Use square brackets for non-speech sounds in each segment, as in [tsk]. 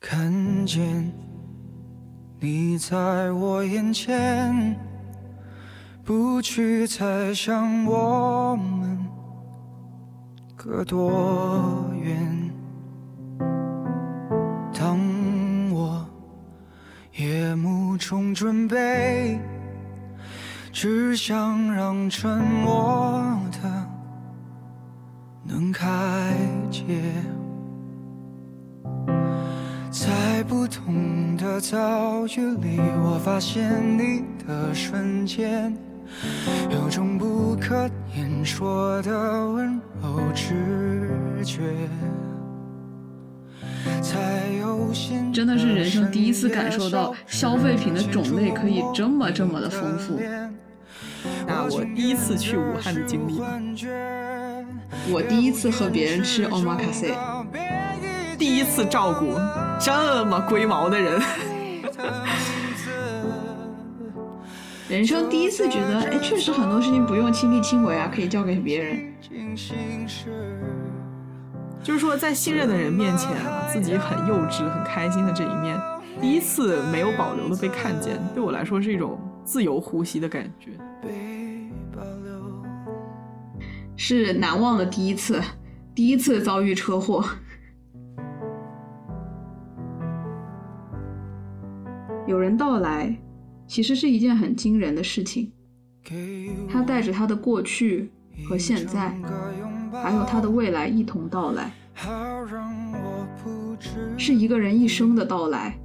看见你在我眼前，不去猜想我们隔多远。当我夜幕中准备，只想让沉默的能开解。不同的遭遇里，我发现你的瞬间，有种不可言说的温柔直觉。才有心真的是人生第一次感受到消费品的种类可以这么这么的丰富。那我第一次去武汉的经历吧，我第一次和别人吃 omakase，第一次照顾这么龟毛的人，人生第一次觉得，哎，确实很多事情不用亲力亲为啊，可以交给别人。就是说，在信任的人面前啊，自己很幼稚、很开心的这一面，第一次没有保留的被看见，对我来说是一种自由呼吸的感觉。是难忘的第一次，第一次遭遇车祸。有人到来，其实是一件很惊人的事情。他带着他的过去和现在，还有他的未来一同到来，是一个人一生的到来，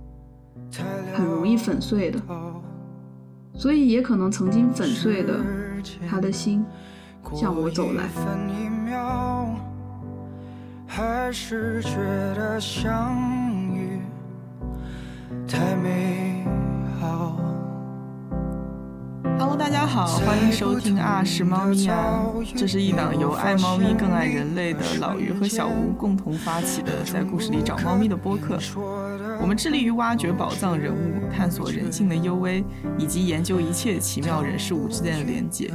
很容易粉碎的，所以也可能曾经粉碎的他的心。向我走来。还是觉得相遇太美好。Hello，大家好，欢迎收听啊是猫咪啊，这是一档由爱猫咪更爱人类的老于和小吴共同发起的，在故事里找猫咪的播客。我们致力于挖掘宝藏人物，探索人性的幽微，以及研究一切奇妙人事物之间的连接。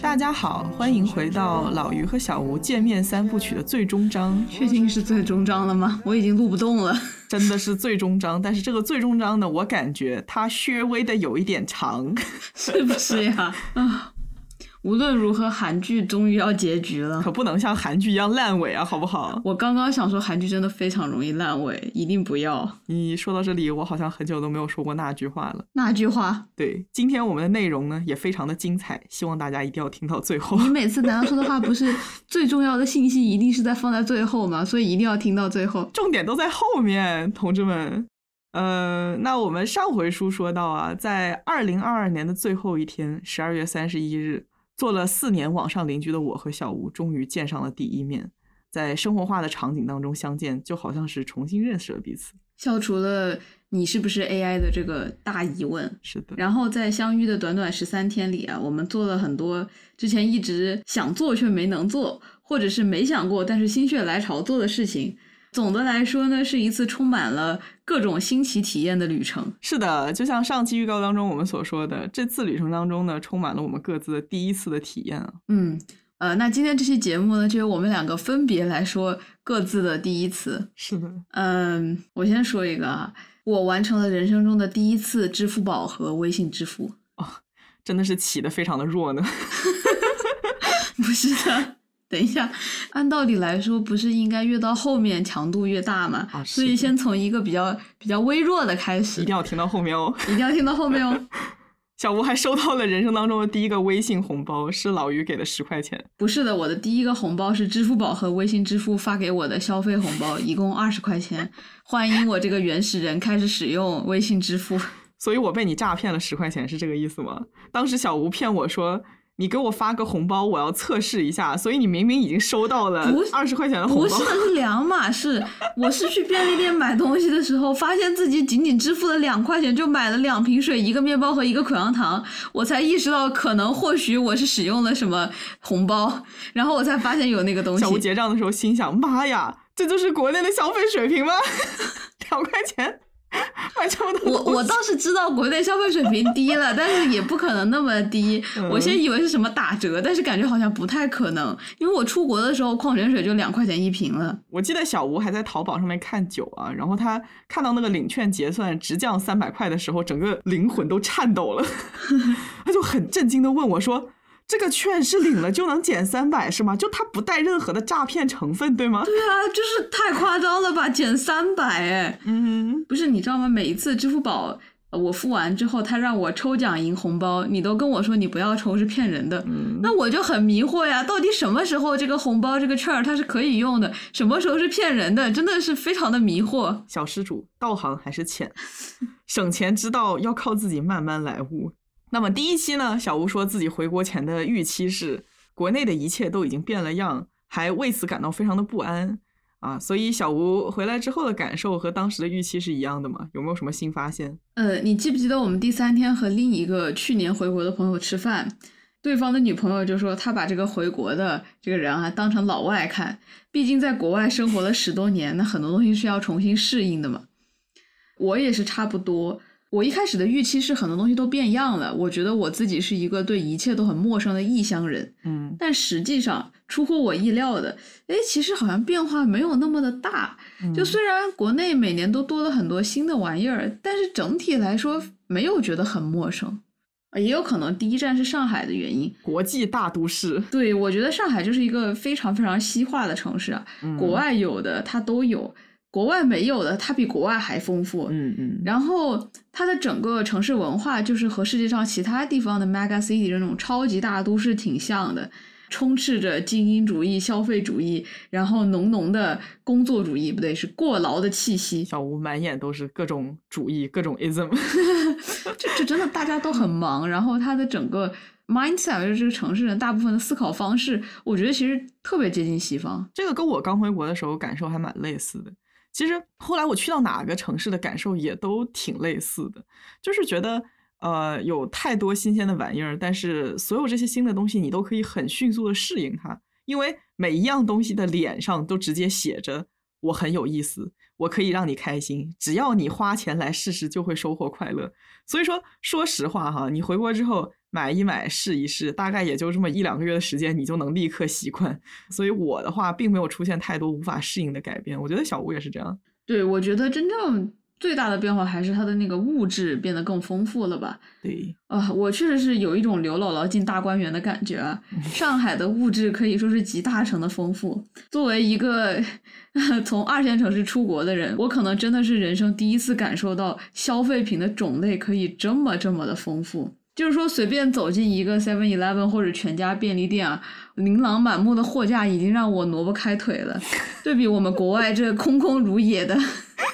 大家好，欢迎回到老于和小吴见面三部曲的最终章。确定是最终章了吗？我已经录不动了。真的是最终章，但是这个最终章呢，我感觉它略微的有一点长，[laughs] 是不是呀？啊，无论如何，韩剧终于要结局了，可不能像韩剧一样烂尾啊，好不好？我刚刚想说，韩剧真的非常容易烂尾，一定不要。你说到这里，我好像很久都没有说过那句话了。那句话？对，今天我们的内容呢也非常的精彩，希望大家一定要听到最后。你每次咱说的话，不是最重要的信息一定是在放在最后吗？所以一定要听到最后，重点都在后面，同志们。呃，那我们上回书说到啊，在二零二二年的最后一天，十二月三十一日。做了四年网上邻居的我和小吴，终于见上了第一面，在生活化的场景当中相见，就好像是重新认识了彼此，消除了你是不是 AI 的这个大疑问。是的，然后在相遇的短短十三天里啊，我们做了很多之前一直想做却没能做，或者是没想过但是心血来潮做的事情。总的来说呢，是一次充满了各种新奇体验的旅程。是的，就像上期预告当中我们所说的，这次旅程当中呢，充满了我们各自的第一次的体验啊。嗯，呃，那今天这期节目呢，就由我们两个分别来说各自的第一次。是的，嗯，我先说一个啊，我完成了人生中的第一次支付宝和微信支付。哦，真的是起的非常的弱呢。[laughs] 不是的。等一下，按道理来说，不是应该越到后面强度越大吗？啊、所以先从一个比较比较微弱的开始。一定要听到后面哦！一定要听到后面哦！[laughs] 小吴还收到了人生当中的第一个微信红包，是老于给的十块钱。不是的，我的第一个红包是支付宝和微信支付发给我的消费红包，一共二十块钱。欢迎我这个原始人开始使用微信支付。所以我被你诈骗了十块钱，是这个意思吗？当时小吴骗我说。你给我发个红包，我要测试一下。所以你明明已经收到了二十块钱的红包，不是的，是两码事。我是去便利店买东西的时候，发现自己仅仅支付了两块钱就买了两瓶水、一个面包和一个口香糖，我才意识到可能或许我是使用了什么红包，然后我才发现有那个东西。小吴结账的时候心想：妈呀，这就是国内的消费水平吗？[laughs] 两块钱。[laughs] 买这么多我我倒是知道国内消费水平低了，但是也不可能那么低。嗯我先以为是什么打折，但是感觉好像不太可能，因为我出国的时候矿泉水就两块钱一瓶了。我记得小吴还在淘宝上面看酒啊，然后他看到那个领券结算直降三百块的时候，整个灵魂都颤抖了，[laughs] 他就很震惊的问我说：“这个券是领了就能减三百是吗？就它不带任何的诈骗成分对吗对啊，就是太夸张了吧，减三百哎！？”嗯，不是你知道吗？每一次支付宝呃我付完之后，他让我抽奖赢红包，你都跟我说你不要抽是骗人的，嗯那我就很迷惑呀，到底什么时候这个红包这个券儿它是可以用的，什么时候是骗人的，真的是非常的迷惑。小施主道行还是浅，省钱之道要靠自己慢慢来悟。那么第一期呢，小吴说自己回国前的预期是国内的一切都已经变了样，还为此感到非常的不安啊。所以小吴回来之后的感受和当时的预期是一样的吗？有没有什么新发现？呃，你记不记得我们第三天和另一个去年回国的朋友吃饭，对方的女朋友就说他把这个回国的这个人啊当成老外看，毕竟在国外生活了十多年，那很多东西是要重新适应的嘛。我也是差不多，我一开始的预期是很多东西都变样了，我觉得我自己是一个对一切都很陌生的异乡人，嗯但实际上出乎我意料的，诶，其实好像变化没有那么的大。就虽然国内每年都多了很多新的玩意儿，但是整体来说没有觉得很陌生。啊也有可能第一站是上海的原因。国际大都市，对，我觉得上海就是一个非常非常西化的城市啊，嗯国外有的它都有，国外没有的它比国外还丰富。嗯嗯，然后它的整个城市文化就是和世界上其他地方的 mega city 这种超级大都市挺像的，充斥着精英主义、消费主义，然后浓浓的工作主义，不对，是过劳的气息。小吴满眼都是各种主义，各种 ism。[laughs] 这这真的大家都很忙，然后它的整个 mindset 就是这个城市人大部分的思考方式，我觉得其实特别接近西方。这个跟我刚回国的时候感受还蛮类似的。其实后来我去到哪个城市的感受也都挺类似的，就是觉得呃有太多新鲜的玩意儿，但是所有这些新的东西你都可以很迅速的适应它，因为每一样东西的脸上都直接写着我很有意思，我可以让你开心，只要你花钱来试试，就会收获快乐。所以说，说实话哈，你回国之后买一买试一试，大概也就这么一两个月的时间，你就能立刻习惯。所以我的话，并没有出现太多无法适应的改变。我觉得小吴也是这样。对，我觉得真正最大的变化还是它的那个物质变得更丰富了吧。对，啊、我确实是有一种刘姥姥进大观园的感觉啊！[laughs] 上海的物质可以说是集大成的丰富。作为一个 [laughs] 从二线城市出国的人，我可能真的是人生第一次感受到消费品的种类可以这么这么的丰富。就是说，随便走进一个 Seven Eleven 或者全家便利店啊，琳琅满目的货架已经让我挪不开腿了。[laughs] 对比我们国外这空空如也的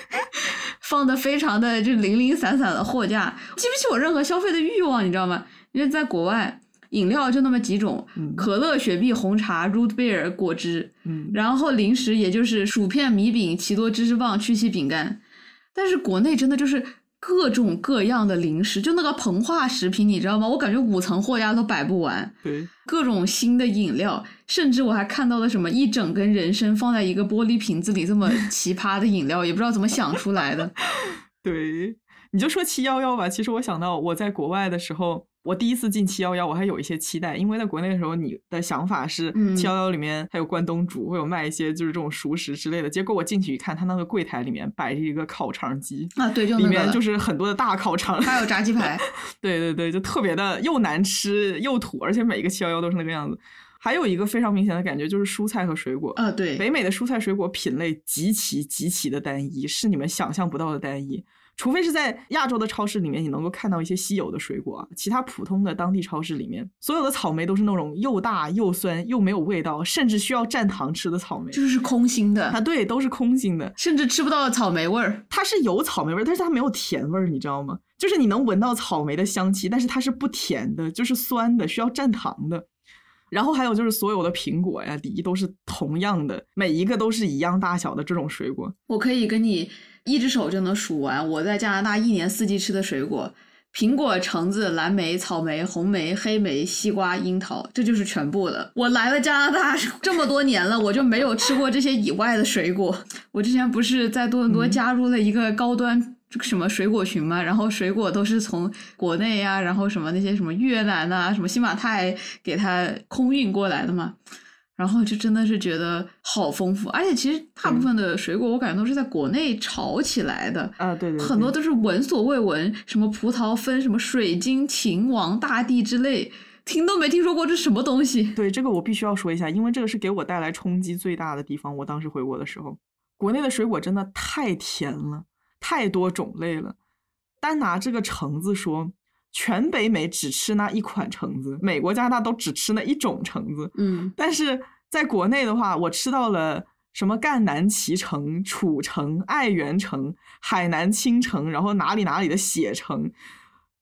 [laughs] 放的非常的就零零散散的货架，激不起我任何消费的欲望，你知道吗？因为在国外，饮料就那么几种，嗯可乐、雪碧、红茶、root beer 果汁，嗯，然后零食也就是薯片、米饼、奇多芝士棒、曲奇饼干。但是国内真的就是各种各样的零食，就那个膨化食品，你知道吗？我感觉五层货架都摆不完。对，各种新的饮料，甚至我还看到了什么一整根人参放在一个玻璃瓶子里，这么 [laughs] 奇葩的饮料，也不知道怎么想出来的。对，你就说七幺幺吧。其实我想到我在国外的时候，我第一次进七幺幺，我还有一些期待，因为在国内的时候，你的想法是嗯七幺幺里面还有关东煮，会有卖一些就是这种熟食之类的。结果我进去一看，他那个柜台里面摆着一个烤肠机，啊，对，就里面就是很多的大烤肠。还有炸鸡排，[laughs] 对对对，就特别的又难吃又土，而且每一个七幺幺都是那个样子。还有一个非常明显的感觉就是蔬菜和水果，啊，对，北美的蔬菜水果品类极其极其的单一，是你们想象不到的单一。除非是在亚洲的超市里面，你能够看到一些稀有的水果啊，其他普通的当地超市里面，所有的草莓都是那种又大又酸又没有味道，甚至需要蘸糖吃的草莓。就是空心的啊，对，都是空心的。甚至吃不到草莓味儿。它是有草莓味儿，但是它没有甜味儿，你知道吗？就是你能闻到草莓的香气，但是它是不甜的，就是酸的，需要蘸糖的。然后还有就是所有的苹果呀、梨都是同样的，每一个都是一样大小的这种水果。我可以跟你一只手就能数完我在加拿大一年四季吃的水果：苹果、橙子、蓝莓、草莓、红莓、黑莓、西瓜、樱桃，这就是全部了。我来了加拿大 [laughs] 这么多年了，我就没有吃过这些以外的水果。我之前不是在多伦多加入了一个高端这个什么水果群嘛，然后水果都是从国内呀、然后什么那些什么越南呐、什么新马泰给它空运过来的嘛。然后就真的是觉得好丰富，而且其实大部分的水果我感觉都是在国内炒起来的，啊，对对对，很多都是闻所未闻，什么葡萄分什么水晶、秦王、大地之类，听都没听说过这什么东西。对这个我必须要说一下，因为这个是给我带来冲击最大的地方。我当时回国的时候，国内的水果真的太甜了，太多种类了。单拿这个橙子说，全北美只吃那一款橙子，美国、加拿大都只吃那一种橙子。嗯，但是在国内的话，我吃到了什么赣南脐橙、楚橙、爱媛橙、海南青橙，然后哪里哪里的血橙。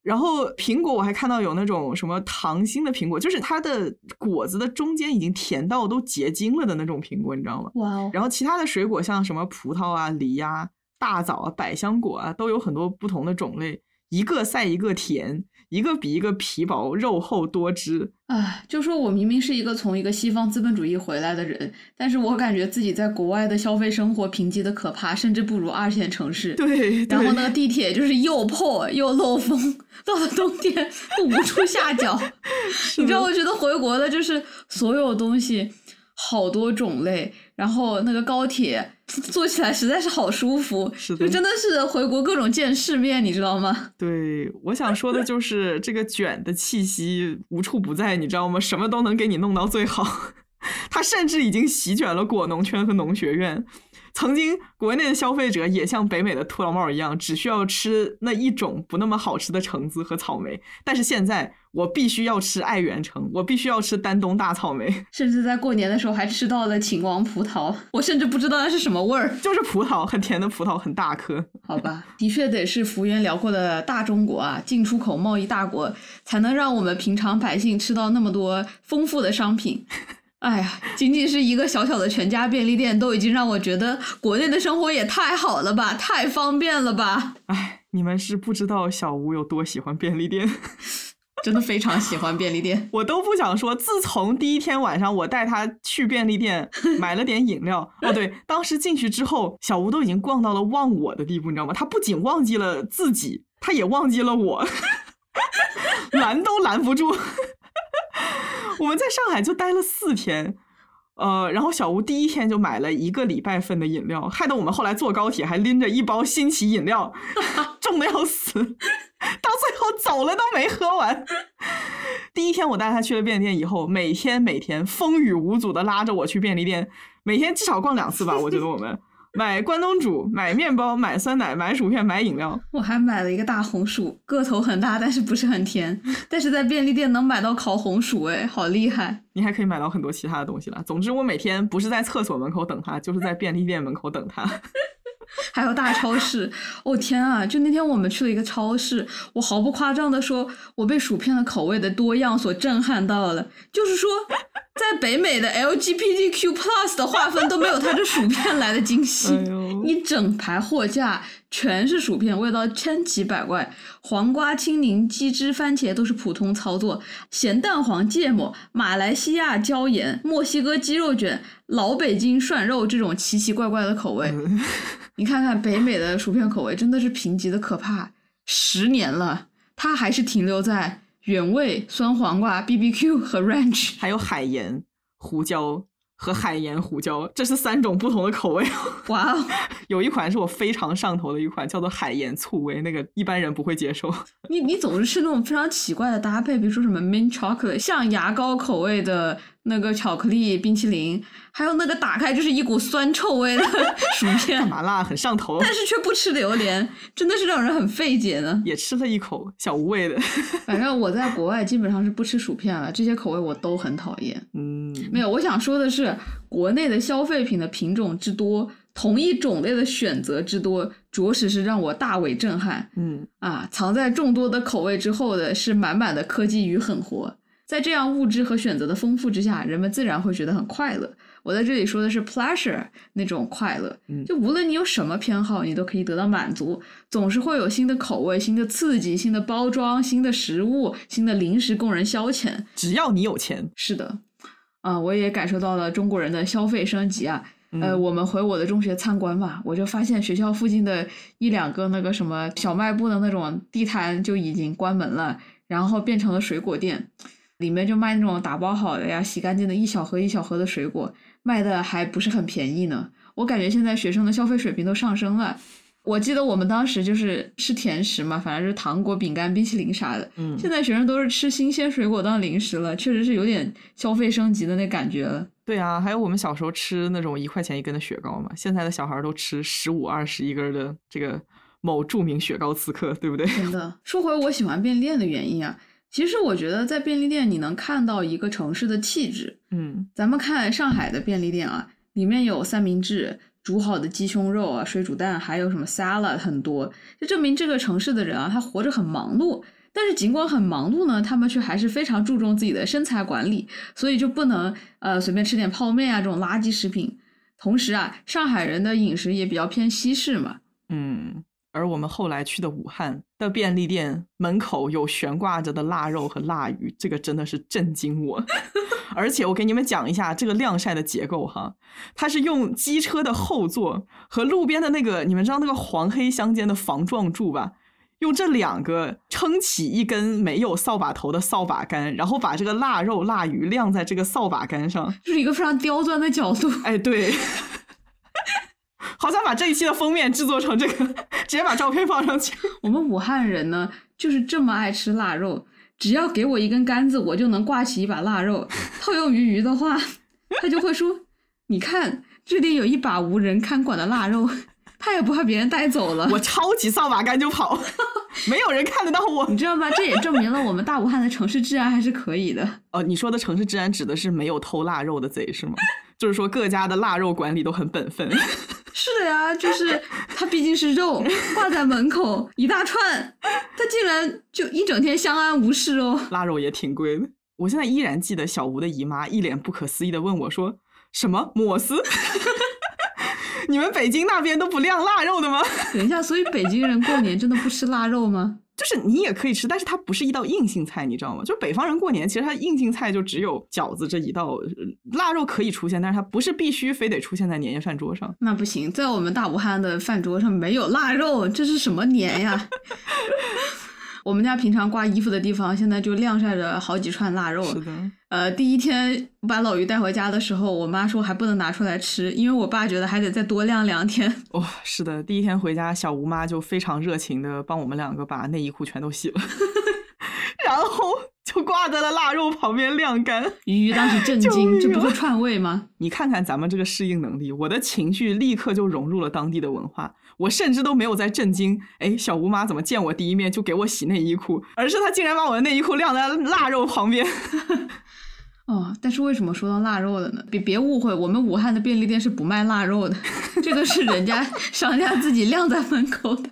然后苹果我还看到有那种什么糖心的苹果，就是它的果子的中间已经甜到都结晶了的那种苹果，你知道吗？哇哦，然后其他的水果像什么葡萄啊、梨啊、大枣啊、百香果啊，都有很多不同的种类，一个赛一个甜，一个比一个皮薄、肉厚多汁。唉，就说我明明是一个从一个西方资本主义回来的人，但是我感觉自己在国外的消费生活贫瘠的可怕，甚至不如二线城市。对，然后对那个地铁就是又破又漏风，到了冬天都无处下脚。[laughs] 你知道，我觉得回国的就是所有东西好多种类，然后那个高铁 [laughs] 坐起来实在是好舒服，是的就真的是回国各种见世面，你知道吗？[laughs] 对，我想说的就是这个卷的气息无处不在，你知道吗？什么都能给你弄到最好。[laughs] 它甚至已经席卷了果农圈和农学院。曾经国内的消费者也像北美的秃老帽一样，只需要吃那一种不那么好吃的橙子和草莓。但是现在我必须要吃爱媛橙，我必须要吃丹东大草莓，[laughs] 甚至在过年的时候还吃到了秦王葡萄，我甚至不知道那是什么味儿。就是葡萄，很甜的葡萄，很大颗。好吧，的确得是幅员辽阔的大中国啊，进出口贸易大国，才能让我们平常百姓吃到那么多丰富的商品。哎呀，仅仅是一个小小的全家便利店，都已经让我觉得国内的生活也太好了吧，太方便了吧！哎，你们是不知道小吴有多喜欢便利店。[laughs] 真的非常喜欢便利店。我都不想说，自从第一天晚上我带他去便利店 [laughs] 买了点饮料，哦对，当时进去之后，小吴都已经逛到了忘我的地步，你知道吗？他不仅忘记了自己，他也忘记了我，[laughs] 拦都拦不住。我们在上海就待了四天。呃，然后小吴第一天就买了一个礼拜份的饮料，害得我们后来坐高铁还拎着一包新奇饮料，[laughs] 重的要死，[laughs] 到最后走了都没喝完。第一天我带他去了便利店以后，每天每天风雨无阻的拉着我去便利店，每天至少逛两次吧。我觉得我们买关东煮、买面包、买酸奶、买薯片、买饮料。我还买了一个大红薯，个头很大，但是不是很甜。[laughs] 但是在便利店能买到烤红薯，哎，好厉害！你还可以买到很多其他的东西了。总之，我每天不是在厕所门口等他，就是在便利店门口等他。[laughs] 还有大超市，哦天啊！就那天我们去了一个超市，我毫不夸张的说，我被薯片的口味的多样所震撼到了。就是说，在北美的 LGBTQ plus 的划分都没有它这薯片来的精细。哎，一整排货架全是薯片，味道千奇百怪，黄瓜、青柠、鸡汁、番茄都是普通操作，咸蛋黄芥末、马来西亚椒盐、墨西哥鸡肉卷、老北京涮肉这种奇奇怪怪的口味。[laughs] 你看看北美的薯片口味真的是贫瘠的可怕，十年了，它还是停留在原味酸黄瓜、BBQ 和 ranch。还有海盐、胡椒和海盐胡椒，这是三种不同的口味。[laughs] 哇哦！有一款是我非常上头的一款，叫做海盐醋味，那个一般人不会接受。[laughs] 你你总是吃那种非常奇怪的搭配，比如说什么 mint chocolate，像牙膏口味的那个巧克力冰淇淋，还有那个打开就是一股酸臭味的 [laughs] 薯片，麻辣很上头，但是却不吃榴莲，真的是让人很费解呢。也吃了一口小无味的。反正我在国外基本上是不吃薯片了，这些口味我都很讨厌。嗯，没有，我想说的是，国内的消费品的品种之多，同一种类的选择之多，着实是让我大为震撼。嗯，啊，藏在众多的口味之后的是满满的科技与狠活。在这样物质和选择的丰富之下，人们自然会觉得很快乐。我在这里说的是 pleasure 那种快乐，嗯就无论你有什么偏好，你都可以得到满足。总是会有新的口味、新的刺激、新的包装、新的食物、新的零食供人消遣。只要你有钱，是的，啊、我也感受到了中国人的消费升级啊。呃，我们回我的中学参观嘛，我就发现学校附近的一两个那个什么小卖部的那种地摊就已经关门了，然后变成了水果店，里面就卖那种打包好的呀、洗干净的一小盒一小盒的水果，卖的还不是很便宜呢。我感觉现在学生的消费水平都上升了。我记得我们当时就是吃甜食嘛，反正是糖果、饼干、冰淇淋啥的。嗯，现在学生都是吃新鲜水果当零食了，确实是有点消费升级的那感觉了。对啊，还有我们小时候吃那种一块钱一根的雪糕嘛，现在的小孩都吃十五、二十一根的这个某著名雪糕刺客，对不对？真的。说回我喜欢便利店的原因啊，其实我觉得在便利店你能看到一个城市的气质。嗯，咱们看上海的便利店啊，里面有三明治。煮好的鸡胸肉啊，水煮蛋，还有什么 salad 很多，就证明这个城市的人啊，他活着很忙碌。但是尽管很忙碌呢，他们却还是非常注重自己的身材管理，所以就不能呃随便吃点泡面啊这种垃圾食品。同时啊，上海人的饮食也比较偏西式嘛。嗯，而我们后来去的武汉的便利店门口有悬挂着的腊肉和腊鱼，这个真的是震惊我。[laughs] 而且我给你们讲一下这个晾晒的结构哈，它是用机车的后座和路边的那个你们知道那个黄黑相间的防撞柱吧，用这两个撑起一根没有扫把头的扫把杆，然后把这个腊肉腊鱼晾在这个扫把杆上，就是一个非常刁钻的角度。哎，对，好想把这一期的封面制作成这个，[laughs] 直接把照片放上去。我们武汉人呢，就是这么爱吃腊肉。只要给我一根杆子，我就能挂起一把腊肉。[laughs] 套用于鱼的话，他就会说：“你看，这里有一把无人看管的腊肉，他也不怕别人带走了。[laughs] ”我抄起扫把杆就跑，没有人看得到我，你知道吗？这也证明了我们大武汉的城市治安还是可以的。哦，你说的城市治安指的是没有偷腊肉的贼是吗？就是说各家的腊肉管理都很本分。是的呀，就是 [laughs] 它毕竟是肉，挂在门口一大串，它竟然就一整天相安无事哦。腊肉也挺贵的，我现在依然记得小吴的姨妈一脸不可思议的问我说：“什么摩斯？[laughs] 你们北京那边都不晾腊肉的吗？”等一下，所以北京人过年真的不吃腊肉吗？就是你也可以吃，但是它不是一道硬性菜，你知道吗？就是北方人过年，其实它硬性菜就只有饺子这一道，腊肉可以出现，但是它不是必须非得出现在年夜饭桌上。那不行，在我们大武汉的饭桌上没有腊肉，这是什么年呀？[laughs] 我们家平常挂衣服的地方，现在就晾晒着好几串腊肉。是的。呃，第一天把老于带回家的时候，我妈说还不能拿出来吃，因为我爸觉得还得再多晾两天。哇，[laughs] 是的，第一天回家，小吴妈就非常热情的帮我们两个把内衣裤全都洗了，[laughs] 然后就挂在了腊肉旁边晾干。[laughs] 鱼鱼当时震惊，这不会串味吗？你看看咱们这个适应能力，我的情绪立刻就融入了当地的文化。我甚至都没有在震惊，哎，小吴妈怎么见我第一面就给我洗内衣裤，而是她竟然把我的内衣裤晾在腊肉旁边。[laughs] 哦，但是为什么说到腊肉了呢？别别误会，我们武汉的便利店是不卖腊肉的，[laughs] 这个是人家商家自己晾在门口的。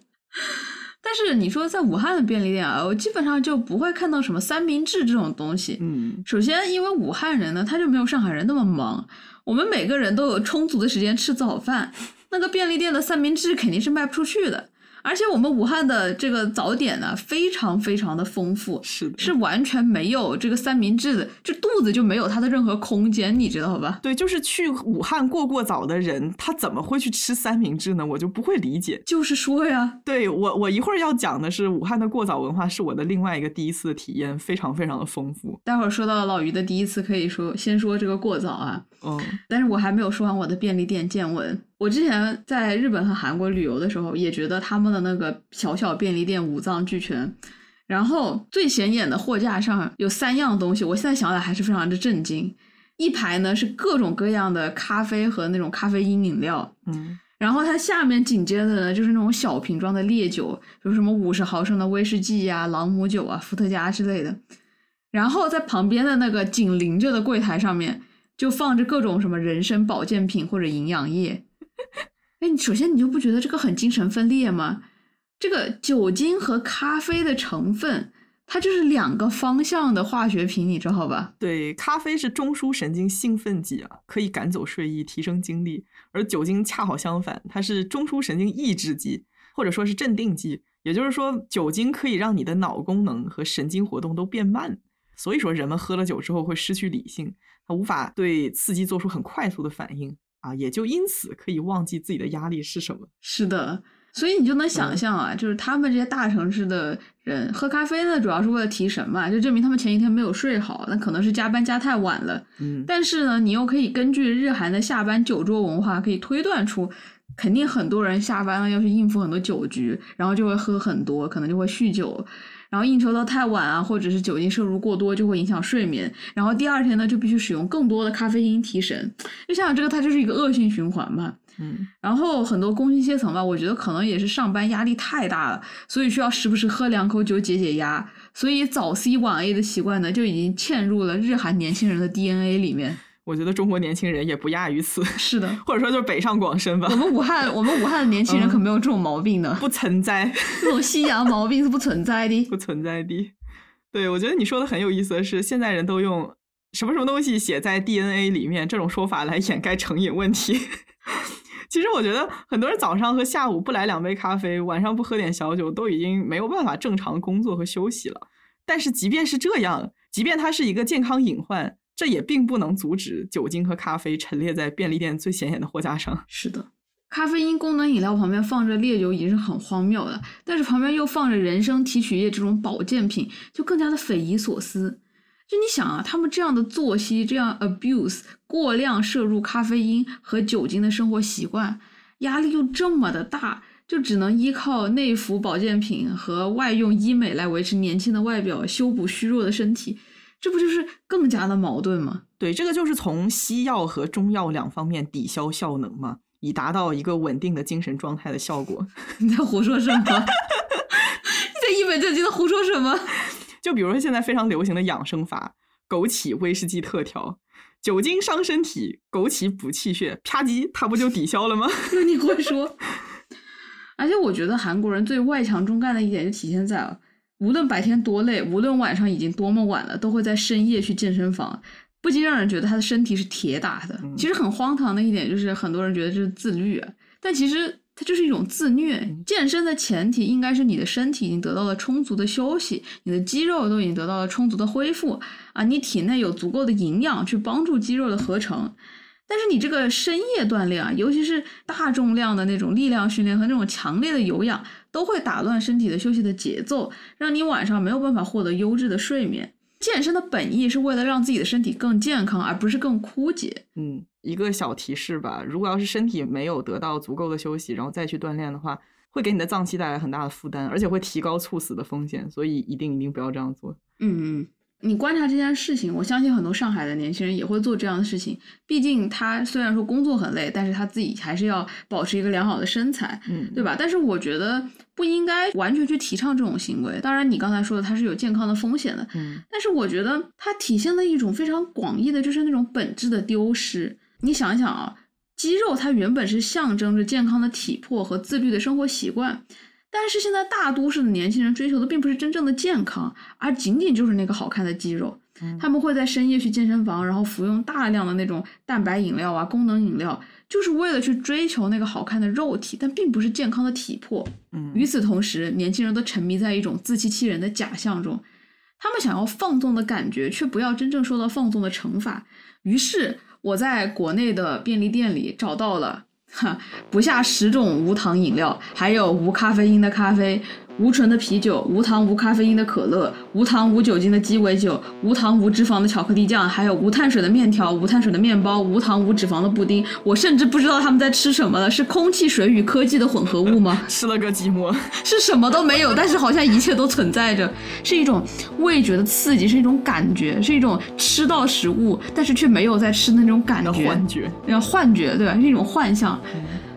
但是你说在武汉的便利店啊，我基本上就不会看到什么三明治这种东西。嗯，首先因为武汉人呢，他就没有上海人那么忙，我们每个人都有充足的时间吃早饭。那个便利店的三明治肯定是卖不出去的，而且我们武汉的这个早点呢，非常非常的丰富，是是完全没有这个三明治的，这肚子就没有它的任何空间，你知道吧？对，就是去武汉过过早的人，他怎么会去吃三明治呢？我就不会理解。就是说呀，对我，我一会儿要讲的是武汉的过早文化，是我的另外一个第一次的体验，非常非常的丰富。待会儿说到老于的第一次，可以说先说这个过早啊，嗯，但是我还没有说完我的便利店见闻。我之前在日本和韩国旅游的时候，也觉得他们的那个小小便利店五脏俱全。然后最显眼的货架上有三样东西，我现在想来还是非常的震惊。一排呢是各种各样的咖啡和那种咖啡因饮料，嗯，然后它下面紧接着呢就是那种小瓶装的烈酒，比如什么五十毫升的威士忌呀、朗姆酒啊、伏特加之类的。然后在旁边的那个紧邻着的柜台上面就放着各种什么人参保健品或者营养液。[laughs] 哎，你首先你就不觉得这个很精神分裂吗？这个酒精和咖啡的成分，它就是两个方向的化学品，你知道吧？对，咖啡是中枢神经兴奋剂啊，可以赶走睡意、提升精力；而酒精恰好相反，它是中枢神经抑制剂，或者说是镇定剂。也就是说，酒精可以让你的脑功能和神经活动都变慢，所以说人们喝了酒之后会失去理性，他无法对刺激做出很快速的反应。啊，也就因此可以忘记自己的压力是什么。是的，所以你就能想象啊，就是他们这些大城市的人喝咖啡呢，主要是为了提神嘛，就证明他们前一天没有睡好，那可能是加班加太晚了。嗯，但是呢，你又可以根据日韩的下班酒桌文化，可以推断出，肯定很多人下班了要去应付很多酒局，然后就会喝很多，可能就会酗酒。然后应酬到太晚啊，或者是酒精摄入过多，就会影响睡眠。然后第二天呢，就必须使用更多的咖啡因提神。就想想这个，它就是一个恶性循环嘛。嗯。然后很多工薪阶层吧，我觉得可能也是上班压力太大了，所以需要时不时喝两口酒解解压。所以早 C 晚 A 的习惯呢，就已经嵌入了日韩年轻人的 DNA 里面。我觉得中国年轻人也不亚于此。是的，[laughs] 或者说就是北上广深吧。我们武汉，我们武汉的年轻人可没有这种毛病呢，不存在 [laughs] 这种西洋毛病是不存在的，不存在的。对，我觉得你说的很有意思的是，现在人都用什么什么东西写在 DNA 里面这种说法来掩盖成瘾问题。[laughs] 其实我觉得很多人早上和下午不来两杯咖啡，晚上不喝点小酒，都已经没有办法正常工作和休息了。但是即便是这样，即便它是一个健康隐患。这也并不能阻止酒精和咖啡陈列在便利店最显眼的货架上。是的，咖啡因功能饮料旁边放着烈酒已经是很荒谬了，但是旁边又放着人参提取液这种保健品，就更加的匪夷所思。就你想啊，他们这样的作息，这样 abuse 过量摄入咖啡因和酒精的生活习惯，压力又这么的大，就只能依靠内服保健品和外用医美来维持年轻的外表，修补虚弱的身体。这不就是更加的矛盾吗？对，这个就是从西药和中药两方面抵消效能嘛，以达到一个稳定的精神状态的效果。[laughs] 你在胡说什么？[laughs] 你在一本正经的胡说什么？就比如说现在非常流行的养生法，枸杞威士忌特调，酒精伤身体，枸杞补气血，啪叽，它不就抵消了吗？[laughs] 那你会说？而且我觉得韩国人最外强中干的一点就体现在了。无论白天多累，无论晚上已经多么晚了，都会在深夜去健身房，不禁让人觉得他的身体是铁打的。其实很荒唐的一点就是，很多人觉得这是自律，但其实它就是一种自虐。健身的前提应该是你的身体已经得到了充足的休息，你的肌肉都已经得到了充足的恢复啊，你体内有足够的营养去帮助肌肉的合成。但是你这个深夜锻炼啊，尤其是大重量的那种力量训练和那种强烈的有氧。都会打乱身体的休息的节奏，让你晚上没有办法获得优质的睡眠。健身的本意是为了让自己的身体更健康，而不是更枯竭。嗯，一个小提示吧，如果要是身体没有得到足够的休息，然后再去锻炼的话，会给你的脏器带来很大的负担，而且会提高猝死的风险，所以一定一定不要这样做。嗯嗯。你观察这件事情，我相信很多上海的年轻人也会做这样的事情。毕竟他虽然说工作很累，但是他自己还是要保持一个良好的身材，嗯，对吧？但是我觉得不应该完全去提倡这种行为。当然，你刚才说的它是有健康的风险的，嗯，但是我觉得它体现了一种非常广义的，就是那种本质的丢失。你想一想啊，肌肉它原本是象征着健康的体魄和自律的生活习惯。但是现在大都市的年轻人追求的并不是真正的健康，而仅仅就是那个好看的肌肉。他们会在深夜去健身房，然后服用大量的那种蛋白饮料啊、功能饮料，就是为了去追求那个好看的肉体，但并不是健康的体魄。嗯，与此同时，年轻人都沉迷在一种自欺欺人的假象中，他们想要放纵的感觉，却不要真正受到放纵的惩罚。于是，我在国内的便利店里找到了。[laughs] 不下十种无糖饮料，还有无咖啡因的咖啡。无醇的啤酒，无糖无咖啡因的可乐，无糖无酒精的鸡尾酒，无糖无脂肪的巧克力酱，还有无碳水的面条，无碳水的面包，无糖无脂肪的布丁。我甚至不知道他们在吃什么了，是空气、水与科技的混合物吗？[laughs] 吃了个寂寞，是什么都没有，但是好像一切都存在着，是一种味觉的刺激，是一种感觉，是一种吃到食物，但是却没有在吃的那种感觉，幻觉，那幻觉，对吧？是一种幻象。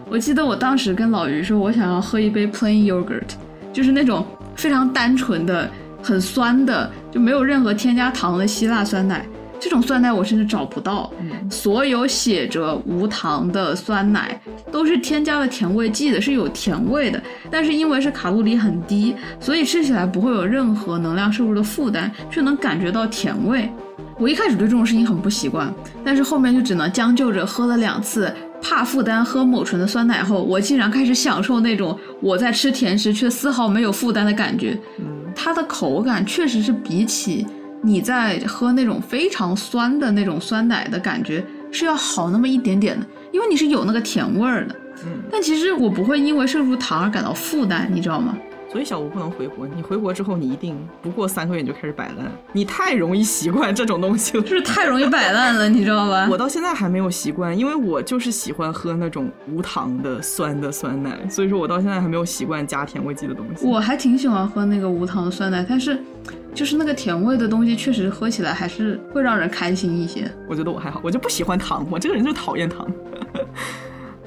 我记得我当时跟老于说，我想要喝一杯 plain yogurt。就是那种非常单纯的、很酸的，就没有任何添加糖的希腊酸奶。这种酸奶我甚至找不到。所有写着无糖的酸奶都是添加了甜味剂的，是有甜味的。但是因为是卡路里很低，所以吃起来不会有任何能量摄入的负担，却能感觉到甜味。我一开始对这种事情很不习惯，但是后面就只能将就着喝了两次。怕负担喝某醇的酸奶后，我竟然开始享受那种我在吃甜食却丝毫没有负担的感觉。它的口感确实是比起你在喝那种非常酸的那种酸奶的感觉是要好那么一点点的，因为你是有那个甜味儿的。嗯，但其实我不会因为摄入糖而感到负担，你知道吗？所以小吴不能回国，你回国之后，你一定不过三个月你就开始摆烂，你太容易习惯这种东西了，就 [laughs] 是太容易摆烂了，你知道吧？我到现在还没有习惯，因为我就是喜欢喝那种无糖的酸的酸奶，所以说我到现在还没有习惯加甜味剂的东西。我还挺喜欢喝那个无糖的酸奶，但是就是那个甜味的东西，确实喝起来还是会让人开心一些。我觉得我还好，我就不喜欢糖，我这个人就讨厌糖。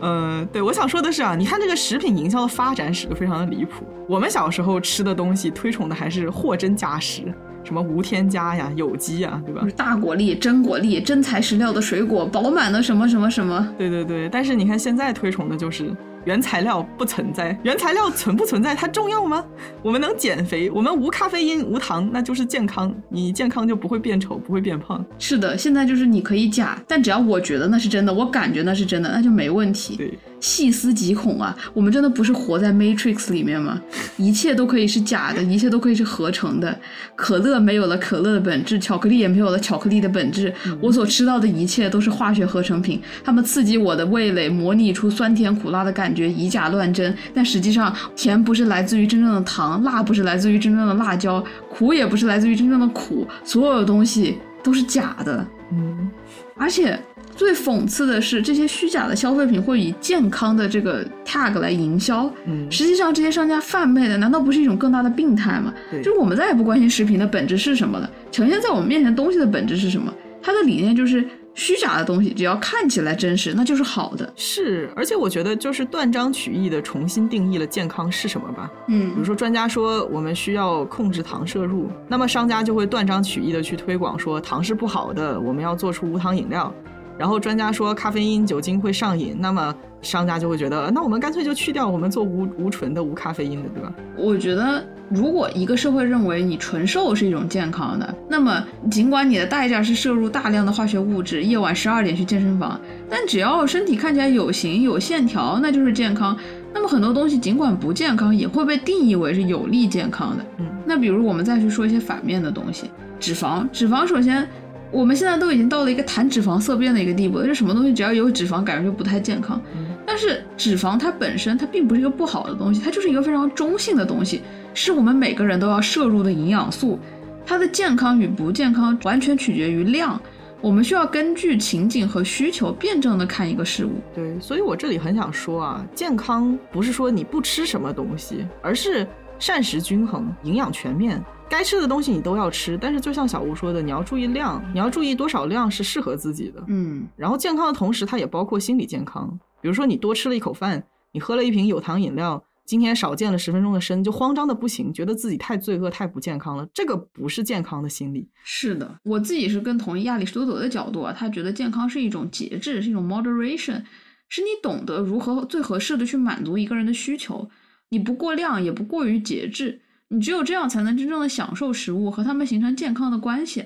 嗯，对，我想说的是啊，你看这个食品营销的发展史就非常的离谱。我们小时候吃的东西，推崇的还是货真价实，什么无添加呀、有机呀，对吧？大果粒、真果粒、真材实料的水果，饱满的什么什么什么。对对对，但是你看现在推崇的就是。原材料不存在，原材料存不存在它重要吗？我们能减肥，我们无咖啡因、无糖，那就是健康。你健康就不会变丑，不会变胖。是的，现在就是你可以假，但只要我觉得那是真的，我感觉那是真的，那就没问题。对。细思极恐啊！我们真的不是活在 Matrix 里面吗？[laughs] 一切都可以是假的，一切都可以是合成的。可乐没有了可乐的本质，巧克力也没有了巧克力的本质。我所吃到的一切都是化学合成品，它们刺激我的味蕾，模拟出酸甜苦辣的感觉，以假乱真。但实际上，甜不是来自于真正的糖，辣不是来自于真正的辣椒，苦也不是来自于真正的苦。所有的东西都是假的。嗯，而且。最讽刺的是，这些虚假的消费品会以健康的这个 tag 来营销。嗯，实际上这些商家贩卖的难道不是一种更大的病态吗？对，就是我们再也不关心食品的本质是什么了，呈现在我们面前东西的本质是什么？它的理念就是虚假的东西，只要看起来真实，那就是好的。是，而且我觉得就是断章取义的重新定义了健康是什么吧。嗯，比如说专家说我们需要控制糖摄入，那么商家就会断章取义的去推广说糖是不好的，我们要做出无糖饮料。然后专家说咖啡因、酒精会上瘾，那么商家就会觉得，那我们干脆就去掉，我们做无无醇的、无咖啡因的，对吧？我觉得，如果一个社会认为你纯瘦是一种健康的，那么尽管你的代价是摄入大量的化学物质，夜晚十二点去健身房，但只要身体看起来有型、有线条，那就是健康。那么很多东西尽管不健康，也会被定义为是有利健康的。嗯，那比如我们再去说一些反面的东西，脂肪，脂肪首先。我们现在都已经到了一个谈脂肪色变的一个地步，就什么东西只要有脂肪，感觉就不太健康。但是脂肪它本身它并不是一个不好的东西，它就是一个非常中性的东西，是我们每个人都要摄入的营养素。它的健康与不健康完全取决于量，我们需要根据情景和需求辩证的看一个事物。对，所以我这里很想说啊，健康不是说你不吃什么东西，而是膳食均衡，营养全面。该吃的东西你都要吃，但是就像小吴说的，你要注意量，你要注意多少量是适合自己的。嗯，然后健康的同时，它也包括心理健康。比如说你多吃了一口饭，你喝了一瓶有糖饮料，今天少健了十分钟的身，就慌张的不行，觉得自己太罪恶、太不健康了。这个不是健康的心理。是的，我自己是更同意亚里士多德的角度啊，他觉得健康是一种节制，是一种 moderation，是你懂得如何最合适的去满足一个人的需求，你不过量，也不过于节制。你只有这样才能真正的享受食物和它们形成健康的关系。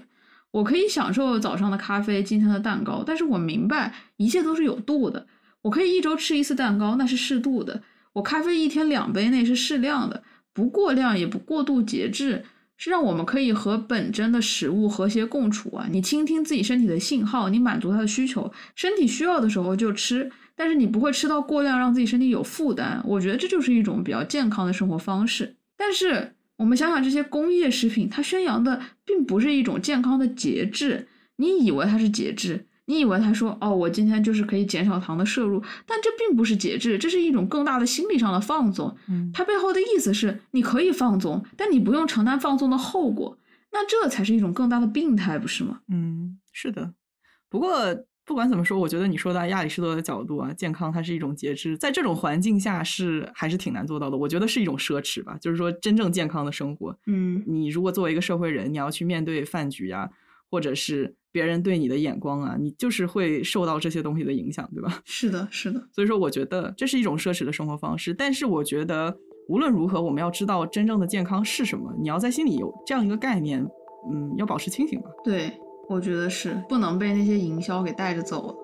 我可以享受早上的咖啡，今天的蛋糕，但是我明白一切都是有度的。我可以一周吃一次蛋糕，那是适度的。我咖啡一天两杯，那是适量的，不过量也不过度节制，是让我们可以和本真的食物和谐共处啊。你倾听自己身体的信号，你满足它的需求，身体需要的时候就吃，但是你不会吃到过量，让自己身体有负担。我觉得这就是一种比较健康的生活方式，但是。我们想想，这些工业食品，它宣扬的并不是一种健康的节制。你以为它是节制，你以为他说哦，我今天就是可以减少糖的摄入，但这并不是节制，这是一种更大的心理上的放纵。嗯，它背后的意思是，你可以放纵，但你不用承担放纵的后果。那这才是一种更大的病态，不是吗？嗯，是的。不过。不管怎么说，我觉得你说的亚里士多德的角度啊，健康它是一种节制，在这种环境下是还是挺难做到的。我觉得是一种奢侈吧，就是说真正健康的生活，嗯，你如果作为一个社会人，你要去面对饭局啊，或者是别人对你的眼光啊，你就是会受到这些东西的影响，对吧？[laughs] 是的，是的。所以说，我觉得这是一种奢侈的生活方式。但是，我觉得无论如何，我们要知道真正的健康是什么，你要在心里有这样一个概念，嗯，要保持清醒吧。对。我觉得是不能被那些营销给带着走了。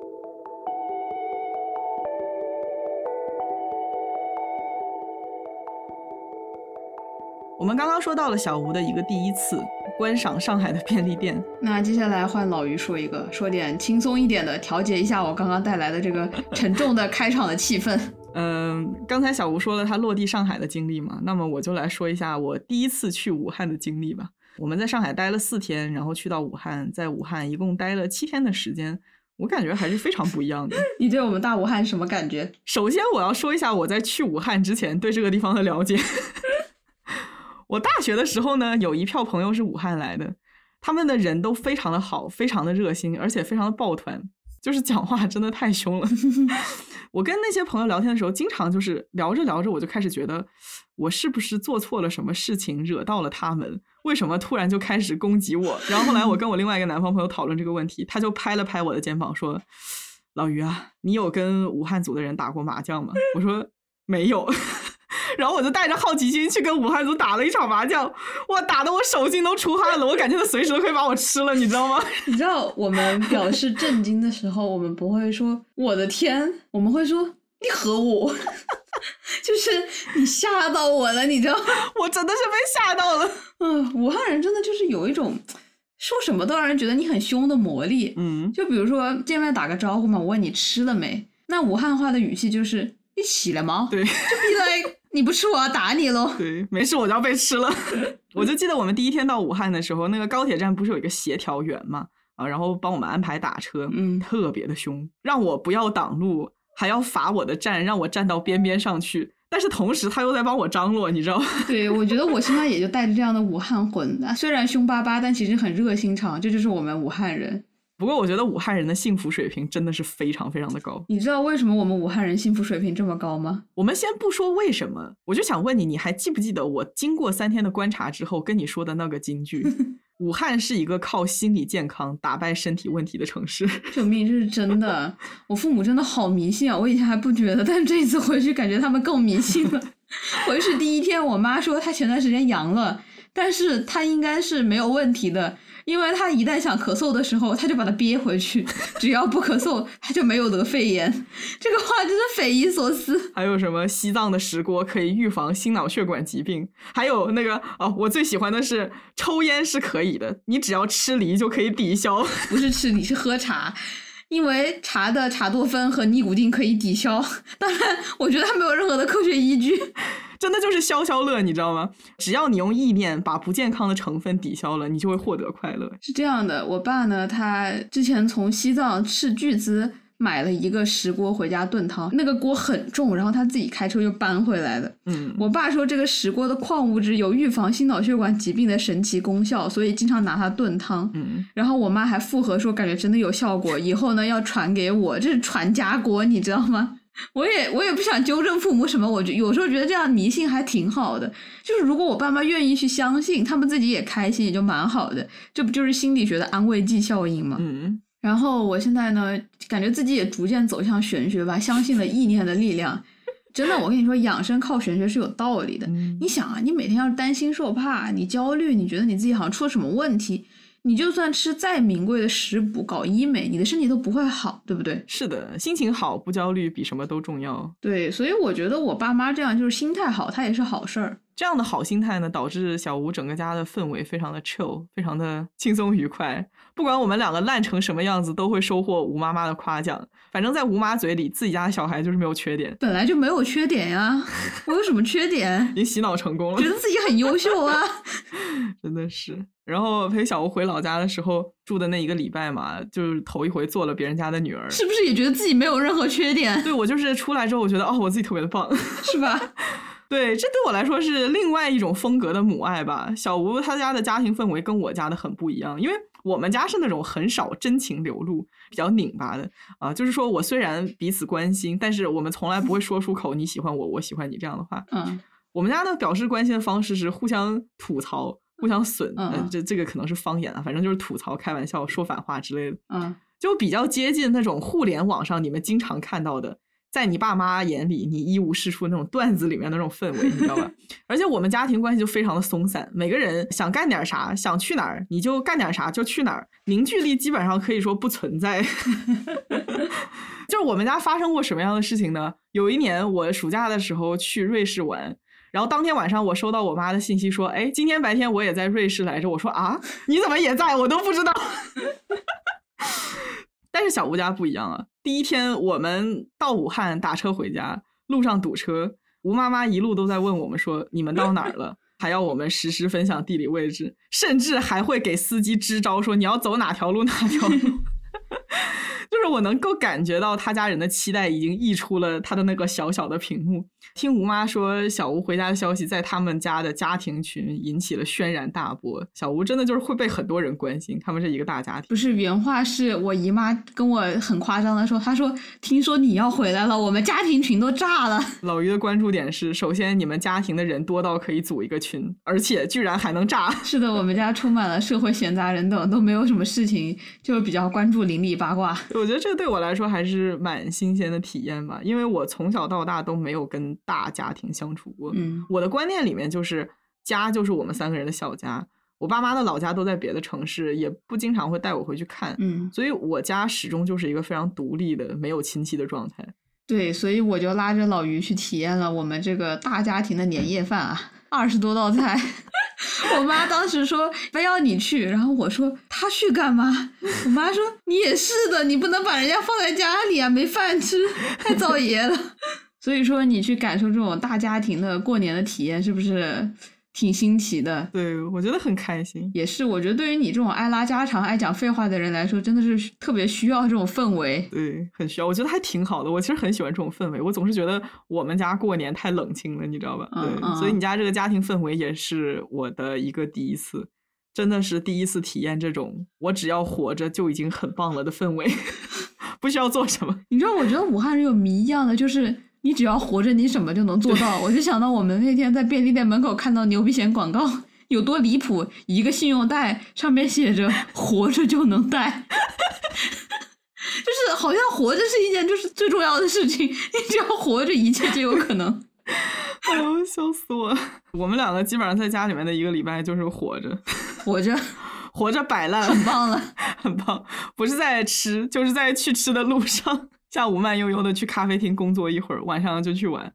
我们刚刚说到了小吴的一个第一次，观赏上海的便利店。那接下来换老于说一个，说点轻松一点的，调节一下我刚刚带来的这个 [laughs] 沉重的开场的气氛。[laughs] 嗯，刚才小吴说了他落地上海的经历嘛，那么我就来说一下我第一次去武汉的经历吧。我们在上海待了四天，然后去到武汉，在武汉一共待了七天的时间，我感觉还是非常不一样的。[laughs] 你对我们大武汉什么感觉？首先，我要说一下我在去武汉之前对这个地方的了解。[laughs] 我大学的时候呢，有一票朋友是武汉来的，他们的人都非常的好，非常的热心，而且非常的抱团，就是讲话真的太凶了。[laughs] 我跟那些朋友聊天的时候，经常就是聊着聊着，我就开始觉得我是不是做错了什么事情，惹到了他们？为什么突然就开始攻击我？然后后来我跟我另外一个南方朋友讨论这个问题，他就拍了拍我的肩膀说：“老于啊，你有跟武汉组的人打过麻将吗？”我说：“没有。[laughs] ”然后我就带着好奇心去跟武汉组打了一场麻将，哇，打的我手心都出汗了，我感觉他随时都可以把我吃了，你知道吗？[laughs] 你知道我们表示震惊的时候，我们不会说“我的天”，我们会说“你和我”，[laughs] 就是你吓到我了，你知道吗？[laughs] 我真的是被吓到了。嗯，武汉人真的就是有一种说什么都让人觉得你很凶的魔力。嗯，就比如说见面打个招呼嘛，我问你吃了没，那武汉话的语气就是“你起了吗？”对，就 be like。你不吃我要打你喽！对，没事我就要被吃了。[laughs] 我就记得我们第一天到武汉的时候，那个高铁站不是有一个协调员嘛？啊，然后帮我们安排打车，嗯，特别的凶，让我不要挡路，还要罚我的站，让我站到边边上去。但是同时他又在帮我张罗，你知道吗？[laughs] 对，我觉得我身上也就带着这样的武汉魂，虽然凶巴巴，但其实很热心肠，这就是我们武汉人。不过我觉得武汉人的幸福水平真的是非常非常的高。你知道为什么我们武汉人幸福水平这么高吗？我们先不说为什么，我就想问你，你还记不记得我经过三天的观察之后跟你说的那个金句？[laughs] 武汉是一个靠心理健康打败身体问题的城市。救命，这是真的！我父母真的好迷信啊！我以前还不觉得，但这一次回去感觉他们更迷信了。[laughs] 回去第一天，我妈说她前段时间阳了，但是她应该是没有问题的。因为他一旦想咳嗽的时候，他就把它憋回去，只要不咳嗽，他就没有得肺炎。这个话真是匪夷所思。还有什么西藏的石锅可以预防心脑血管疾病？还有那个哦，我最喜欢的是抽烟是可以的，你只要吃梨就可以抵消。[laughs] 不是吃梨，是喝茶，因为茶的茶多酚和尼古丁可以抵消。当然，我觉得它没有任何的科学依据。真的就是消消乐，你知道吗？只要你用意念把不健康的成分抵消了，你就会获得快乐。是这样的，我爸呢，他之前从西藏斥巨资买了一个石锅回家炖汤，那个锅很重，然后他自己开车又搬回来的。嗯，我爸说这个石锅的矿物质有预防心脑血管疾病的神奇功效，所以经常拿它炖汤。嗯，然后我妈还附和说，感觉真的有效果，以后呢要传给我，这是传家锅，你知道吗？我也我也不想纠正父母什么，我就有时候觉得这样迷信还挺好的。就是如果我爸妈愿意去相信，他们自己也开心，也就蛮好的。这不就是心理学的安慰剂效应吗？嗯。然后我现在呢，感觉自己也逐渐走向玄学吧，相信了意念的力量。真的，我跟你说，养生靠玄学是有道理的。你想啊，你每天要是担心受怕，你焦虑，你觉得你自己好像出了什么问题。你就算吃再名贵的食补搞医美，你的身体都不会好，对不对？是的，心情好不焦虑比什么都重要。对，所以我觉得我爸妈这样就是心态好，他也是好事儿。这样的好心态呢，导致小吴整个家的氛围非常的 chill，非常的轻松愉快。不管我们两个烂成什么样子，都会收获吴妈妈的夸奖。反正，在吴妈嘴里，自己家的小孩就是没有缺点，本来就没有缺点呀。我有什么缺点？你洗脑成功了，觉得自己很优秀啊。[laughs] 真的是。然后陪小吴回老家的时候，住的那一个礼拜嘛，就是头一回做了别人家的女儿，是不是也觉得自己没有任何缺点？对我就是出来之后，我觉得哦，我自己特别的棒，是吧？[laughs] 对，这对我来说是另外一种风格的母爱吧。小吴他家的家庭氛围跟我家的很不一样，因为我们家是那种很少真情流露、比较拧巴的啊。就是说我虽然彼此关心，但是我们从来不会说出口你喜欢我，我喜欢你这样的话。嗯，我们家的表示关心的方式是互相吐槽。互相损，嗯，这这个可能是方言啊，反正就是吐槽、开玩笑、说反话之类的，嗯，就比较接近那种互联网上你们经常看到的，在你爸妈眼里你一无是处那种段子里面那种氛围，你知道吧？[laughs] 而且我们家庭关系就非常的松散，每个人想干点啥，想去哪儿你就干点啥就去哪儿，凝聚力基本上可以说不存在。[laughs] 就是我们家发生过什么样的事情呢？有一年我暑假的时候去瑞士玩。然后当天晚上我收到我妈的信息说，哎，今天白天我也在瑞士来着。我说啊，你怎么也在？我都不知道。[laughs] 但是小吴家不一样啊，第一天我们到武汉打车回家，路上堵车，吴妈妈一路都在问我们说你们到哪儿了，还要我们实时分享地理位置，甚至还会给司机支招说你要走哪条路哪条路。[laughs] [laughs] 就是我能够感觉到他家人的期待已经溢出了他的那个小小的屏幕。听吴妈说，小吴回家的消息在他们家的家庭群引起了轩然大波。小吴真的就是会被很多人关心，他们是一个大家庭。不是原话是我姨妈跟我很夸张的说，她说听说你要回来了，我们家庭群都炸了。老于的关注点是，首先你们家庭的人多到可以组一个群，而且居然还能炸。是的，我们家充满了社会闲杂人等，都没有什么事情，就比较关注邻里八卦。我觉得这对我来说还是蛮新鲜的体验吧，因为我从小到大都没有跟大家庭相处过。嗯，我的观念里面就是家就是我们三个人的小家，我爸妈的老家都在别的城市，也不经常会带我回去看。嗯，所以我家始终就是一个非常独立的、没有亲戚的状态。对，所以我就拉着老于去体验了我们这个大家庭的年夜饭啊，二十多道菜。[laughs] 我妈当时说非要你去，然后我说她去干嘛？我妈说你也是的，你不能把人家放在家里啊，没饭吃，太造孽了。[laughs] 所以说你去感受这种大家庭的过年的体验，是不是挺新奇的？对，我觉得很开心。也是，我觉得对于你这种爱拉家常、爱讲废话的人来说，真的是特别需要这种氛围。对，很需要。我觉得还挺好的。我其实很喜欢这种氛围。我总是觉得我们家过年太冷清了，你知道吧？对，所以你家这个家庭氛围也是我的一个第一次，真的是第一次体验这种我只要活着就已经很棒了的氛围，[laughs] 不需要做什么。你知道，我觉得武汉人有谜一样的，就是你只要活着，你什么就能做到。我就想到我们那天在便利店门口看到牛皮癣广告。有多离谱？一个信用贷上面写着“活着就能带”，就是好像活着是一件就是最重要的事情。你只要活着，一切就有可能。[laughs] 哎呦，笑死我！我们两个基本上在家里面的一个礼拜就是活着，活着，活着摆烂，很棒了，很棒。不是在吃，就是在去吃的路上。下午慢悠悠的去咖啡厅工作一会儿，晚上就去玩。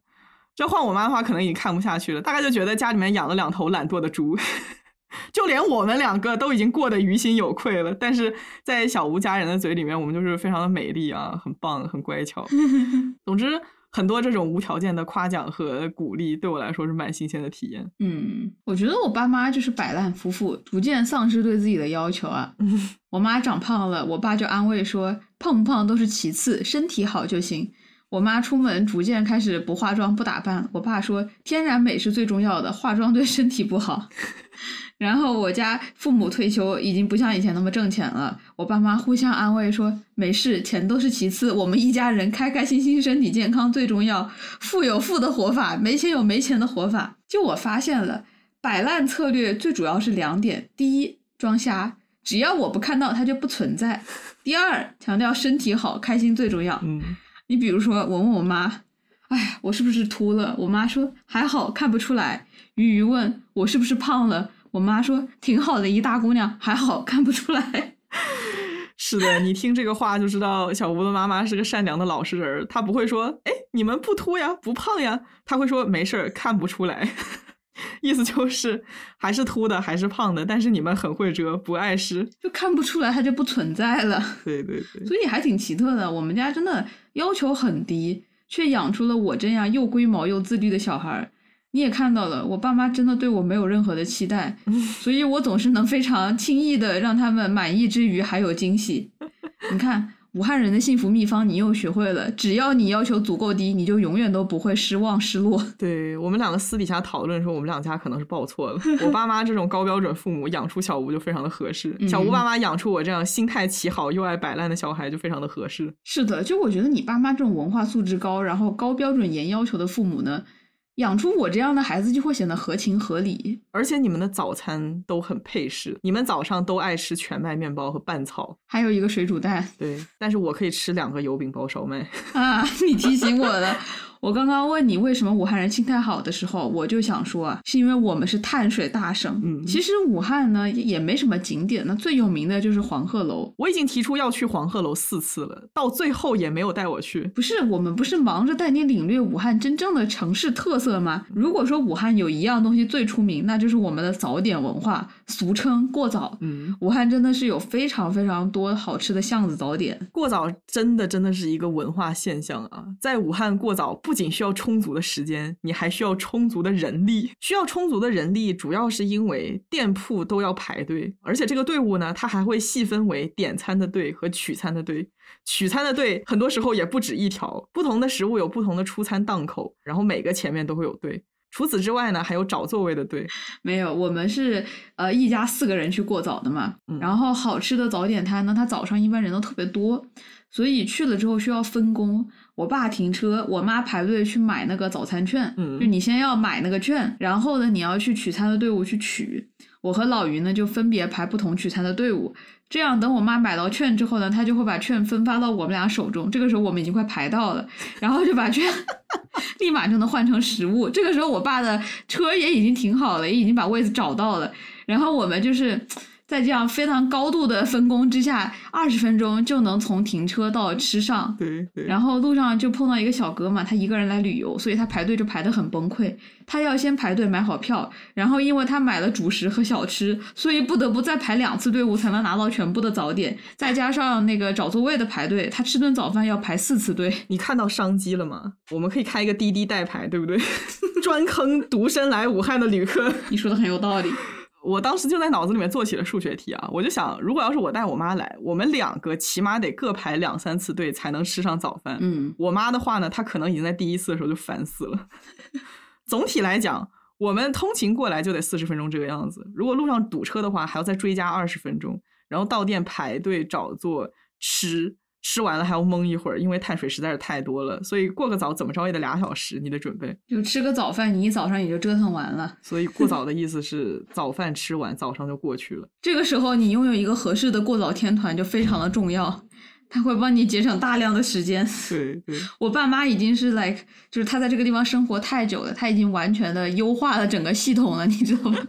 这换我妈的话，可能已经看不下去了，大概就觉得家里面养了两头懒惰的猪，[laughs] 就连我们两个都已经过得于心有愧了。但是在小吴家人的嘴里面，我们就是非常的美丽啊，很棒，很乖巧。[laughs] 总之，很多这种无条件的夸奖和鼓励，对我来说是蛮新鲜的体验。嗯，我觉得我爸妈就是摆烂夫妇，逐渐丧失对自己的要求啊。[laughs] 我妈长胖了，我爸就安慰说，胖不胖都是其次，身体好就行。我妈出门逐渐开始不化妆不打扮，我爸说天然美是最重要的，化妆对身体不好。[laughs] 然后我家父母退休，已经不像以前那么挣钱了，我爸妈互相安慰说没事，钱都是其次，我们一家人开开心心，身体健康最重要。富有富的活法，没钱有没钱的活法。就我发现了，摆烂策略最主要是两点：第一，装瞎，只要我不看到它就不存在；第二，强调身体好，开心最重要。嗯。你比如说，我问我妈，哎，我是不是秃了？我妈说还好，看不出来。鱼鱼问我是不是胖了？我妈说挺好的，一大姑娘，还好看不出来。是的，你听这个话就知道小吴的妈妈是个善良的老实人，她不会说，哎，你们不秃呀，不胖呀，她会说没事儿，看不出来。意思就是还是秃的，还是胖的，但是你们很会遮，不碍事，就看不出来，它就不存在了。对对对，所以还挺奇特的。我们家真的要求很低，却养出了我这样又龟毛又自律的小孩儿。你也看到了，我爸妈真的对我没有任何的期待，所以我总是能非常轻易的让他们满意之余还有惊喜。你看。武汉人的幸福秘方，你又学会了。只要你要求足够低，你就永远都不会失望失落。对我们两个私底下讨论说，我们两家可能是报错了。我爸妈这种高标准父母养出小吴就非常的合适，小吴爸妈养出我这样心态奇好又爱摆烂的小孩就非常的合适。是的，就我觉得你爸妈这种文化素质高，然后高标准严要求的父母呢。养出我这样的孩子就会显得合情合理，而且你们的早餐都很配食，你们早上都爱吃全麦面包和拌草，还有一个水煮蛋。对，但是我可以吃两个油饼包烧麦啊！你提醒我了，我刚刚问你为什么武汉人心态好的时候，我就想说啊，是因为我们是碳水大省。嗯其实武汉呢也没什么景点，那最有名的就是黄鹤楼。我已经提出要去黄鹤楼四次了，到最后也没有带我去。不是我们不是忙着带你领略武汉真正的城市特色吗？如果说武汉有一样东西最出名，那就是我们的早点文化，俗称过早。嗯，武汉真的是有非常非常多好吃的巷子早点。过早真的真的是一个文化现象啊！在武汉过早不仅需要充足的时间，你还需要充足的人力。需要充足的人力，主要是因为店铺都要排队，而且这个队伍呢，它还会细分为点餐的队和取餐的队。取餐的队很多时候也不止一条，不同的食物有不同的出餐档口，然后每个前面都会有队。除此之外呢，还有找座位的队。没有，我们是呃一家四个人去过早的嘛。嗯然后好吃的早点摊呢，它早上一般人都特别多，所以去了之后需要分工。我爸停车，我妈排队去买那个早餐券。嗯就你先要买那个券，然后呢，你要去取餐的队伍去取。我和老于呢就分别排不同取餐的队伍，这样等我妈买到券之后呢，她就会把券分发到我们俩手中。这个时候我们已经快排到了，然后就把券 [laughs] 立马就能换成食物。这个时候我爸的车也已经停好了，也已经把位子找到了，然后我们就是。在这样非常高度的分工之下，二十分钟就能从停车到吃上。对对然后路上就碰到一个小哥嘛，他一个人来旅游，所以他排队就排得很崩溃。他要先排队买好票，然后因为他买了主食和小吃，所以不得不再排两次队伍才能拿到全部的早点，再加上那个找座位的排队，他吃顿早饭要排四次队。你看到商机了吗？我们可以开一个滴滴代排，对不对？[laughs] 专坑独身来武汉的旅客。你说的很有道理。我当时就在脑子里面做起了数学题啊，我就想，如果要是我带我妈来，我们两个起码得各排两三次队才能吃上早饭。嗯，我妈的话呢，她可能已经在第一次的时候就烦死了。[laughs] 总体来讲，我们通勤过来就得四十分钟这个样子，如果路上堵车的话，还要再追加二十分钟，然后到店排队找座吃。吃完了还要蒙一会儿，因为碳水实在是太多了，所以过个早怎么着也得俩小时，你得准备。就吃个早饭，你一早上也就折腾完了。所以过早的意思是早饭吃完，早上就过去了。[laughs] 这个时候，你拥有一个合适的过早天团就非常的重要，它会帮你节省大量的时间。对对，[laughs] 我爸妈已经是 like，就是他在这个地方生活太久了，他已经完全的优化了整个系统了，你知道吗？[laughs]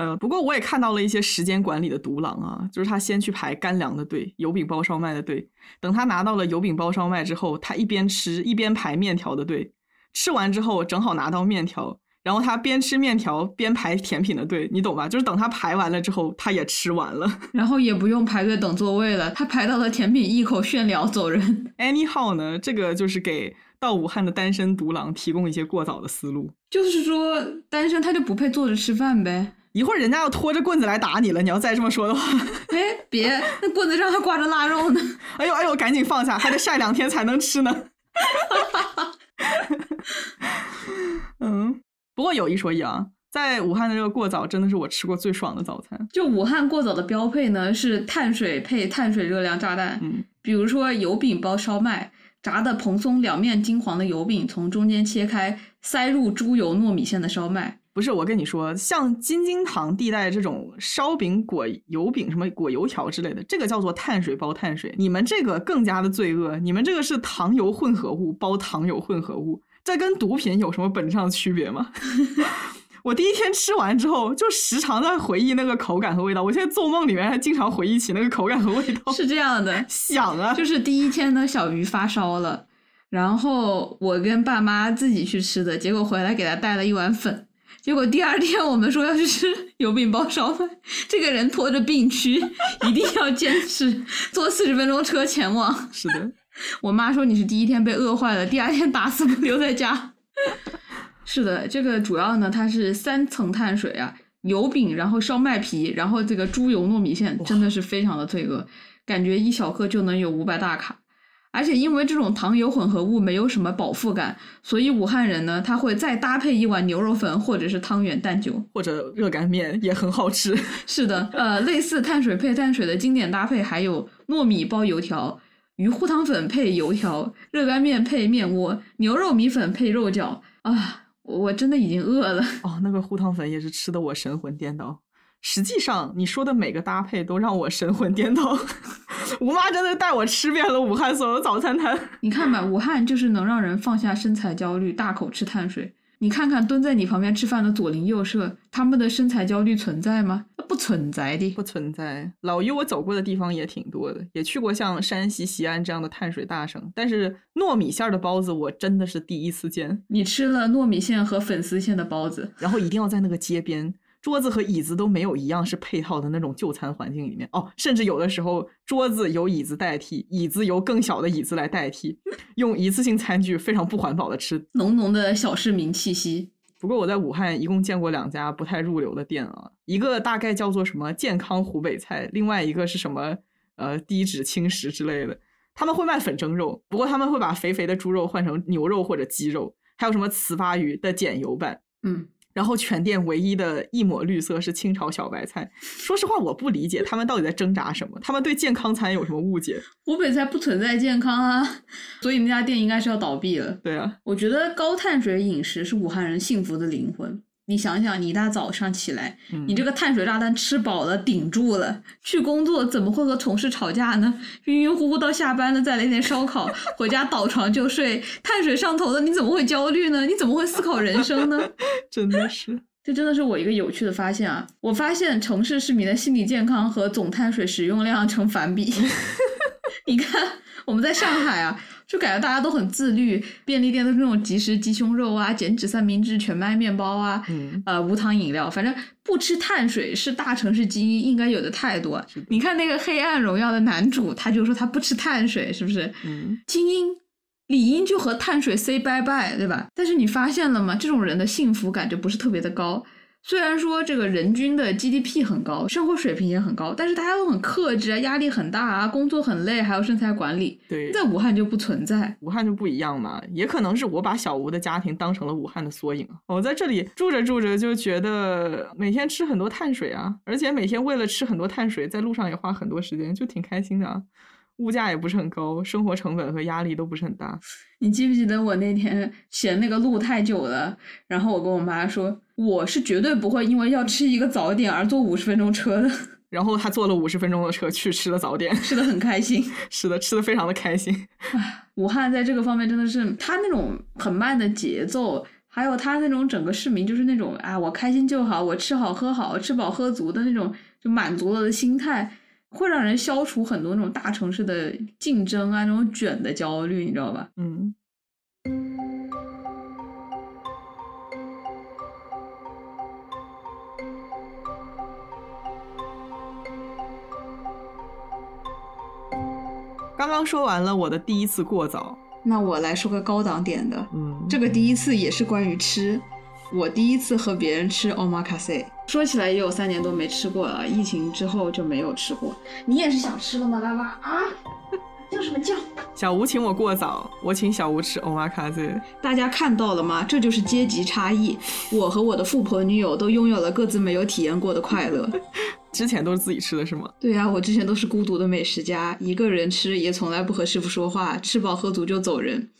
呃，不过我也看到了一些时间管理的独狼啊，就是他先去排干粮的队、油饼包烧麦的队，等他拿到了油饼包烧麦之后，他一边吃一边排面条的队，吃完之后正好拿到面条，然后他边吃面条边排甜品的队，你懂吧？就是等他排完了之后，他也吃完了。[laughs] 然后也不用排队等座位了，他排到了甜品一口炫了走人。Anyhow 呢，这个就是给到武汉的单身独狼提供一些过早的思路。就是说，单身他就不配坐着吃饭呗？一会儿人家要拖着棍子来打你了，你要再这么说的话，[laughs] 哎，别，那棍子上还挂着腊肉呢。哎呦哎呦，赶紧放下，还得晒两天才能吃呢。[laughs] 嗯，不过有一说一啊，在武汉的这个过早真的是我吃过最爽的早餐。就武汉过早的标配呢是碳水配碳水热量炸弹，嗯，比如说油饼包烧麦，炸的蓬松两面金黄的油饼从中间切开，塞入猪油糯米馅的烧麦。不是我跟你说，像京津唐地带这种烧饼裹油饼、什么裹油条之类的，这个叫做碳水包碳水。你们这个更加的罪恶，你们这个是糖油混合物包糖油混合物，这跟毒品有什么本质上的区别吗？[laughs] 我第一天吃完之后，就时常在回忆那个口感和味道。我现在做梦里面还经常回忆起那个口感和味道，是这样的，[laughs] 想啊，就是第一天呢，小鱼发烧了，然后我跟爸妈自己去吃的，结果回来给他带了一碗粉。结果第二天我们说要去吃油饼包烧麦，这个人拖着病躯，一定要坚持坐四十分钟车前往。是的，[laughs] 我妈说你是第一天被饿坏了，第二天打死不留在家。是的，这个主要呢，它是三层碳水啊，油饼，然后烧麦皮，然后这个猪油糯米线，真的是非常的罪恶，感觉一小克就能有五百大卡。而且因为这种糖油混合物没有什么饱腹感，所以武汉人呢，他会再搭配一碗牛肉粉或者是汤圆蛋酒。或者热干面也很好吃。[laughs] 是的，呃，类似碳水配碳水的经典搭配还有糯米包油条、鱼糊汤粉配油条、热干面配面窝、牛肉米粉配肉饺啊！我我真的已经饿了。哦，那个糊汤粉也是吃的我神魂颠倒。实际上你说的每个搭配都让我神魂颠倒。[laughs] 吴妈真的带我吃遍了武汉所有早餐摊。你看吧，武汉就是能让人放下身材焦虑，大口吃碳水。你看看蹲在你旁边吃饭的左邻右舍，他们的身材焦虑存在吗？不存在的，不存在。老于我走过的地方也挺多的，也去过像山西西安这样的碳水大省，但是糯米馅的包子我真的是第一次见。你吃了糯米馅和粉丝馅的包子，然后一定要在那个街边。桌子和椅子都没有一样是配套的那种就餐环境里面哦，甚至有的时候桌子由椅子代替，椅子由更小的椅子来代替，用一次性餐具非常不环保的吃，浓浓的小市民气息。不过我在武汉一共见过两家不太入流的店啊，一个大概叫做什么健康湖北菜，另外一个是什么呃低脂轻食之类的。他们会卖粉蒸肉，不过他们会把肥肥的猪肉换成牛肉或者鸡肉，还有什么糍粑鱼的减油版，嗯。然后全店唯一的一抹绿色是清炒小白菜。说实话，我不理解他们到底在挣扎什么。他们对健康餐有什么误解？湖北菜不存在健康啊，[laughs] 所以那家店应该是要倒闭了。对啊，我觉得高碳水饮食是武汉人幸福的灵魂。你想想，你一大早上起来，你这个碳水炸弹吃饱了，顶住了，去工作怎么会和同事吵架呢？晕晕乎乎到下班了，再来点烧烤，回家倒床就睡，碳水上头了，你怎么会焦虑呢？你怎么会思考人生呢？[laughs] 真的是，这真的是我一个有趣的发现啊！我发现城市市民的心理健康和总碳水使用量成反比。[laughs] 你看，我们在上海啊。就感觉大家都很自律，便利店都是那种即食鸡胸肉啊、减脂三明治、全麦面包啊，嗯呃，无糖饮料，反正不吃碳水是大城市精英应该有的态度。你看那个《黑暗荣耀》的男主，他就说他不吃碳水，是不是？嗯精英理应就和碳水 say 拜拜，对吧？但是你发现了吗？这种人的幸福感就不是特别的高。虽然说这个人均的 GDP 很高，生活水平也很高，但是大家都很克制啊，压力很大啊，工作很累，还有身材管理。对，在武汉就不存在，武汉就不一样嘛。也可能是我把小吴的家庭当成了武汉的缩影。我在这里住着住着就觉得每天吃很多碳水啊，而且每天为了吃很多碳水，在路上也花很多时间，就挺开心的啊。物价也不是很高，生活成本和压力都不是很大。你记不记得我那天嫌那个路太久了，然后我跟我妈说，我是绝对不会因为要吃一个早点而坐五十分钟车的。然后他坐了五十分钟的车去吃了早点，吃的很开心。[laughs] 是的，吃的非常的开心。武汉在这个方面真的是，他那种很慢的节奏，还有他那种整个市民就是那种啊，我开心就好，我吃好喝好，吃饱喝足的那种就满足了的心态。会让人消除很多那种大城市的竞争啊，那种卷的焦虑，你知道吧？嗯。刚刚说完了我的第一次过早，那我来说个高档点的。嗯，这个第一次也是关于吃。我第一次和别人吃 omakase，说起来也有三年多没吃过了，疫情之后就没有吃过。你也是想吃了吗，拉拉啊？叫什么叫？小吴请我过早，我请小吴吃 omakase。大家看到了吗？这就是阶级差异。我和我的富婆女友都拥有了各自没有体验过的快乐。[laughs] 之前都是自己吃的是吗？对呀，我之前都是孤独的美食家，一个人吃，也从来不和师傅说话，吃饱喝足就走人。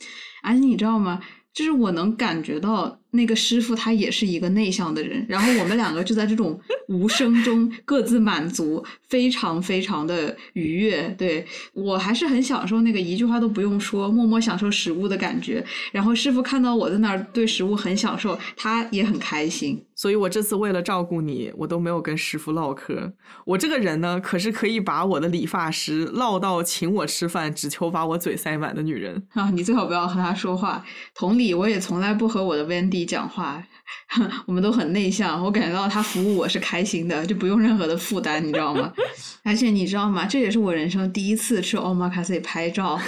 而且你知道吗？就是我能感觉到。那个师傅他也是一个内向的人，然后我们两个就在这种无声中各自满足，非常非常的愉悦。对我还是很享受那个一句话都不用说，默默享受食物的感觉。然后师傅看到我在那儿对食物很享受，他也很开心。所以我这次为了照顾你，我都没有跟师傅唠嗑。我这个人呢，可是可以把我的理发师唠到请我吃饭，只求把我嘴塞满的女人啊！你最好不要和他说话。同理，我也从来不和我的 Wendy。讲话，[laughs] 我们都很内向。我感觉到他服务我是开心的，就不用任何的负担，你知道吗？[laughs] 而且你知道吗？这也是我人生第一次吃 omakase 拍照。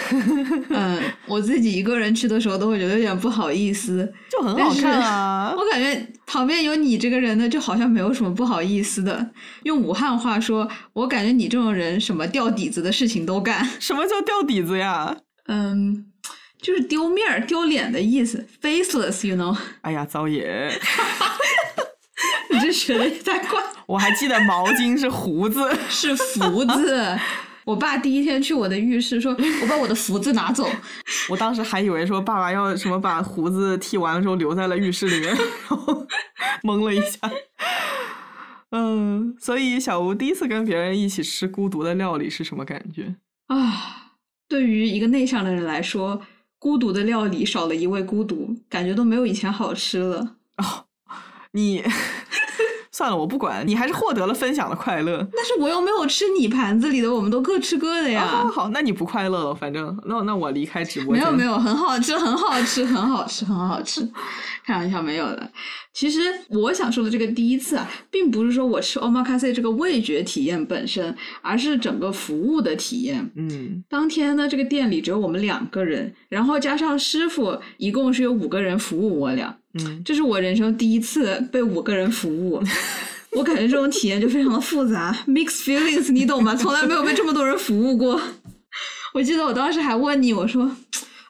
嗯，[laughs] 我自己一个人去的时候都会觉得有点不好意思，就很好看啊。我感觉旁边有你这个人呢，就好像没有什么不好意思的。用武汉话说，我感觉你这种人，什么掉底子的事情都干。什么叫掉底子呀？嗯。就是丢面儿、丢脸的意思，faceless，you know？哎呀，糟爷，[laughs] 你这学的也太快。我还记得毛巾是胡子，[laughs] 是福字。我爸第一天去我的浴室，说我把我的福字拿走。我当时还以为说爸爸要什么把胡子剃完了之后留在了浴室里面，然后 [laughs] 懵了一下。嗯，所以小吴第一次跟别人一起吃孤独的料理是什么感觉啊？对于一个内向的人来说，孤独的料理少了一味孤独，感觉都没有以前好吃了。哦，你。算了，我不管你，还是获得了分享的快乐。但是我又没有吃你盘子里的，我们都各吃各的呀。好，那你不快乐了，反正那那我离开直播间。没有没有，很好吃，很好吃，很好吃，很好吃。开玩笑，没有的。其实我想说的这个第一次啊，并不是说我吃 omakase 这个味觉体验本身，而是整个服务的体验。嗯，当天呢，这个店里只有我们两个人，然后加上师傅，一共是有五个人服务我俩。嗯，这是我人生第一次被五个人服务，[laughs] 我感觉这种体验就非常的复杂，mixed feelings，你懂吗？[laughs] 从来没有被这么多人服务过。我记得我当时还问你，我说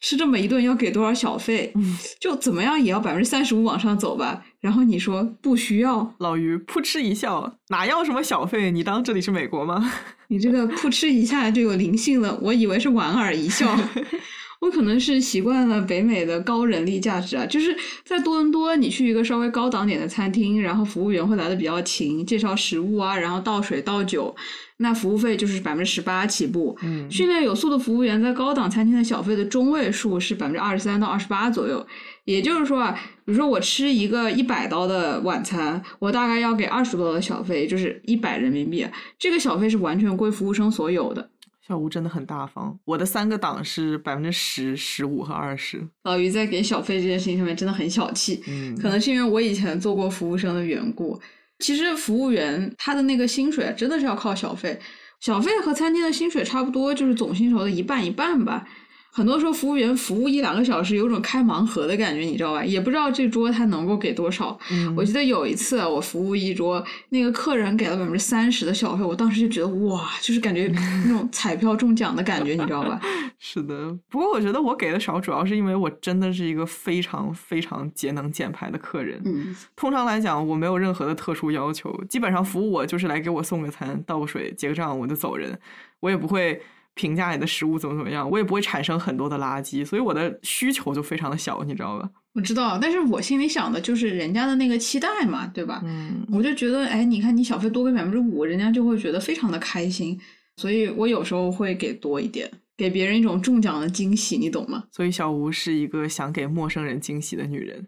吃这么一顿要给多少小费？就怎么样也要百分之三十五往上走吧。然后你说不需要，老于扑哧一笑，哪要什么小费？你当这里是美国吗？你这个扑哧一下就有灵性了，我以为是莞尔一笑。[laughs] 我可能是习惯了北美的高人力价值啊，就是在多伦多，你去一个稍微高档点的餐厅，然后服务员会来的比较勤，介绍食物啊，然后倒水倒酒，那服务费就是百分之十八起步。嗯，训练有素的服务员在高档餐厅的小费的中位数是百分之二十三到二十八左右。也就是说啊，比如说我吃一个一百刀的晚餐，我大概要给二十多刀的小费，就是一百人民币。这个小费是完全归服务生所有的。小吴真的很大方，我的三个档是百分之十、十五和二十。老于在给小费这件事情上面真的很小气，嗯，可能是因为我以前做过服务生的缘故。其实服务员他的那个薪水真的是要靠小费，小费和餐厅的薪水差不多，就是总薪酬的一半一半吧。很多时候，服务员服务一两个小时，有种开盲盒的感觉，你知道吧？也不知道这桌他能够给多少。我记得有一次，我服务一桌，那个客人给了百分之三十的小费，我当时就觉得哇，就是感觉那种彩票中奖的感觉，你知道吧？[laughs] 是的，不过我觉得我给的少，主要是因为我真的是一个非常非常节能减排的客人。嗯，通常来讲，我没有任何的特殊要求，基本上服务我就是来给我送个餐、倒个水、结个账，我就走人，我也不会。评价你的食物怎么怎么样，我也不会产生很多的垃圾，所以我的需求就非常的小，你知道吧？我知道，但是我心里想的就是人家的那个期待嘛，对吧？嗯，我就觉得，哎，你看你小费多给百分之五，人家就会觉得非常的开心，所以我有时候会给多一点，给别人一种中奖的惊喜，你懂吗？所以小吴是一个想给陌生人惊喜的女人，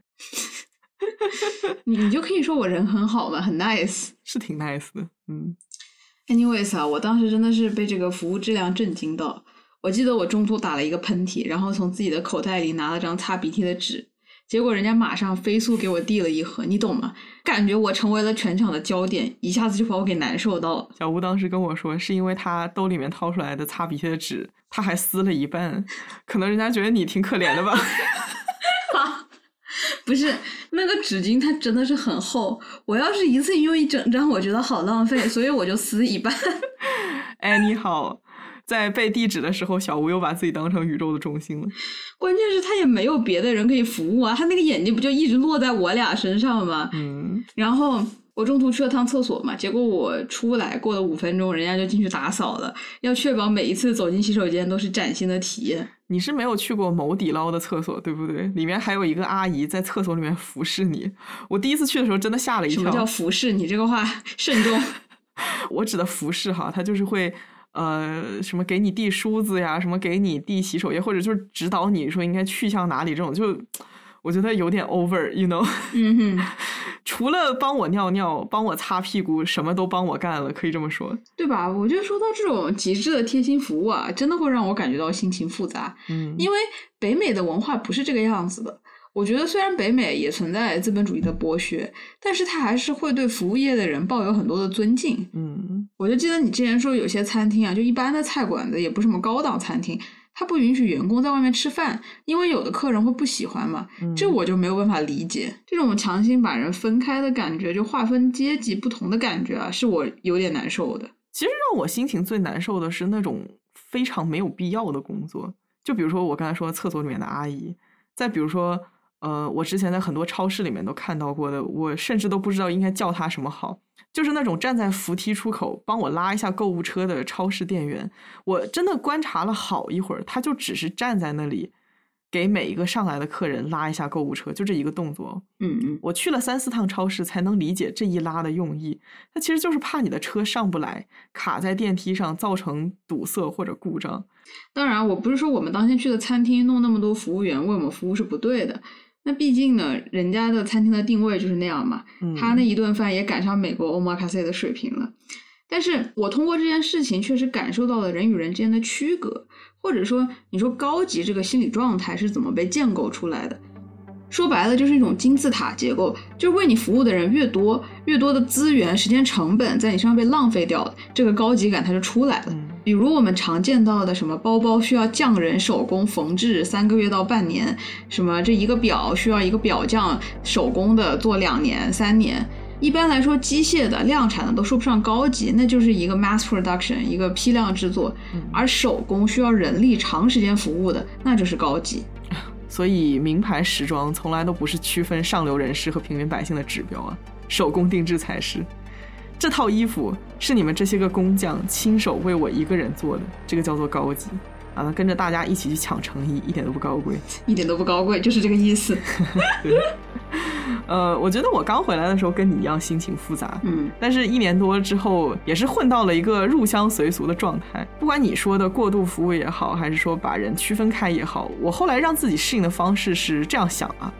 [laughs] 你你就可以说我人很好嘛，很 nice，是挺 nice 的，嗯。Anyways 啊，我当时真的是被这个服务质量震惊到。我记得我中途打了一个喷嚏，然后从自己的口袋里拿了张擦鼻涕的纸，结果人家马上飞速给我递了一盒，你懂吗？感觉我成为了全场的焦点，一下子就把我给难受到了。小吴当时跟我说，是因为他兜里面掏出来的擦鼻涕的纸，他还撕了一半，可能人家觉得你挺可怜的吧。[laughs] 不是那个纸巾，它真的是很厚。我要是一次用一整张，我觉得好浪费，所以我就撕一半。[laughs] 哎，你好，在背地址的时候，小吴又把自己当成宇宙的中心了。关键是，他也没有别的人可以服务啊，他那个眼睛不就一直落在我俩身上吗？嗯，然后。我中途去了趟厕所嘛，结果我出来过了五分钟，人家就进去打扫了。要确保每一次走进洗手间都是崭新的体验。你是没有去过某底捞的厕所，对不对？里面还有一个阿姨在厕所里面服侍你。我第一次去的时候真的吓了一跳。什么叫服侍？你这个话 [laughs] 慎重。[laughs] 我指的服侍哈，他就是会呃什么给你递梳子呀，什么给你递洗手液，或者就是指导你说应该去向哪里这种就。[tsk] 我觉得有点 over，you know。嗯哼，[laughs] 除了帮我尿尿、帮我擦屁股，什么都帮我干了，可以这么说，对吧？我觉得说到这种极致的贴心服务啊，真的会让我感觉到心情复杂。嗯，因为北美的文化不是这个样子的。我觉得虽然北美也存在资本主义的剥削，但是他还是会对服务业的人抱有很多的尊敬。嗯，我就记得你之前说有些餐厅啊，就一般的菜馆子，也不是什么高档餐厅。他不允许员工在外面吃饭，因为有的客人会不喜欢嘛。这我就没有办法理解，这种强行把人分开的感觉，就划分阶级不同的感觉啊，是我有点难受的。其实让我心情最难受的是那种非常没有必要的工作，就比如说我刚才说厕所里面的阿姨，再比如说，呃，我之前在很多超市里面都看到过的，我甚至都不知道应该叫他什么好。就是那种站在扶梯出口帮我拉一下购物车的超市店员，我真的观察了好一会儿，他就只是站在那里，给每一个上来的客人拉一下购物车，就这一个动作。嗯嗯，我去了三四趟超市才能理解这一拉的用意。他其实就是怕你的车上不来，卡在电梯上造成堵塞或者故障。当然，我不是说我们当天去的餐厅弄那么多服务员为我们服务是不对的。那毕竟呢，人家的餐厅的定位就是那样嘛，他那一顿饭也赶上美国 omakase 的水平了。但是我通过这件事情确实感受到了人与人之间的区隔。或者说，你说高级这个心理状态是怎么被建构出来的？说白了，就是一种金字塔结构，就是为你服务的人越多，越多的资源、时间成本在你身上被浪费掉了，这个高级感它就出来了。比如我们常见到的什么包包需要匠人手工缝制三个月到半年，什么这一个表需要一个表匠手工的做两年、三年。一般来说，机械的、量产的都说不上高级，那就是一个 mass production，一个批量制作。而手工需要人力长时间服务的，那就是高级。[laughs] 所以，名牌时装从来都不是区分上流人士和平民百姓的指标啊，手工定制才是。这套衣服是你们这些个工匠亲手为我一个人做的，这个叫做高级。啊，跟着大家一起去抢成衣，一点都不高贵，一点都不高贵，就是这个意思。[laughs] 呃，我觉得我刚回来的时候跟你一样心情复杂，嗯，但是一年多之后也是混到了一个入乡随俗的状态。不管你说的过度服务也好，还是说把人区分开也好，我后来让自己适应的方式是这样想啊，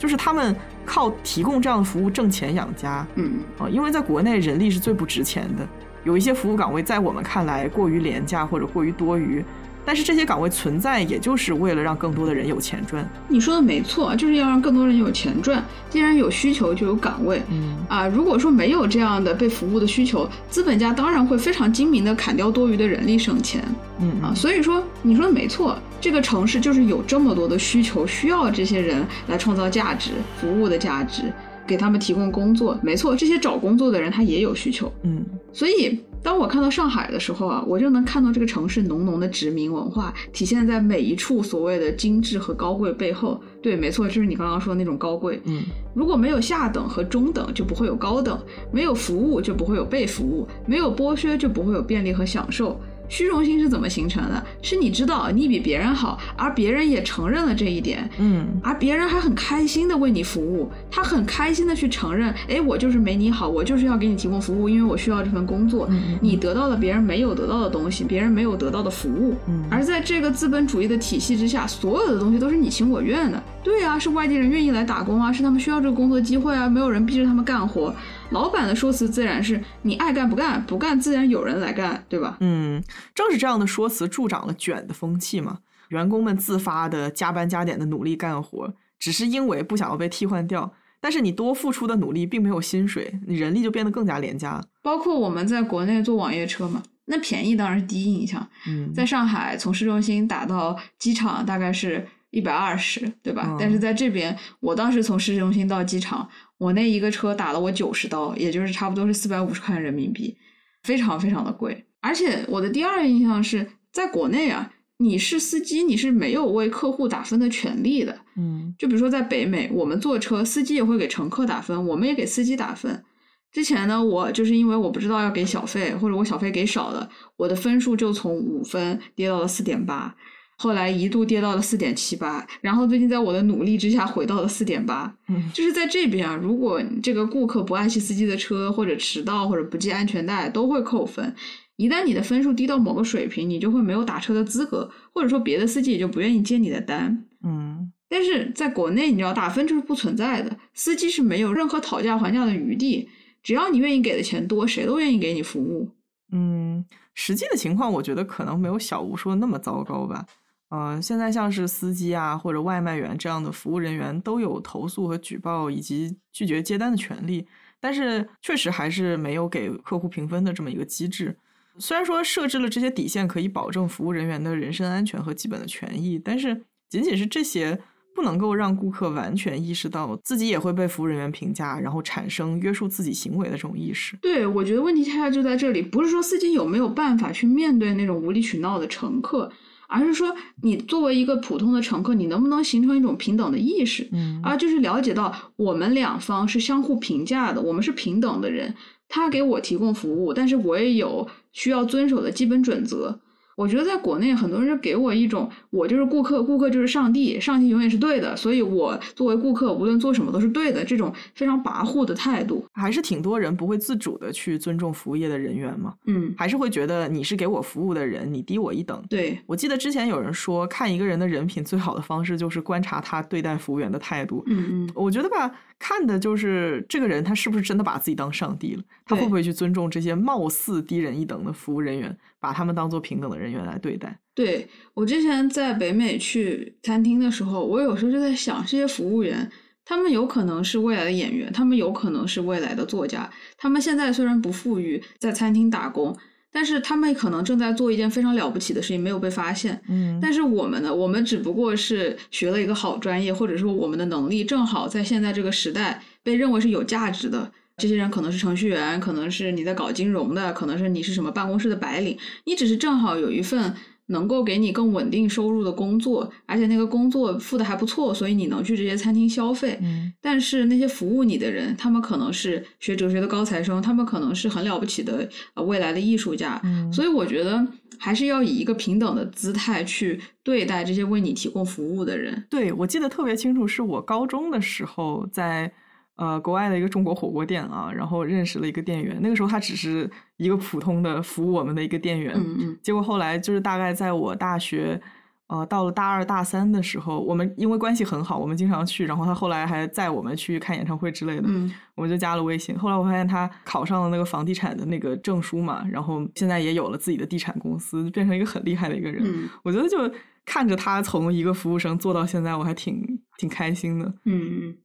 就是他们靠提供这样的服务挣钱养家，嗯啊，因为在国内人力是最不值钱的，有一些服务岗位在我们看来过于廉价或者过于多余。但是这些岗位存在，也就是为了让更多的人有钱赚。你说的没错，就是要让更多人有钱赚。既然有需求，就有岗位。嗯啊，如果说没有这样的被服务的需求，资本家当然会非常精明的砍掉多余的人力省钱。嗯啊，所以说你说的没错，这个城市就是有这么多的需求，需要这些人来创造价值、服务的价值，给他们提供工作。没错，这些找工作的人他也有需求。嗯，所以。当我看到上海的时候啊，我就能看到这个城市浓浓的殖民文化体现在每一处所谓的精致和高贵背后。对，没错，就是你刚刚说的那种高贵。嗯，如果没有下等和中等，就不会有高等；没有服务，就不会有被服务；没有剥削，就不会有便利和享受。虚荣心是怎么形成的？是你知道你比别人好，而别人也承认了这一点，嗯，而别人还很开心的为你服务，他很开心的去承认，哎，我就是没你好，我就是要给你提供服务，因为我需要这份工作。嗯你得到了别人没有得到的东西，别人没有得到的服务。而在这个资本主义的体系之下，所有的东西都是你情我愿的。对啊，是外地人愿意来打工啊，是他们需要这个工作机会啊，没有人逼着他们干活。老板的说辞自然是你爱干不干，不干自然有人来干，对吧？嗯，正是这样的说辞助长了卷的风气嘛。员工们自发的加班加点的努力干活，只是因为不想要被替换掉。但是你多付出的努力并没有薪水，你人力就变得更加廉价。包括我们在国内坐网约车嘛，那便宜当然是第一印象。嗯，在上海从市中心打到机场大概是一百二十，对吧？但是在这边，我当时从市中心到机场。我那一个车打了我九十刀，也就是差不多是四百五十块人民币，非常非常的贵。而且我的第二印象是在国内啊，你是司机，你是没有为客户打分的权利的。嗯，就比如说在北美，我们坐车，司机也会给乘客打分，我们也给司机打分。之前呢，我就是因为我不知道要给小费，或者我小费给少了，我的分数就从五分跌到了四点八。后来一度跌到了四点七八，然后最近在我的努力之下回到了四点八。嗯，就是在这边啊，如果这个顾客不爱惜司机的车，或者迟到，或者不系安全带，都会扣分。一旦你的分数低到某个水平，你就会没有打车的资格，或者说别的司机也就不愿意接你的单。嗯，但是在国内，你知道打分就是不存在的，司机是没有任何讨价还价的余地，只要你愿意给的钱多，谁都愿意给你服务。嗯，实际的情况，我觉得可能没有小吴说的那么糟糕吧。呃，现在像是司机啊或者外卖员这样的服务人员都有投诉和举报以及拒绝接单的权利，但是确实还是没有给客户评分的这么一个机制。虽然说设置了这些底线可以保证服务人员的人身安全和基本的权益，但是仅仅是这些不能够让顾客完全意识到自己也会被服务人员评价，然后产生约束自己行为的这种意识。对，我觉得问题恰恰就在这里，不是说司机有没有办法去面对那种无理取闹的乘客。而是说，你作为一个普通的乘客，你能不能形成一种平等的意识？嗯，而，就是了解到我们两方是相互评价的，我们是平等的人。他给我提供服务，但是我也有需要遵守的基本准则。我觉得在国内很多人就给我一种，我就是顾客，顾客就是上帝，上帝永远是对的，所以我作为顾客，无论做什么都是对的，这种非常跋扈的态度，还是挺多人不会自主的去尊重服务业的人员嘛。嗯，还是会觉得你是给我服务的人，你低我一等。对，我记得之前有人说，看一个人的人品最好的方式就是观察他对待服务员的态度。嗯嗯，我觉得吧，看的就是这个人他是不是真的把自己当上帝了，他会不会去尊重这些貌似低人一等的服务人员，把他们当做平等的人员来对待。对我之前在北美去餐厅的时候，我有时候就在想，这些服务员，他们有可能是未来的演员，他们有可能是未来的作家。他们现在虽然不富裕，在餐厅打工，但是他们可能正在做一件非常了不起的事情，没有被发现。嗯，但是我们呢，我们只不过是学了一个好专业，或者说我们的能力正好在现在这个时代被认为是有价值的。这些人可能是程序员，可能是你在搞金融的，可能是你是什么办公室的白领，你只是正好有一份。能够给你更稳定收入的工作，而且那个工作付的还不错，所以你能去这些餐厅消费。嗯，但是那些服务你的人，他们可能是学哲学的高材生，他们可能是很了不起的呃未来的艺术家。嗯，所以我觉得还是要以一个平等的姿态去对待这些为你提供服务的人。对，我记得特别清楚，是我高中的时候在。呃，国外的一个中国火锅店啊，然后认识了一个店员。那个时候他只是一个普通的服务我们的一个店员。嗯嗯。结果后来就是大概在我大学，呃，到了大二大三的时候，我们因为关系很好，我们经常去。然后他后来还载我们去看演唱会之类的。嗯。我们就加了微信。后来我发现他考上了那个房地产的那个证书嘛，然后现在也有了自己的地产公司，变成一个很厉害的一个人。嗯。我觉得就看着他从一个服务生做到现在，我还挺挺开心的。嗯嗯。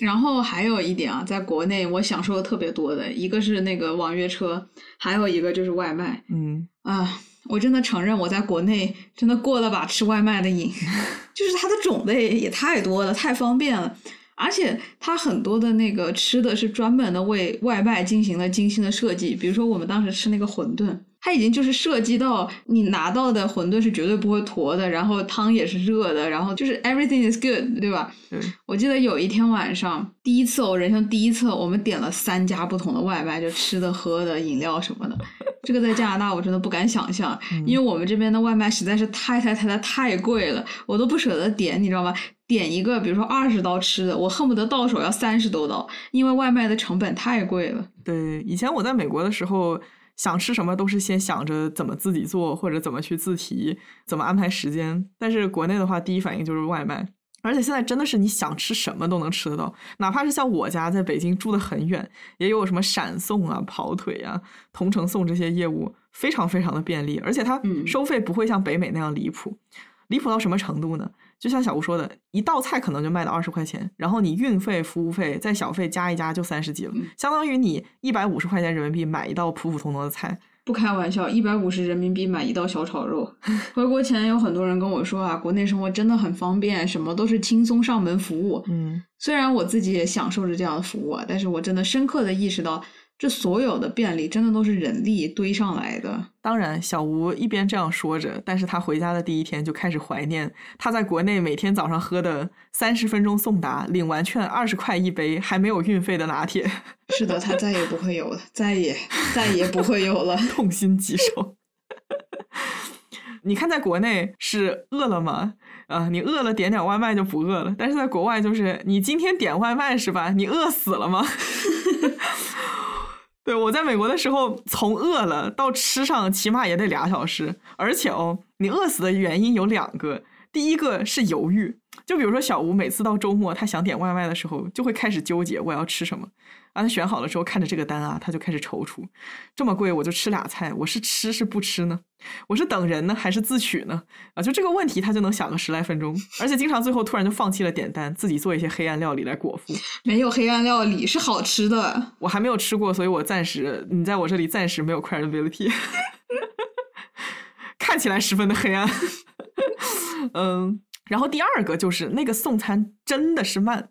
然后还有一点啊，在国内我享受的特别多的一个是那个网约车，还有一个就是外卖。嗯啊，我真的承认我在国内真的过了把吃外卖的瘾，[laughs] 就是它的种类也太多了，太方便了，而且它很多的那个吃的是专门的为外卖进行了精心的设计，比如说我们当时吃那个馄饨。它已经就是涉及到你拿到的馄饨是绝对不会坨的，然后汤也是热的，然后就是 everything is good，对吧？嗯。我记得有一天晚上，第一次我人生第一次，我们点了三家不同的外卖，就吃的、喝的、饮料什么的。这个在加拿大我真的不敢想象，因为我们这边的外卖实在是太太太太太贵了，我都不舍得点，你知道吗？点一个比如说二十刀吃的，我恨不得到手要三十多刀，因为外卖的成本太贵了。对，以前我在美国的时候。想吃什么都是先想着怎么自己做，或者怎么去自提，怎么安排时间。但是国内的话，第一反应就是外卖，而且现在真的是你想吃什么都能吃得到，哪怕是像我家在北京住的很远，也有什么闪送啊、跑腿啊、同城送这些业务，非常非常的便利，而且它收费不会像北美那样离谱，离谱到什么程度呢？就像小吴说的，一道菜可能就卖到二十块钱，然后你运费、服务费再小费加一加就三十几了，相当于你一百五十块钱人民币买一道普普通通的菜。不开玩笑，一百五十人民币买一道小炒肉。[laughs] 回国前有很多人跟我说啊，国内生活真的很方便，什么都是轻松上门服务。嗯，虽然我自己也享受着这样的服务啊，但是我真的深刻的意识到。这所有的便利，真的都是人力堆上来的。当然，小吴一边这样说着，但是他回家的第一天就开始怀念他在国内每天早上喝的三十分钟送达、领完券二十块一杯、还没有运费的拿铁。[laughs] 是的，他再也不会有了，再也再也不会有了，痛心疾首。[laughs] 你看，在国内是饿了吗啊，你饿了点点外卖就不饿了，但是在国外就是你今天点外卖是吧？你饿死了吗？[laughs] 对，我在美国的时候，从饿了到吃上，起码也得俩小时。而且哦，你饿死的原因有两个，第一个是犹豫，就比如说小吴每次到周末，他想点外卖的时候，就会开始纠结我要吃什么。啊，他选好了之后，看着这个单啊，他就开始踌躇。这么贵，我就吃俩菜，我是吃是不吃呢？我是等人呢，还是自取呢？啊，就这个问题，他就能想个十来分钟，而且经常最后突然就放弃了点单，自己做一些黑暗料理来果腹。没有黑暗料理是好吃的，我还没有吃过，所以我暂时你在我这里暂时没有 credibility，[laughs] 看起来十分的黑暗。[laughs] 嗯，然后第二个就是那个送餐真的是慢。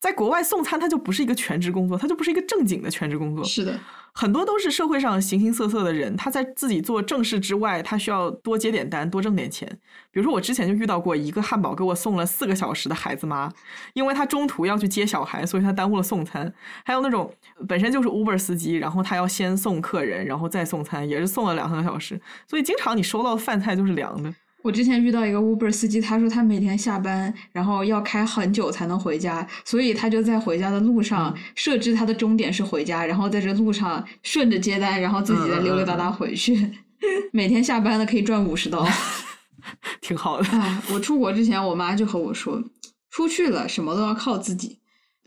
在国外送餐，它就不是一个全职工作，它就不是一个正经的全职工作。是的，很多都是社会上形形色色的人，他在自己做正事之外，他需要多接点单，多挣点钱。比如说，我之前就遇到过一个汉堡给我送了四个小时的孩子妈，因为他中途要去接小孩，所以他耽误了送餐。还有那种本身就是 Uber 司机，然后他要先送客人，然后再送餐，也是送了两三个小时。所以经常你收到的饭菜就是凉的。我之前遇到一个 Uber 司机，他说他每天下班，然后要开很久才能回家，所以他就在回家的路上设置他的终点是回家，然后在这路上顺着接单，然后自己再溜溜达达回去。[laughs] 每天下班了可以赚五十刀，[laughs] 挺好的。哎，我出国之前，我妈就和我说，出去了什么都要靠自己。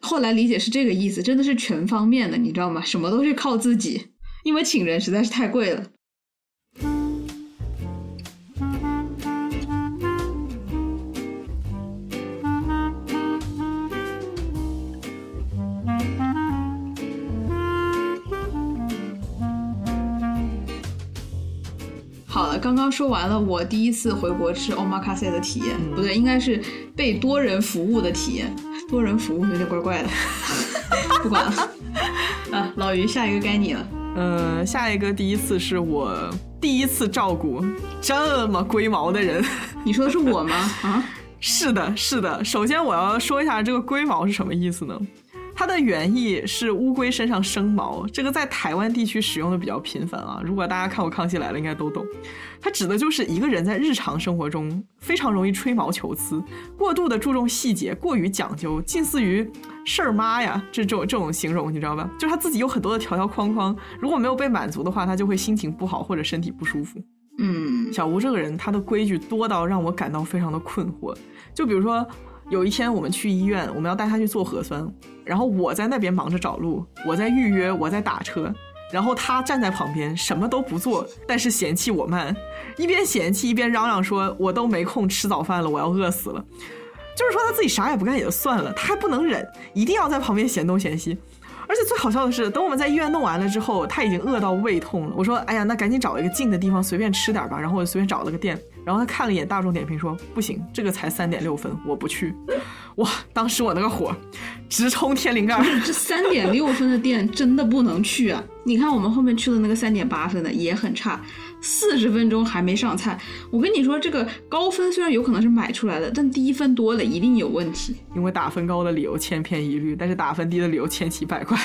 后来理解是这个意思，真的是全方面的，你知道吗？什么都是靠自己，因为请人实在是太贵了。好了，刚刚说完了我第一次回国吃 omakase 的体验，不对，应该是被多人服务的体验。多人服务有点怪怪的，[laughs] 不管了。啊，老于，下一个该你了。呃，下一个第一次是我第一次照顾这么龟毛的人。[laughs] 你说的是我吗？啊，是的，是的。首先我要说一下这个龟毛是什么意思呢？它的原意是乌龟身上生毛，这个在台湾地区使用的比较频繁啊。如果大家看过《康熙来了》，应该都懂。它指的就是一个人在日常生活中非常容易吹毛求疵，过度的注重细节，过于讲究，近似于事儿妈呀这种这种形容，你知道吧？就是他自己有很多的条条框框，如果没有被满足的话，他就会心情不好或者身体不舒服。嗯，小吴这个人，他的规矩多到让我感到非常的困惑。就比如说。有一天我们去医院，我们要带他去做核酸，然后我在那边忙着找路，我在预约，我在打车，然后他站在旁边什么都不做，但是嫌弃我慢，一边嫌弃一边嚷嚷说：“我都没空吃早饭了，我要饿死了。”就是说他自己啥也不干也就算了，他还不能忍，一定要在旁边嫌东嫌西。而且最好笑的是，等我们在医院弄完了之后，他已经饿到胃痛了。我说：“哎呀，那赶紧找一个近的地方随便吃点吧。”然后我就随便找了个店。然后他看了一眼大众点评，说：“不行，这个才三点六分，我不去。”哇，当时我那个火直冲天灵盖。这三点六分的店真的不能去啊！你看我们后面去的那个三点八分的也很差。四十分钟还没上菜，我跟你说，这个高分虽然有可能是买出来的，但低分多了一定有问题。因为打分高的理由千篇一律，但是打分低的理由千奇百怪，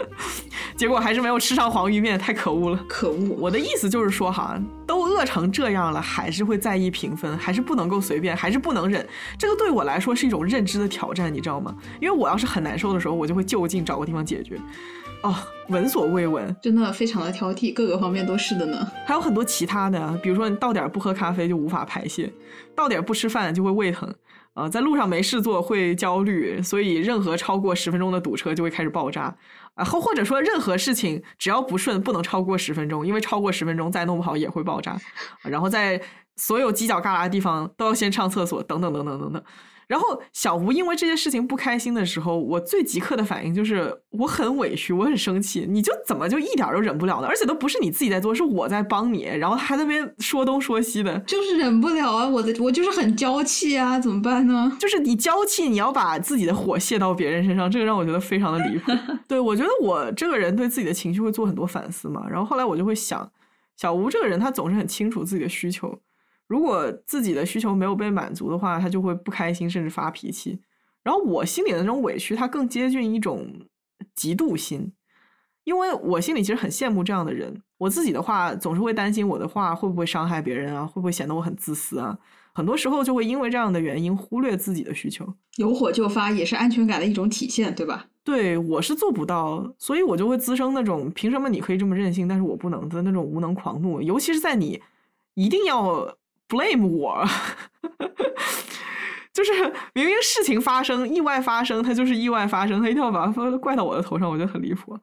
[laughs] 结果还是没有吃上黄鱼面，太可恶了！可恶！我的意思就是说哈，都饿成这样了，还是会在意评分，还是不能够随便，还是不能忍。这个对我来说是一种认知的挑战，你知道吗？因为我要是很难受的时候，我就会就近找个地方解决。哦，闻所未闻，真的非常的挑剔，各个方面都是的呢。还有很多其他的，比如说你到点不喝咖啡就无法排泄，到点不吃饭就会胃疼，呃，在路上没事做会焦虑，所以任何超过十分钟的堵车就会开始爆炸，啊，或或者说任何事情只要不顺不能超过十分钟，因为超过十分钟再弄不好也会爆炸，然后在所有犄角旮旯的地方都要先上厕所，等等等等等等。然后小吴因为这些事情不开心的时候，我最即刻的反应就是我很委屈，我很生气。你就怎么就一点都忍不了呢？而且都不是你自己在做，是我在帮你，然后还在那边说东说西的，就是忍不了啊！我的我就是很娇气啊，怎么办呢？[laughs] 就是你娇气，你要把自己的火泄到别人身上，这个让我觉得非常的离谱。[laughs] 对我觉得我这个人对自己的情绪会做很多反思嘛，然后后来我就会想，小吴这个人他总是很清楚自己的需求。如果自己的需求没有被满足的话，他就会不开心，甚至发脾气。然后我心里的那种委屈，他更接近一种嫉妒心，因为我心里其实很羡慕这样的人。我自己的话，总是会担心我的话会不会伤害别人啊，会不会显得我很自私啊？很多时候就会因为这样的原因忽略自己的需求。有火就发也是安全感的一种体现，对吧？对我是做不到，所以我就会滋生那种凭什么你可以这么任性，但是我不能的那种无能狂怒。尤其是在你一定要。Blame 我，就是明明事情发生，意外发生，他就是意外发生，他一定要把它怪到我的头上，我觉得很离谱。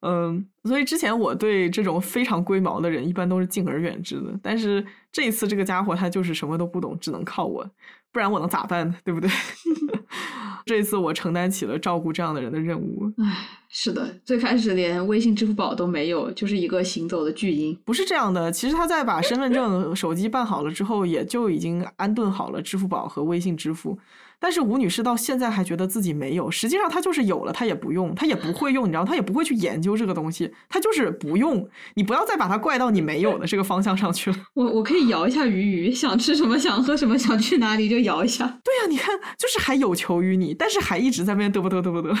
嗯，所以之前我对这种非常龟毛的人，一般都是敬而远之的。但是这一次，这个家伙他就是什么都不懂，只能靠我，不然我能咋办呢？对不对？[laughs] [laughs] 这次我承担起了照顾这样的人的任务。唉，是的，最开始连微信、支付宝都没有，就是一个行走的巨婴。不是这样的，其实他在把身份证、手机办好了之后，也就已经安顿好了支付宝和微信支付。但是吴女士到现在还觉得自己没有，实际上她就是有了，她也不用，她也不会用，你知道，她也不会去研究这个东西，她就是不用。你不要再把它怪到你没有的这个方向上去了。我我可以摇一下鱼鱼，想吃什么，想喝什么，想去哪里就摇一下。对呀，你看，就是还有求于你，但是还一直在那边嘚啵嘚嘚啵嘚。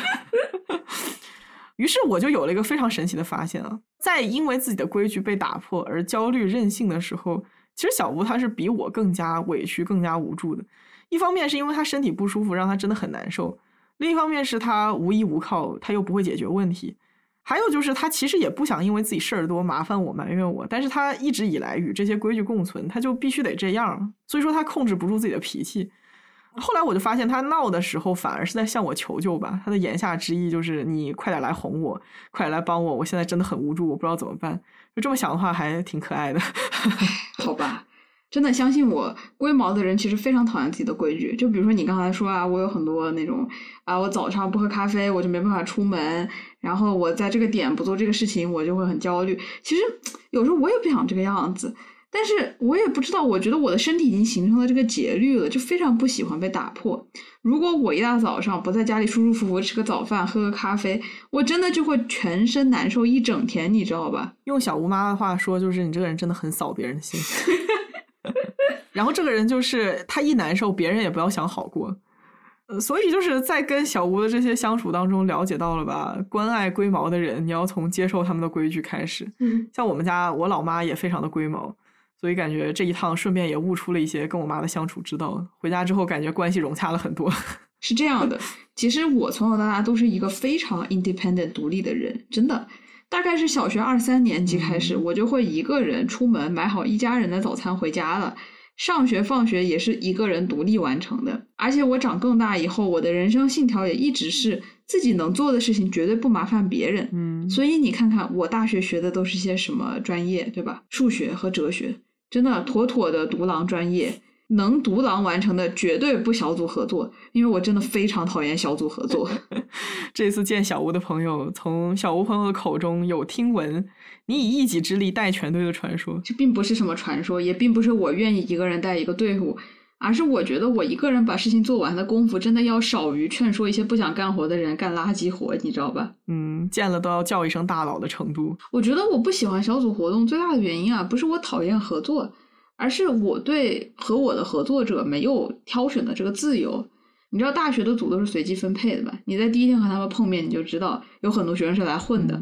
[laughs] 于是我就有了一个非常神奇的发现啊，在因为自己的规矩被打破而焦虑任性的时候，其实小吴他是比我更加委屈、更加无助的。一方面是因为他身体不舒服，让他真的很难受；另一方面是他无依无靠，他又不会解决问题；还有就是他其实也不想因为自己事儿多麻烦我、埋怨我，但是他一直以来与这些规矩共存，他就必须得这样，所以说他控制不住自己的脾气。后来我就发现，他闹的时候反而是在向我求救吧。他的言下之意就是你快点来哄我，快点来帮我，我现在真的很无助，我不知道怎么办。就这么想的话，还挺可爱的。[laughs] 好吧，真的相信我，龟毛的人其实非常讨厌自己的规矩。就比如说你刚才说啊，我有很多那种啊，我早上不喝咖啡，我就没办法出门，然后我在这个点不做这个事情，我就会很焦虑。其实有时候我也不想这个样子。但是我也不知道，我觉得我的身体已经形成了这个节律了，就非常不喜欢被打破。如果我一大早上不在家里舒舒服服吃个早饭、喝个咖啡，我真的就会全身难受一整天，你知道吧？用小吴妈的话说，就是你这个人真的很扫别人的心。[laughs] 然后这个人就是他一难受，别人也不要想好过。呃，所以就是在跟小吴的这些相处当中，了解到了吧，关爱龟毛的人，你要从接受他们的规矩开始。嗯，像我们家我老妈也非常的龟毛。所以感觉这一趟顺便也悟出了一些跟我妈的相处之道。回家之后感觉关系融洽了很多。[laughs] 是这样的，其实我从小到大都是一个非常 independent 独立的人，真的。大概是小学二三年级开始，我就会一个人出门买好一家人的早餐回家了。上学放学也是一个人独立完成的。而且我长更大以后，我的人生信条也一直是自己能做的事情绝对不麻烦别人。嗯，所以你看看我大学学的都是些什么专业，对吧？数学和哲学。真的妥妥的独狼专业，能独狼完成的绝对不小组合作，因为我真的非常讨厌小组合作。[laughs] 这次见小吴的朋友，从小吴朋友的口中有听闻你以一己之力带全队的传说，这并不是什么传说，也并不是我愿意一个人带一个队伍。而是我觉得我一个人把事情做完的功夫，真的要少于劝说一些不想干活的人干垃圾活，你知道吧？嗯，见了都要叫一声大佬的程度。我觉得我不喜欢小组活动最大的原因啊，不是我讨厌合作，而是我对和我的合作者没有挑选的这个自由。你知道大学的组都是随机分配的吧？你在第一天和他们碰面，你就知道有很多学生是来混的。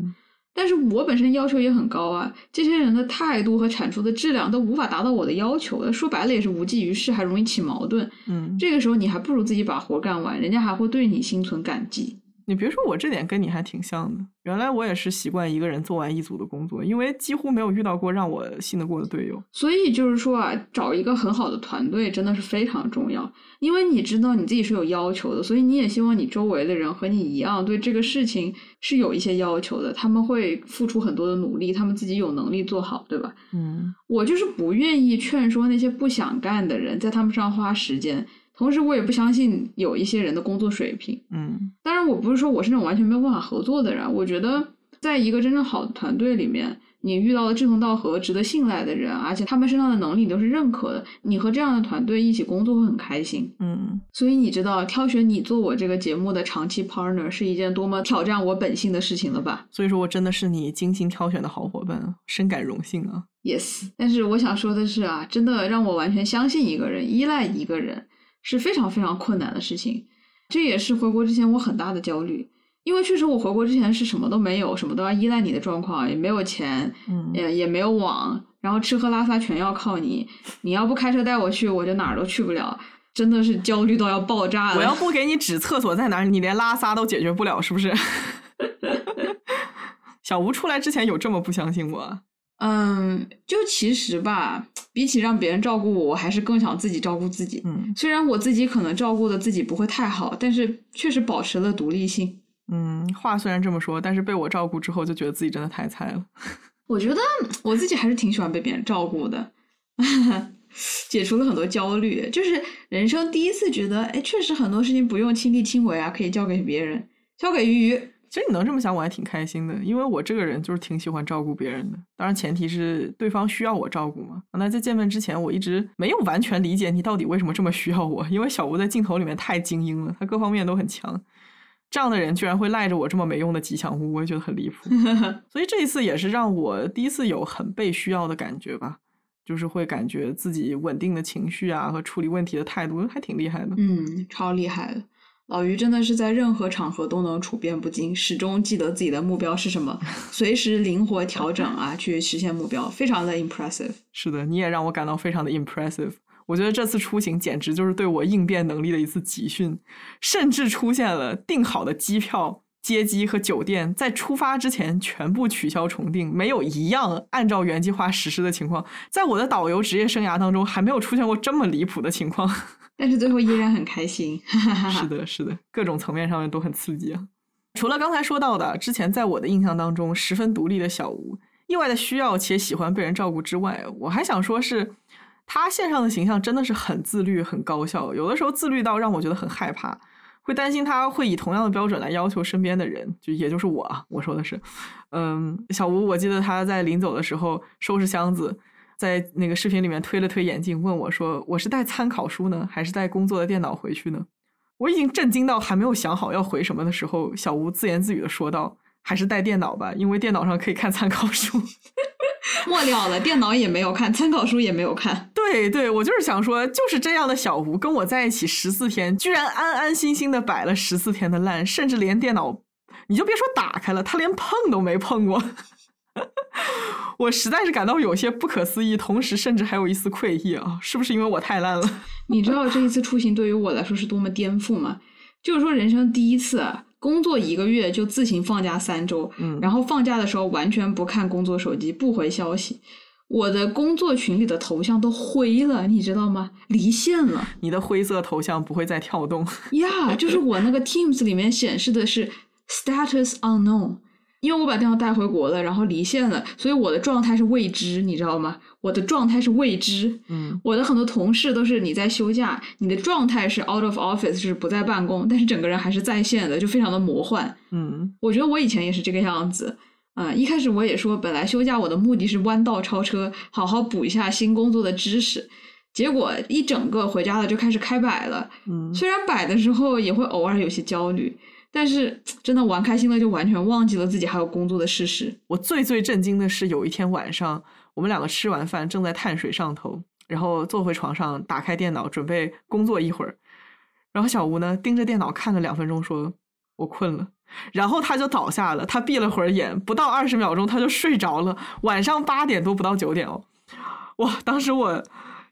但是我本身要求也很高啊，这些人的态度和产出的质量都无法达到我的要求，说白了也是无济于事，还容易起矛盾。嗯，这个时候你还不如自己把活干完，人家还会对你心存感激。你别说我这点跟你还挺像的，原来我也是习惯一个人做完一组的工作，因为几乎没有遇到过让我信得过的队友。所以就是说啊，找一个很好的团队真的是非常重要，因为你知道你自己是有要求的，所以你也希望你周围的人和你一样对这个事情是有一些要求的，他们会付出很多的努力，他们自己有能力做好，对吧？嗯，我就是不愿意劝说那些不想干的人在他们上花时间。同时，我也不相信有一些人的工作水平。嗯，当然，我不是说我是那种完全没有办法合作的人。我觉得，在一个真正好的团队里面，你遇到了志同道合、值得信赖的人，而且他们身上的能力你都是认可的，你和这样的团队一起工作会很开心。嗯，所以你知道，挑选你做我这个节目的长期 partner 是一件多么挑战我本性的事情了吧？所以说我真的是你精心挑选的好伙伴，深感荣幸啊。Yes，但是我想说的是啊，真的让我完全相信一个人、依赖一个人。是非常非常困难的事情，这也是回国之前我很大的焦虑，因为确实我回国之前是什么都没有，什么都要依赖你的状况，也没有钱，嗯，也也没有网，然后吃喝拉撒全要靠你，你要不开车带我去，我就哪儿都去不了，真的是焦虑到要爆炸了。我要不给你指厕所在哪儿，你连拉撒都解决不了，是不是？[laughs] 小吴出来之前有这么不相信我？嗯，就其实吧，比起让别人照顾我，我还是更想自己照顾自己。嗯，虽然我自己可能照顾的自己不会太好，但是确实保持了独立性。嗯，话虽然这么说，但是被我照顾之后，就觉得自己真的太菜了。[laughs] 我觉得我自己还是挺喜欢被别人照顾的，[laughs] 解除了很多焦虑。就是人生第一次觉得，哎，确实很多事情不用亲力亲为啊，可以交给别人，交给鱼鱼。其实你能这么想，我还挺开心的，因为我这个人就是挺喜欢照顾别人的。当然，前提是对方需要我照顾嘛。那在见面之前，我一直没有完全理解你到底为什么这么需要我，因为小吴在镜头里面太精英了，他各方面都很强。这样的人居然会赖着我这么没用的吉祥物，我也觉得很离谱。[laughs] 所以这一次也是让我第一次有很被需要的感觉吧，就是会感觉自己稳定的情绪啊和处理问题的态度还挺厉害的。嗯，超厉害的。老于真的是在任何场合都能处变不惊，始终记得自己的目标是什么，[laughs] 随时灵活调整啊，去实现目标，非常的 impressive。是的，你也让我感到非常的 impressive。我觉得这次出行简直就是对我应变能力的一次集训，甚至出现了订好的机票、接机和酒店在出发之前全部取消重订，没有一样按照原计划实施的情况，在我的导游职业生涯当中还没有出现过这么离谱的情况。但是最后依然很开心，是的，是的，各种层面上面都很刺激啊。除了刚才说到的，之前在我的印象当中十分独立的小吴，意外的需要且喜欢被人照顾之外，我还想说是他线上的形象真的是很自律、很高效，有的时候自律到让我觉得很害怕，会担心他会以同样的标准来要求身边的人，就也就是我，我说的是，嗯，小吴，我记得他在临走的时候收拾箱子。在那个视频里面推了推眼镜，问我说：“我是带参考书呢，还是带工作的电脑回去呢？”我已经震惊到还没有想好要回什么的时候，小吴自言自语的说道：“还是带电脑吧，因为电脑上可以看参考书。[laughs] ”末了了，电脑也没有看，参考书也没有看。对对，我就是想说，就是这样的小吴跟我在一起十四天，居然安安心心的摆了十四天的烂，甚至连电脑，你就别说打开了，他连碰都没碰过。[laughs] 我实在是感到有些不可思议，同时甚至还有一丝愧意啊！是不是因为我太烂了？[laughs] 你知道这一次出行对于我来说是多么颠覆吗？就是说人生第一次工作一个月就自行放假三周，嗯，然后放假的时候完全不看工作手机，不回消息，我的工作群里的头像都灰了，你知道吗？离线了。你的灰色头像不会再跳动？呀，就是我那个 Teams 里面显示的是 Status Unknown。因为我把电脑带回国了，然后离线了，所以我的状态是未知，你知道吗？我的状态是未知。嗯，我的很多同事都是你在休假，你的状态是 out of office，就是不在办公，但是整个人还是在线的，就非常的魔幻。嗯，我觉得我以前也是这个样子。啊，一开始我也说，本来休假我的目的是弯道超车，好好补一下新工作的知识，结果一整个回家了就开始开摆了。嗯，虽然摆的时候也会偶尔有些焦虑。但是真的玩开心了，就完全忘记了自己还有工作的事实。我最最震惊的是，有一天晚上，我们两个吃完饭，正在碳水上头，然后坐回床上，打开电脑准备工作一会儿，然后小吴呢盯着电脑看了两分钟，说：“我困了。”然后他就倒下了，他闭了会儿眼，不到二十秒钟他就睡着了。晚上八点多不到九点哦，哇！当时我。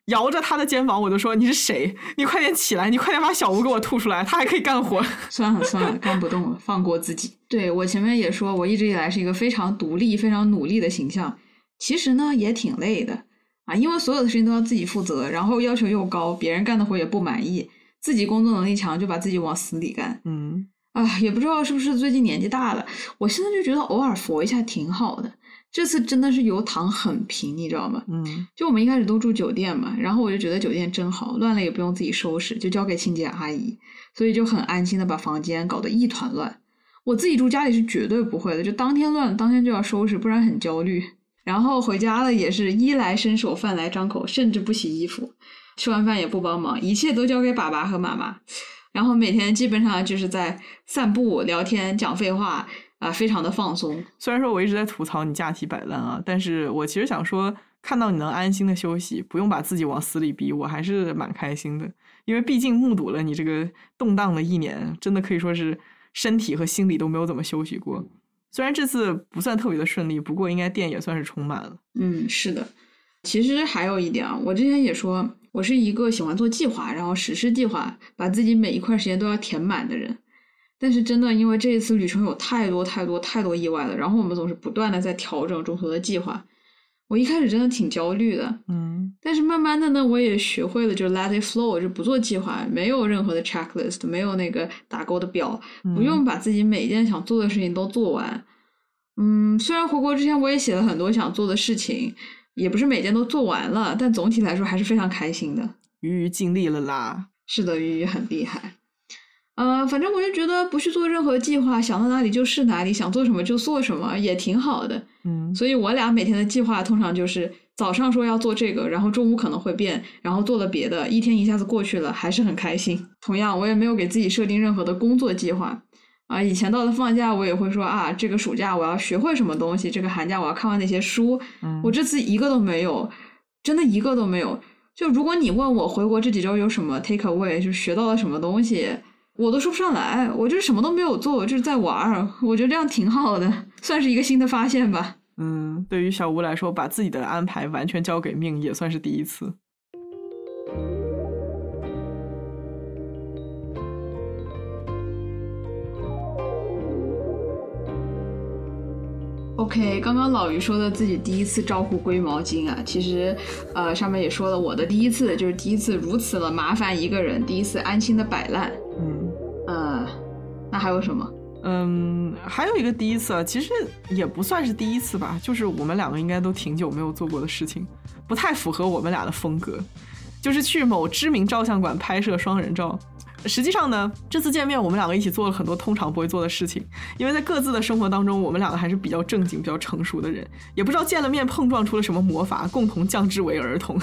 摇着他的肩膀，我就说：“你是谁？你快点起来！你快点把小吴给我吐出来，他还可以干活。[laughs] ”算了算了，干不动了，放过自己。对我前面也说，我一直以来是一个非常独立、非常努力的形象。其实呢，也挺累的啊，因为所有的事情都要自己负责，然后要求又高，别人干的活也不满意，自己工作能力强就把自己往死里干。嗯，啊，也不知道是不是最近年纪大了，我现在就觉得偶尔佛一下挺好的。这次真的是油躺很平，你知道吗？嗯，就我们一开始都住酒店嘛，然后我就觉得酒店真好，乱了也不用自己收拾，就交给清洁阿姨，所以就很安心的把房间搞得一团乱。我自己住家里是绝对不会的，就当天乱当天就要收拾，不然很焦虑。然后回家了也是衣来伸手饭来张口，甚至不洗衣服，吃完饭也不帮忙，一切都交给爸爸和妈妈。然后每天基本上就是在散步、聊天、讲废话。啊，非常的放松。虽然说我一直在吐槽你假期摆烂啊，但是我其实想说，看到你能安心的休息，不用把自己往死里逼，我还是蛮开心的。因为毕竟目睹了你这个动荡的一年，真的可以说是身体和心理都没有怎么休息过。虽然这次不算特别的顺利，不过应该电也算是充满了。嗯，是的。其实还有一点啊，我之前也说我是一个喜欢做计划，然后实施计划，把自己每一块时间都要填满的人。但是真的，因为这一次旅程有太多太多太多意外了，然后我们总是不断的在调整中途的计划。我一开始真的挺焦虑的，嗯，但是慢慢的呢，我也学会了就 let it flow，就不做计划，没有任何的 checklist，没有那个打勾的表，不用把自己每一件想做的事情都做完。嗯，虽然回国之前我也写了很多想做的事情，也不是每件都做完了，但总体来说还是非常开心的。鱼鱼尽力了啦，是的，鱼鱼很厉害。呃，反正我就觉得不去做任何计划，想到哪里就是哪里，想做什么就做什么，也挺好的。嗯，所以我俩每天的计划通常就是早上说要做这个，然后中午可能会变，然后做了别的，一天一下子过去了，还是很开心。同样，我也没有给自己设定任何的工作计划。啊，以前到了放假，我也会说啊，这个暑假我要学会什么东西，这个寒假我要看完哪些书。我这次一个都没有，真的一个都没有。就如果你问我回国这几周有什么 take away，就学到了什么东西。我都说不上来，我就是什么都没有做，就是在玩儿。我觉得这样挺好的，算是一个新的发现吧。嗯，对于小吴来说，把自己的安排完全交给命，也算是第一次。OK，刚刚老于说的自己第一次照顾龟毛巾啊，其实，呃，上面也说了，我的第一次就是第一次如此的麻烦一个人，第一次安心的摆烂。嗯，呃，那还有什么？嗯，还有一个第一次啊，其实也不算是第一次吧，就是我们两个应该都挺久没有做过的事情，不太符合我们俩的风格，就是去某知名照相馆拍摄双人照。实际上呢，这次见面我们两个一起做了很多通常不会做的事情，因为在各自的生活当中，我们两个还是比较正经、比较成熟的人，也不知道见了面碰撞出了什么魔法，共同降智为儿童。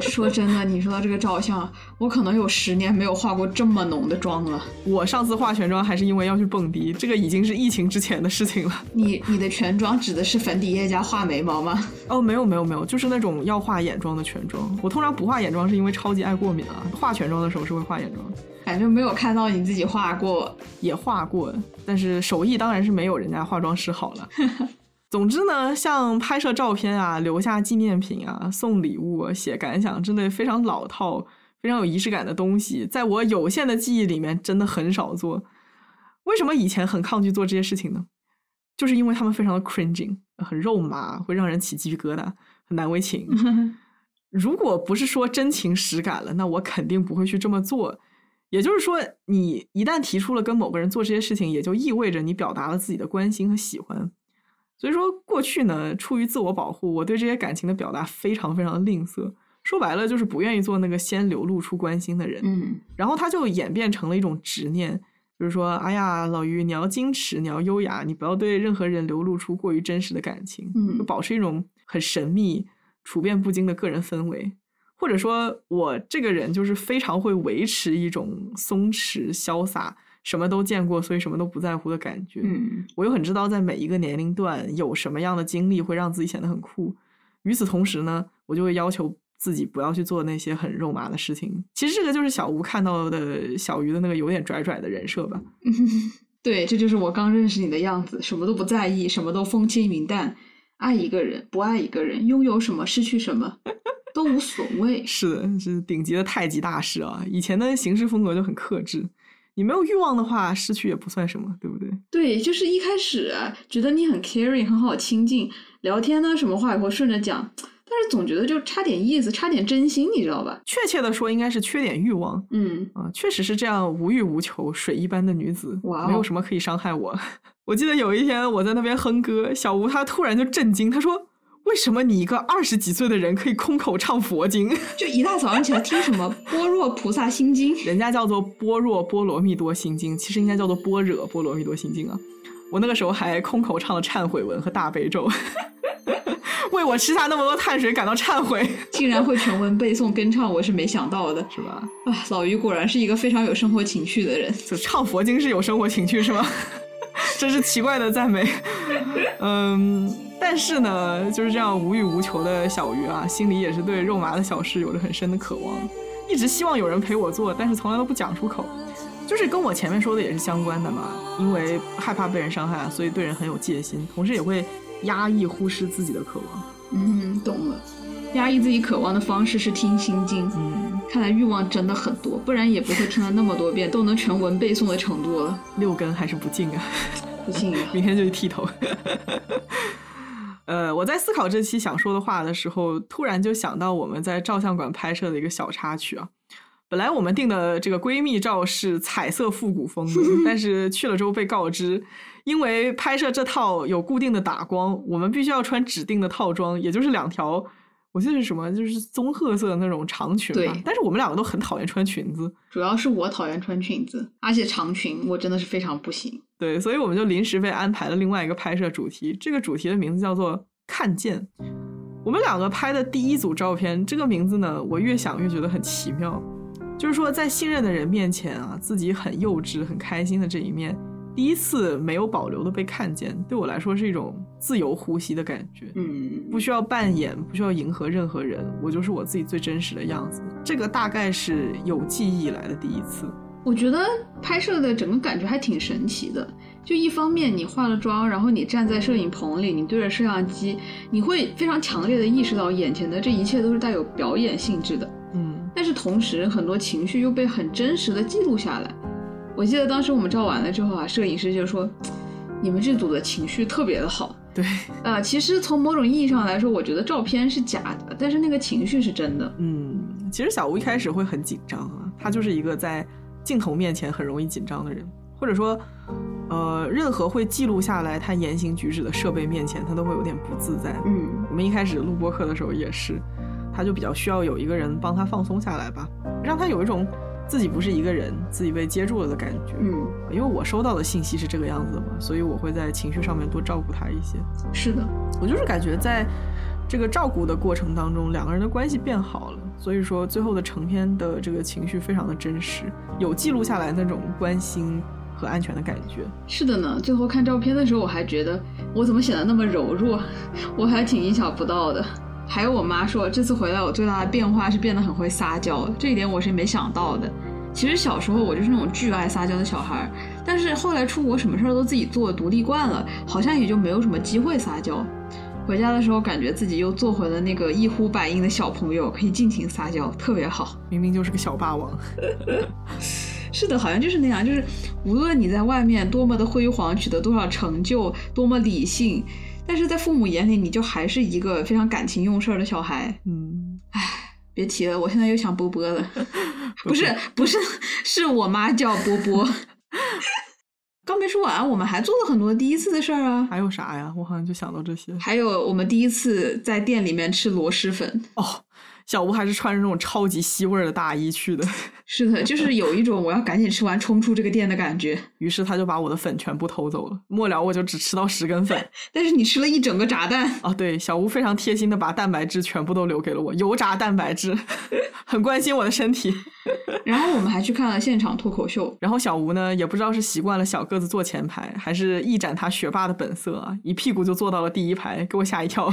说真的，你说到这个照相，我可能有十年没有化过这么浓的妆了。我上次化全妆还是因为要去蹦迪，这个已经是疫情之前的事情了。你你的全妆指的是粉底液加画眉毛吗？哦，没有没有没有，就是那种要化眼妆的全妆。我通常不化眼妆是因为超级爱过敏啊，化全妆的时候是会化眼妆。反正没有看到你自己画过，也画过，但是手艺当然是没有人家化妆师好了。[laughs] 总之呢，像拍摄照片啊、留下纪念品啊、送礼物、写感想真的非常老套、非常有仪式感的东西，在我有限的记忆里面真的很少做。为什么以前很抗拒做这些事情呢？就是因为他们非常的 cringing，很肉麻，会让人起鸡皮疙瘩，很难为情。[laughs] 如果不是说真情实感了，那我肯定不会去这么做。也就是说，你一旦提出了跟某个人做这些事情，也就意味着你表达了自己的关心和喜欢。所以说，过去呢，出于自我保护，我对这些感情的表达非常非常的吝啬。说白了，就是不愿意做那个先流露出关心的人。嗯，然后他就演变成了一种执念，就是说，哎呀，老于，你要矜持，你要优雅，你不要对任何人流露出过于真实的感情，嗯，就保持一种很神秘、处变不惊的个人氛围。或者说我这个人就是非常会维持一种松弛、潇洒，什么都见过，所以什么都不在乎的感觉。嗯，我又很知道在每一个年龄段有什么样的经历会让自己显得很酷。与此同时呢，我就会要求自己不要去做那些很肉麻的事情。其实这个就是小吴看到的小鱼的那个有点拽拽的人设吧。[laughs] 对，这就是我刚认识你的样子，什么都不在意，什么都风轻云淡，爱一个人，不爱一个人，拥有什么，失去什么。都无所谓，是的，是顶级的太极大师啊！以前的行事风格就很克制，你没有欲望的话，失去也不算什么，对不对？对，就是一开始觉得你很 caring，很好亲近，聊天呢，什么话也会顺着讲，但是总觉得就差点意思，差点真心，你知道吧？确切的说，应该是缺点欲望。嗯啊，确实是这样，无欲无求，水一般的女子，哇，没有什么可以伤害我。[laughs] 我记得有一天我在那边哼歌，小吴他突然就震惊，他说。为什么你一个二十几岁的人可以空口唱佛经？就一大早上起来听什么 [laughs]《般若菩萨心经》？人家叫做《般若波罗蜜多心经》，其实应该叫做《般若波罗蜜多心经》啊！我那个时候还空口唱了忏悔文和大悲咒，[laughs] 为我吃下那么多碳水感到忏悔。竟然会全文背诵跟唱，我是没想到的，是吧？啊，老于果然是一个非常有生活情趣的人。就唱佛经是有生活情趣是吗？真是奇怪的赞美。[laughs] 嗯。但是呢，就是这样无欲无求的小鱼啊，心里也是对肉麻的小事有着很深的渴望，一直希望有人陪我做，但是从来都不讲出口，就是跟我前面说的也是相关的嘛。因为害怕被人伤害，所以对人很有戒心，同时也会压抑、忽视自己的渴望。嗯，懂了。压抑自己渴望的方式是听心经。嗯，看来欲望真的很多，不然也不会听了那么多遍，都能全文背诵的程度了。六根还是不净啊，[laughs] 明天就去剃头。[laughs] 呃，我在思考这期想说的话的时候，突然就想到我们在照相馆拍摄的一个小插曲啊。本来我们定的这个闺蜜照是彩色复古风的，[laughs] 但是去了之后被告知，因为拍摄这套有固定的打光，我们必须要穿指定的套装，也就是两条。我记得是什么，就是棕褐色的那种长裙吧对。但是我们两个都很讨厌穿裙子，主要是我讨厌穿裙子，而且长裙我真的是非常不行。对，所以我们就临时被安排了另外一个拍摄主题。这个主题的名字叫做“看见”。我们两个拍的第一组照片，这个名字呢，我越想越觉得很奇妙。就是说，在信任的人面前啊，自己很幼稚、很开心的这一面，第一次没有保留的被看见，对我来说是一种自由呼吸的感觉。嗯，不需要扮演，不需要迎合任何人，我就是我自己最真实的样子。这个大概是有记忆以来的第一次。我觉得拍摄的整个感觉还挺神奇的。就一方面你化了妆，然后你站在摄影棚里，你对着摄像机，你会非常强烈的意识到眼前的这一切都是带有表演性质的。嗯但是同时很多情绪又被很真实的记录下来。我记得当时我们照完了之后啊，摄影师就说：“你们这组的情绪特别的好。”对，呃，其实从某种意义上来说，我觉得照片是假的，但是那个情绪是真的。嗯，其实小吴一开始会很紧张啊，他就是一个在镜头面前很容易紧张的人，或者说，呃，任何会记录下来他言行举止的设备面前，他都会有点不自在。嗯我们一开始录播课的时候也是，他就比较需要有一个人帮他放松下来吧，让他有一种自己不是一个人，自己被接住了的感觉。嗯，因为我收到的信息是这个样子的嘛，所以我会在情绪上面多照顾他一些。是的，我就是感觉在这个照顾的过程当中，两个人的关系变好了，所以说最后的成片的这个情绪非常的真实，有记录下来那种关心和安全的感觉。是的呢。最后看照片的时候，我还觉得我怎么显得那么柔弱，我还挺意想不到的。还有我妈说，这次回来我最大的变化是变得很会撒娇，这一点我是没想到的。其实小时候我就是那种巨爱撒娇的小孩儿，但是后来出国什么事儿都自己做，独立惯了，好像也就没有什么机会撒娇。回家的时候，感觉自己又做回了那个一呼百应的小朋友，可以尽情撒娇，特别好。明明就是个小霸王，[laughs] 是的，好像就是那样，就是无论你在外面多么的辉煌，取得多少成就，多么理性，但是在父母眼里，你就还是一个非常感情用事儿的小孩。嗯，别提了，我现在又想波波了，[laughs] 不是不不是，是我妈叫波波。[laughs] 刚没说完，我们还做了很多第一次的事儿啊，还有啥呀？我好像就想到这些。还有我们第一次在店里面吃螺蛳粉。哦，小吴还是穿着那种超级吸味儿的大衣去的，[laughs] 是的，就是有一种我要赶紧吃完冲出这个店的感觉。[laughs] 于是他就把我的粉全部偷走了，末了我就只吃到十根粉。[laughs] 但是你吃了一整个炸蛋，哦，对，小吴非常贴心的把蛋白质全部都留给了我，油炸蛋白质，很关心我的身体。然后我们还去看了现场脱口秀。然后小吴呢，也不知道是习惯了小个子坐前排，还是一展他学霸的本色啊，一屁股就坐到了第一排，给我吓一跳。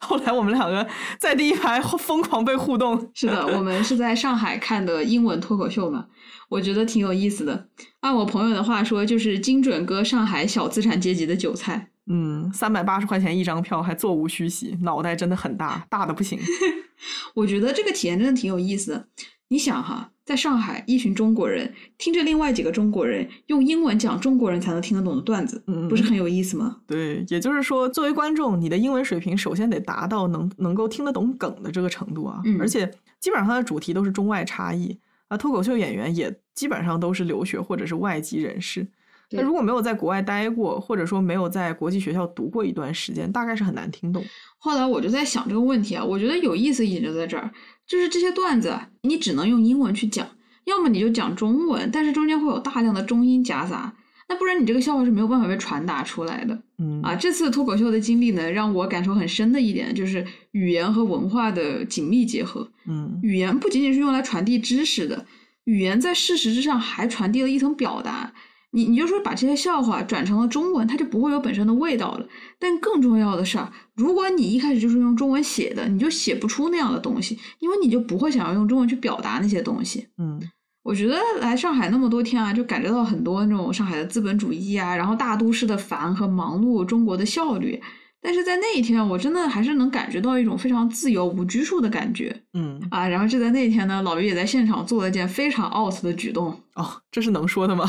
后来我们两个在第一排 [laughs] 疯狂被互动，是的，我们是在上海看的英文脱口秀嘛，我觉得挺有意思的。按我朋友的话说，就是精准割上海小资产阶级的韭菜。嗯，三百八十块钱一张票，还座无虚席，脑袋真的很大，大的不行。[laughs] 我觉得这个体验真的挺有意思的。你想哈，在上海，一群中国人听着另外几个中国人用英文讲中国人才能听得懂的段子，嗯不是很有意思吗？[laughs] 对，也就是说，作为观众，你的英文水平首先得达到能能够听得懂梗的这个程度啊，嗯而且基本上它的主题都是中外差异啊，脱口秀演员也基本上都是留学或者是外籍人士。那如果没有在国外待过，或者说没有在国际学校读过一段时间，大概是很难听懂。后来我就在想这个问题啊，我觉得有意思一点就在这儿，就是这些段子啊，你只能用英文去讲，要么你就讲中文，但是中间会有大量的中英夹杂，那不然你这个笑话是没有办法被传达出来的嗯啊。这次脱口秀的经历呢，让我感受很深的一点就是语言和文化的紧密结合。嗯语言不仅仅是用来传递知识的，语言在事实之上还传递了一层表达。你你就说把这些笑话转成了中文，它就不会有本身的味道了。但更重要的是啊，如果你一开始就是用中文写的，你就写不出那样的东西，因为你就不会想要用中文去表达那些东西。嗯我觉得来上海那么多天啊，就感觉到很多那种上海的资本主义啊，然后大都市的烦和忙碌，中国的效率。但是在那一天，我真的还是能感觉到一种非常自由无拘束的感觉。嗯，啊，然后就在那一天呢，老于也在现场做了一件非常 out 的举动，哦，这是能说的吗？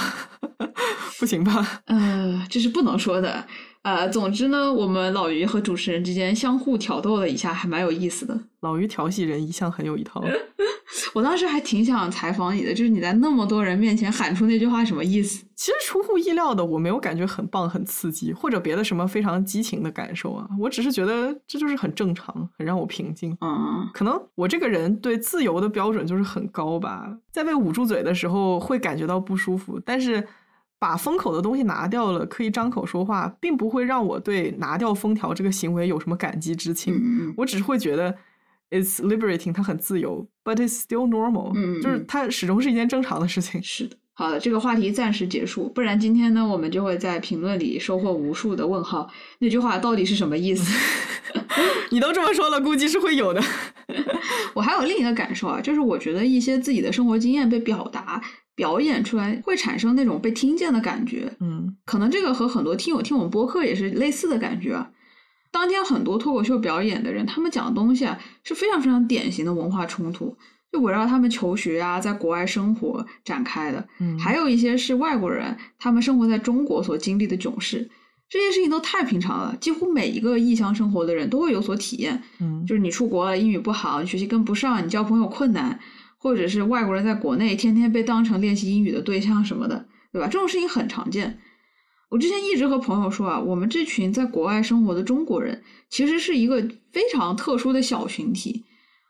[laughs] 不行吧？呃，这是不能说的，呃，总之呢，我们老于和主持人之间相互挑逗了一下，还蛮有意思的。老于调戏人一向很有一套。[laughs] 我当时还挺想采访你的，就是你在那么多人面前喊出那句话什么意思？其实出乎意料的，我没有感觉很棒、很刺激，或者别的什么非常激情的感受啊。我只是觉得这就是很正常，很让我平静。嗯，可能我这个人对自由的标准就是很高吧，在被捂住嘴的时候会感觉到不舒服，但是把封口的东西拿掉了，可以张口说话，并不会让我对拿掉封条这个行为有什么感激之情。嗯我只是会觉得 it's liberating，它很自由，but it's still normal，嗯就是它始终是一件正常的事情。是的。好了，这个话题暂时结束，不然今天呢，我们就会在评论里收获无数的问号。那句话到底是什么意思？[laughs] 你都这么说了，估计是会有的。[laughs] 我还有另一个感受啊，就是我觉得一些自己的生活经验被表达、表演出来，会产生那种被听见的感觉。嗯可能这个和很多听友听我们播客也是类似的感觉啊。当天很多脱口秀表演的人，他们讲的东西啊是非常非常典型的文化冲突，就围绕他们求学啊，在国外生活展开的。嗯，还有一些是外国人，他们生活在中国所经历的囧事，这些事情都太平常了，几乎每一个异乡生活的人都会有所体验。嗯就是你出国了，英语不好，你学习跟不上，你交朋友困难，或者是外国人在国内天天被当成练习英语的对象什么的，对吧？这种事情很常见。我之前一直和朋友说啊，我们这群在国外生活的中国人，其实是一个非常特殊的小群体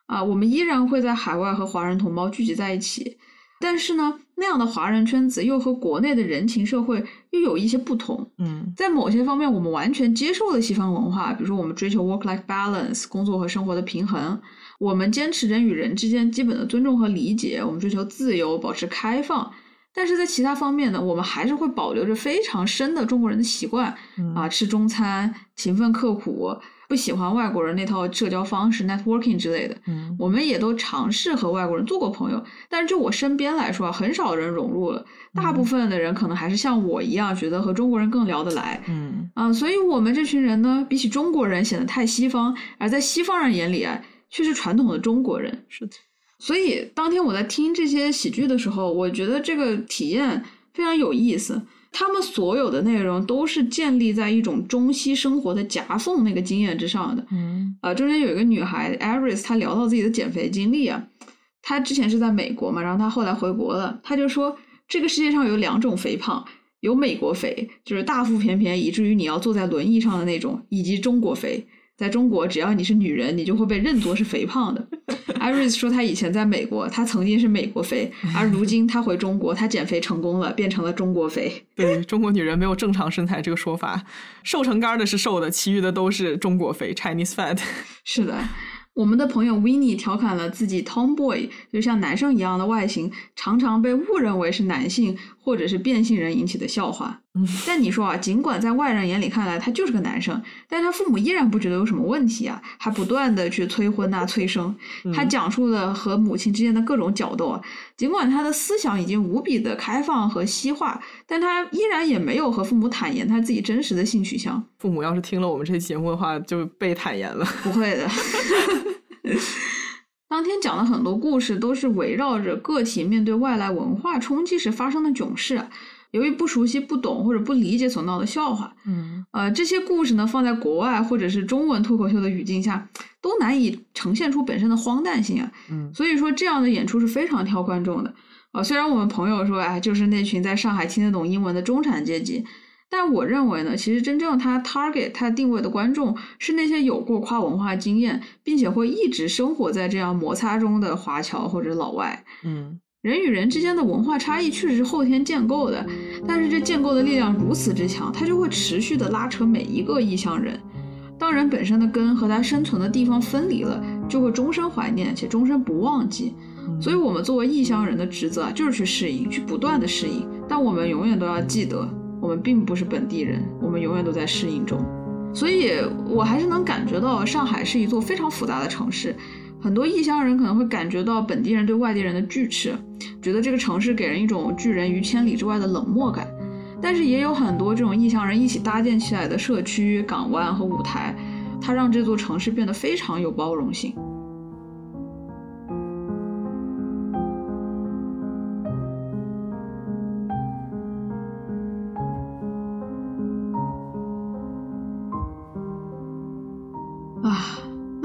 啊。我们依然会在海外和华人同胞聚集在一起，但是呢，那样的华人圈子又和国内的人情社会又有一些不同。嗯在某些方面，我们完全接受了西方文化，比如说我们追求 work-life balance，工作和生活的平衡；我们坚持人与人之间基本的尊重和理解；我们追求自由，保持开放。但是在其他方面呢，我们还是会保留着非常深的中国人的习惯嗯啊，吃中餐，勤奋刻苦，不喜欢外国人那套社交方式 networking 之类的。嗯我们也都尝试和外国人做过朋友，但是就我身边来说啊，很少人融入了。大部分的人可能还是像我一样，觉得和中国人更聊得来。嗯啊，所以我们这群人呢，比起中国人显得太西方，而在西方人眼里啊，却是传统的中国人。是的。所以当天我在听这些喜剧的时候，我觉得这个体验非常有意思。他们所有的内容都是建立在一种中西生活的夹缝那个经验之上的。嗯呃，中间有一个女孩 Aris，她聊到自己的减肥经历啊，她之前是在美国嘛，然后她后来回国了，她就说这个世界上有两种肥胖，有美国肥，就是大腹便便以至于你要坐在轮椅上的那种，以及中国肥。在中国，只要你是女人，你就会被认作是肥胖的。[laughs] Iris 说，她以前在美国，她曾经是美国肥，而如今她回中国，她减肥成功了，变成了中国肥。对中国女人没有正常身材这个说法，瘦成干儿的是瘦的，其余的都是中国肥 （Chinese fat）。[laughs] 是的，我们的朋友 w i n n i e 调侃了自己 tomboy，就像男生一样的外形，常常被误认为是男性或者是变性人引起的笑话。嗯但你说啊，尽管在外人眼里看来他就是个男生，但他父母依然不觉得有什么问题啊，还不断的去催婚啊、催生。他嗯讲述的和母亲之间的各种角斗啊，尽管他的思想已经无比的开放和西化，但他依然也没有和父母坦言他自己真实的性取向。父母要是听了我们这期节目的话，就被坦言了。不会的。[laughs] 当天讲的很多故事都是围绕着个体面对外来文化冲击时发生的囧事啊，由于不熟悉、不懂或者不理解所闹的笑话。嗯呃，这些故事呢，放在国外或者是中文脱口秀的语境下，都难以呈现出本身的荒诞性啊。嗯所以说，这样的演出是非常挑观众的。啊，虽然我们朋友说，哎，就是那群在上海听得懂英文的中产阶级，但我认为呢，其实真正他 target 他定位的观众是那些有过跨文化经验，并且会一直生活在这样摩擦中的华侨或者老外。嗯人与人之间的文化差异确实是后天建构的，但是这建构的力量如此之强，它就会持续的拉扯每一个异乡人。当人本身的根和他生存的地方分离了，就会终身怀念且终身不忘记。嗯所以，我们作为异乡人的职责啊，就是去适应，去不断的适应。但我们永远都要记得，我们并不是本地人，我们永远都在适应中。所以我还是能感觉到，上海是一座非常复杂的城市。很多异乡人可能会感觉到本地人对外地人的拒斥，觉得这个城市给人一种拒人于千里之外的冷漠感。但是也有很多这种异乡人一起搭建起来的社区、港湾和舞台，它让这座城市变得非常有包容性。啊，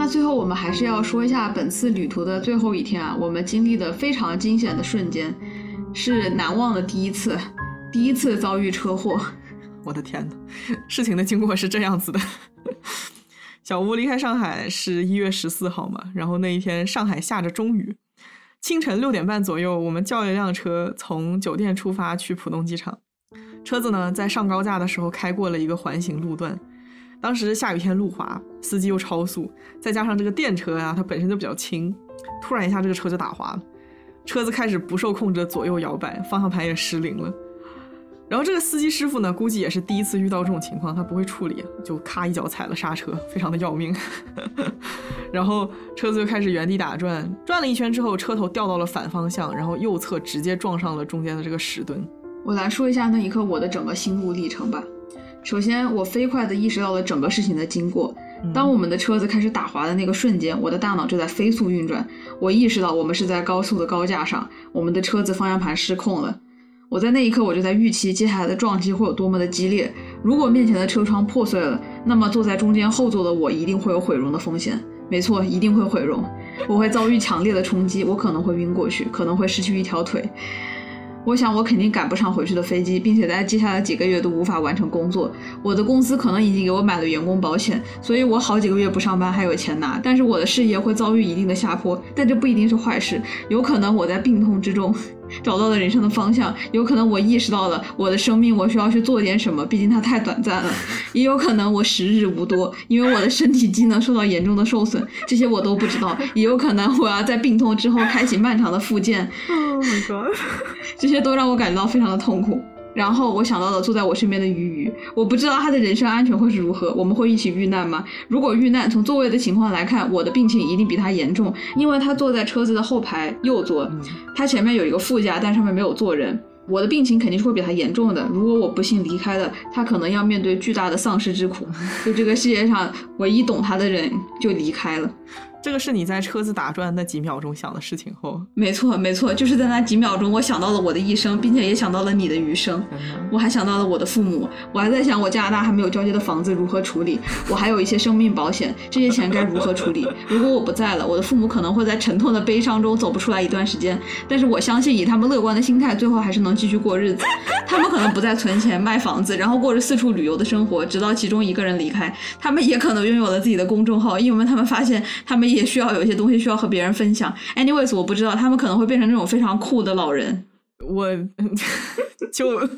最后我们还是要说一下本次旅途的最后一天啊，我们经历的非常惊险的瞬间，是难忘的第一次，第一次遭遇车祸。我的天呐，事情的经过是这样子的。[laughs] 小吴离开上海是一月十四号嘛，然后那一天上海下着中雨，清晨六点半左右，我们叫了一辆车从酒店出发去浦东机场。车子呢在上高架的时候开过了一个环形路段。当时下雨天路滑，司机又超速，再加上这个电车呀，它本身就比较轻，突然一下这个车就打滑了，车子开始不受控制的左右摇摆，方向盘也失灵了。然后这个司机师傅呢，估计也是第一次遇到这种情况，他不会处理，就咔一脚踩了刹车，非常的要命。[laughs] 然后车子就开始原地打转，转了一圈之后，车头掉到了反方向，然后右侧直接撞上了中间的这个石墩。我来说一下那一刻我的整个心路历程吧。首先，我飞快地意识到了整个事情的经过。当我们的车子开始打滑的那个瞬间，我的大脑就在飞速运转。我意识到我们是在高速的高架上，我们的车子方向盘失控了。我在那一刻，我就在预期接下来的撞击会有多么的激烈。如果面前的车窗破碎了，那么坐在中间后座的我一定会有毁容的风险。没错，一定会毁容。我会遭遇强烈的冲击，我可能会晕过去，可能会失去一条腿。我想我肯定赶不上回去的飞机，并且在接下来几个月都无法完成工作。我的公司可能已经给我买了员工保险，所以我好几个月不上班还有钱拿。但是我的事业会遭遇一定的下坡，但这不一定是坏事，有可能我在病痛之中。找到了人生的方向，有可能我意识到了我的生命，我需要去做点什么，毕竟它太短暂了。也有可能我时日无多，因为我的身体机能受到严重的受损，这些我都不知道。也有可能我要在病痛之后开启漫长的复健。Oh my god，这些都让我感觉到非常的痛苦。然后我想到了坐在我身边的鱼鱼，我不知道他的人身安全会是如何，我们会一起遇难吗？如果遇难，从座位的情况来看，我的病情一定比他严重，因为他坐在车子的后排右座，他前面有一个副驾，但上面没有坐人。我的病情肯定是会比他严重的。如果我不幸离开了，他可能要面对巨大的丧失之苦，就这个世界上唯一懂他的人就离开了。这个是你在车子打转那几秒钟想的事情后，没错没错，就是在那几秒钟，我想到了我的一生，并且也想到了你的余生。我还想到了我的父母，我还在想我加拿大还没有交接的房子如何处理，我还有一些生命保险，这些钱该如何处理？如果我不在了，我的父母可能会在沉痛的悲伤中走不出来一段时间。但是我相信，以他们乐观的心态，最后还是能继续过日子。他们可能不再存钱卖房子，然后过着四处旅游的生活，直到其中一个人离开。他们也可能拥有了自己的公众号，因为他们发现他们。也需要有一些东西需要和别人分享。Anyways，我不知道他们可能会变成那种非常酷的老人。我 [laughs] 就，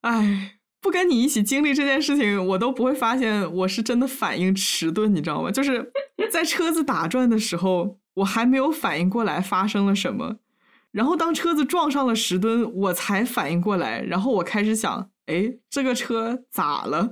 哎，不跟你一起经历这件事情，我都不会发现我是真的反应迟钝，你知道吗？就是在车子打转的时候，我还没有反应过来发生了什么，然后当车子撞上了石墩，我才反应过来，然后我开始想，哎，这个车咋了？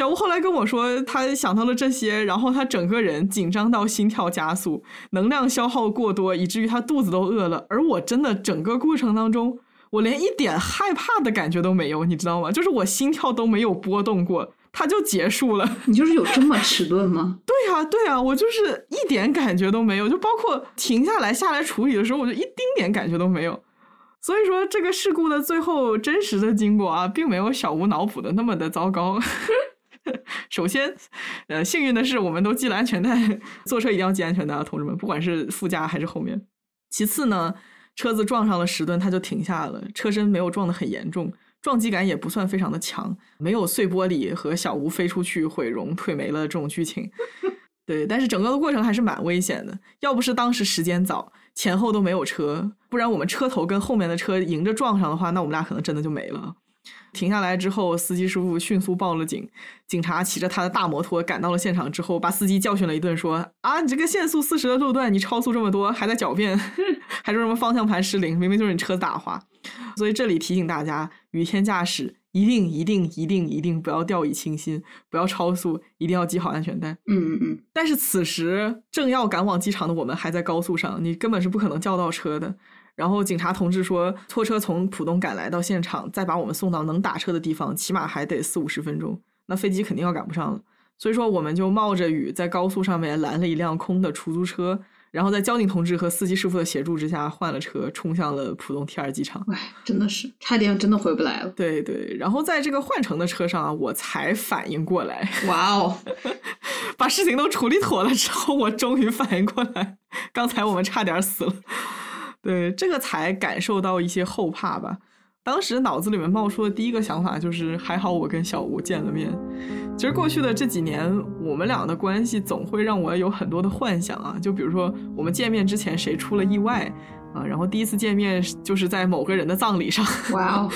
小吴后来跟我说，他想到了这些，然后他整个人紧张到心跳加速，能量消耗过多，以至于他肚子都饿了。而我真的整个过程当中，我连一点害怕的感觉都没有，你知道吗？就是我心跳都没有波动过，它就结束了。[laughs] 你就是有这么迟钝吗？[laughs] 对呀，对呀，我就是一点感觉都没有，就包括停下来下来处理的时候，我就一丁点感觉都没有。所以说，这个事故的最后真实的经过啊，并没有小吴脑补的那么的糟糕。[laughs] 首先，呃，幸运的是，我们都系了安全带，坐车一定要系安全带啊，同志们，不管是副驾还是后面。其次呢，车子撞上了石墩，它就停下了，车身没有撞得很严重，撞击感也不算非常的强，没有碎玻璃和小吴飞出去毁容腿没了这种剧情。[laughs] 对，但是整个的过程还是蛮危险的，要不是当时时间早，前后都没有车，不然我们车头跟后面的车迎着撞上的话，那我们俩可能真的就没了。停下来之后，司机师傅迅速报了警。警察骑着他的大摩托赶到了现场之后，把司机教训了一顿，说：“啊，你这个限速四十的路段，你超速这么多，还在狡辩，[laughs] 还说什么方向盘失灵，明明就是你车子打滑。”所以这里提醒大家，雨天驾驶一定一定一定一定不要掉以轻心，不要超速，一定要系好安全带。嗯嗯嗯。但是此时正要赶往机场的我们还在高速上，你根本是不可能叫到车的。然后警察同志说，拖车从浦东赶来到现场，再把我们送到能打车的地方，起码还得四五十分钟。那飞机肯定要赶不上了。所以说，我们就冒着雨在高速上面拦了一辆空的出租车，然后在交警同志和司机师傅的协助之下换了车，冲向了浦东 T 二机场。哎，真的是差点真的回不来了。对对，然后在这个换乘的车上啊，我才反应过来。哇哦！把事情都处理妥了之后，我终于反应过来，刚才我们差点死了。对，这个才感受到一些后怕吧。当时脑子里面冒出的第一个想法就是，还好我跟小吴见了面。其实过去的这几年，我们俩的关系总会让我有很多的幻想啊，就比如说我们见面之前谁出了意外。啊，然后第一次见面就是在某个人的葬礼上。哇哦！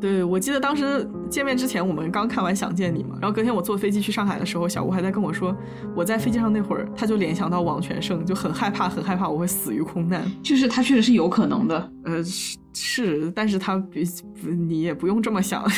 对，我记得当时见面之前，我们刚看完《想见你》嘛，然后隔天我坐飞机去上海的时候，小吴还在跟我说，我在飞机上那会儿，他就联想到王全胜，就很害怕，很害怕我会死于空难。就是他确实是有可能的。呃，是，但是他比你也不用这么想。[laughs]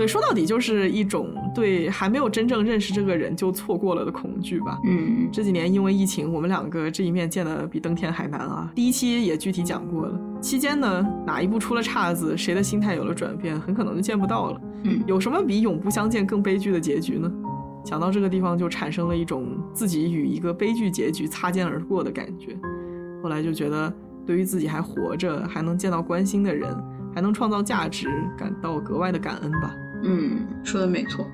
对，说到底就是一种对还没有真正认识这个人就错过了的恐惧吧。嗯，这几年因为疫情，我们两个这一面见的比登天还难啊。第一期也具体讲过了，期间呢哪一步出了岔子，谁的心态有了转变，很可能就见不到了。嗯，有什么比永不相见更悲剧的结局呢？想到这个地方，就产生了一种自己与一个悲剧结局擦肩而过的感觉。后来就觉得，对于自己还活着，还能见到关心的人，还能创造价值，感到格外的感恩吧。嗯，说的没错，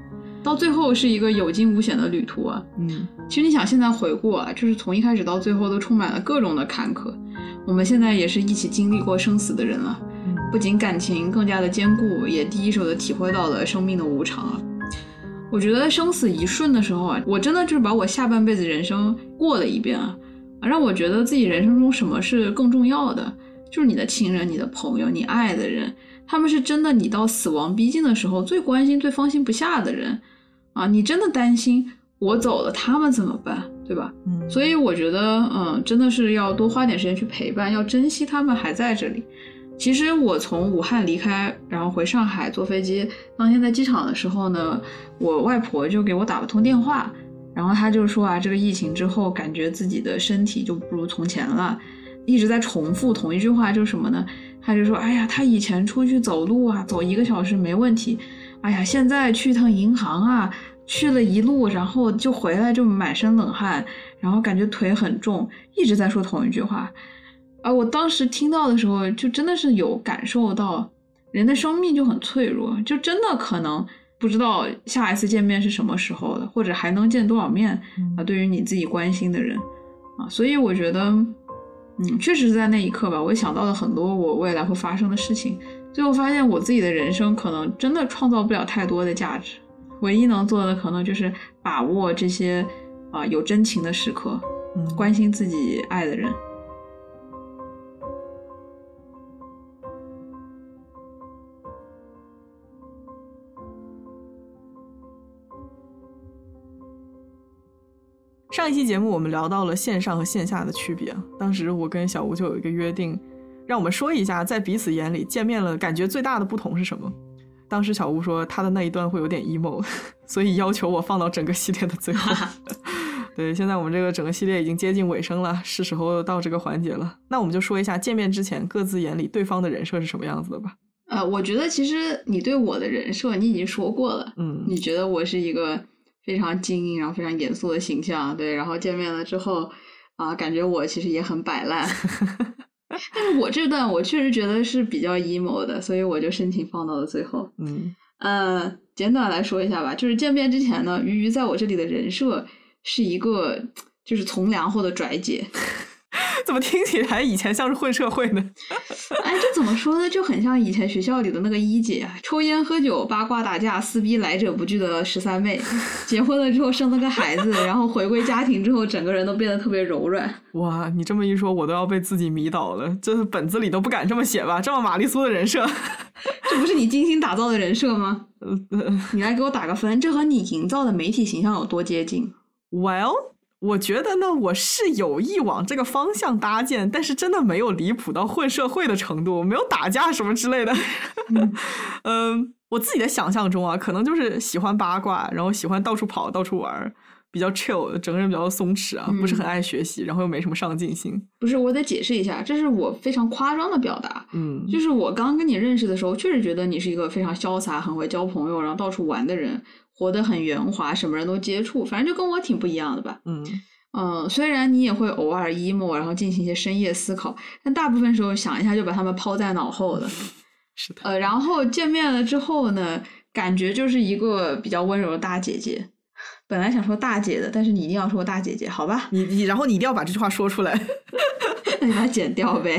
到最后是一个有惊无险的旅途啊。嗯，其实你想现在回顾啊，就是从一开始到最后都充满了各种的坎坷。我们现在也是一起经历过生死的人了，不仅感情更加的坚固，也第一手的体会到了生命的无常啊。我觉得生死一瞬的时候啊，我真的就是把我下半辈子人生过了一遍啊，让我觉得自己人生中什么是更重要的，就是你的亲人、你的朋友、你爱的人。他们是真的，你到死亡逼近的时候最关心、最放心不下的人，啊，你真的担心我走了他们怎么办，对吧？嗯，所以我觉得，嗯，真的是要多花点时间去陪伴，要珍惜他们还在这里。其实我从武汉离开，然后回上海坐飞机，当天在机场的时候呢，我外婆就给我打了通电话，然后她就说啊，这个疫情之后，感觉自己的身体就不如从前了，一直在重复同一句话，就是什么呢？他就说：“哎呀，他以前出去走路啊，走一个小时没问题。哎呀，现在去趟银行啊，去了一路，然后就回来就满身冷汗，然后感觉腿很重，一直在说同一句话。啊，我当时听到的时候，就真的是有感受到，人的生命就很脆弱，就真的可能不知道下一次见面是什么时候的，或者还能见多少面啊？对于你自己关心的人啊，所以我觉得。”嗯，确实是在那一刻吧，我想到了很多我未来会发生的事情，最后发现我自己的人生可能真的创造不了太多的价值，唯一能做的可能就是把握这些啊有真情的时刻，嗯，关心自己爱的人。上一期节目我们聊到了线上和线下的区别，当时我跟小吴就有一个约定，让我们说一下在彼此眼里见面了感觉最大的不同是什么。当时小吴说他的那一段会有点 emo，[laughs] 所以要求我放到整个系列的最后。[laughs] 对，现在我们这个整个系列已经接近尾声了，是时候到这个环节了。那我们就说一下见面之前各自眼里对方的人设是什么样子的吧。呃，我觉得其实你对我的人设你已经说过了，嗯，你觉得我是一个。非常精英，然后非常严肃的形象，对，然后见面了之后，啊，感觉我其实也很摆烂，[laughs] 但是我这段我确实觉得是比较 emo 的，所以我就申请放到了最后。嗯，呃，简短来说一下吧，就是见面之前呢，鱼鱼在我这里的人设是一个就是从良后的拽姐。怎么听起来以前像是混社会呢？哎，这怎么说呢？就很像以前学校里的那个一姐，抽烟喝酒、八卦打架、撕逼来者不拒的十三妹。结婚了之后生了个孩子，然后回归家庭之后，整个人都变得特别柔软。哇，你这么一说，我都要被自己迷倒了。这本子里都不敢这么写吧？这么玛丽苏的人设，[laughs] 这不是你精心打造的人设吗？你来给我打个分，这和你营造的媒体形象有多接近？Well。我觉得呢，我是有意往这个方向搭建，但是真的没有离谱到混社会的程度，没有打架什么之类的。[laughs] 嗯，我自己的想象中啊，可能就是喜欢八卦，然后喜欢到处跑、到处玩，比较 chill，整个人比较松弛啊，不是很爱学习，然后又没什么上进心。不是，我得解释一下，这是我非常夸张的表达。嗯，就是我刚跟你认识的时候，确实觉得你是一个非常潇洒、很会交朋友，然后到处玩的人。活得很圆滑，什么人都接触，反正就跟我挺不一样的吧。嗯嗯，虽然你也会偶尔 emo，然后进行一些深夜思考，但大部分时候想一下就把他们抛在脑后了。[laughs] 是的。呃，然后见面了之后呢，感觉就是一个比较温柔的大姐姐。本来想说大姐的，但是你一定要说大姐姐，好吧？你你，然后你一定要把这句话说出来。[laughs] [laughs] 那你把它剪掉呗。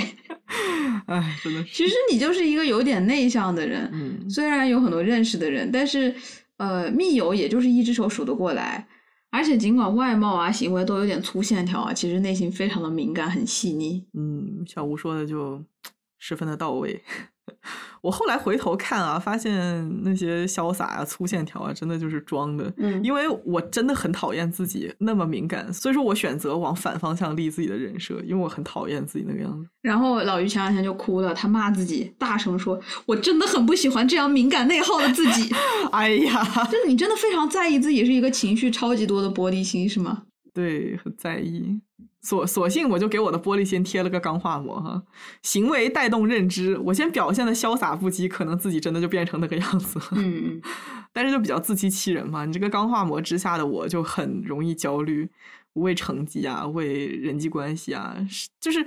哎，真的是。其实你就是一个有点内向的人，嗯，虽然有很多认识的人，但是呃，密友也就是一只手数得过来。而且尽管外貌啊、行为都有点粗线条啊，其实内心非常的敏感、很细腻。嗯，小吴说的就 [tsk] 十分的到位。[laughs] 我后来回头看啊，发现那些潇洒啊、粗线条啊，真的就是装的。嗯因为我真的很讨厌自己那么敏感，所以说我选择往反方向立自己的人设，因为我很讨厌自己那个样子。然后老于前两天就哭了，他骂自己，大声说：“我真的很不喜欢这样敏感内耗的自己。[laughs] 哎呀，就是你真的非常在意自己是一个情绪超级多的玻璃心，是吗？对，很在意。索索性我就给我的玻璃心贴了个钢化膜哈，行为带动认知，我先表现的潇洒不羁，可能自己真的就变成那个样子嗯。[laughs] 但是就比较自欺欺人嘛，你这个钢化膜之下的我就很容易焦虑，为成绩啊，为人际关系啊，就是，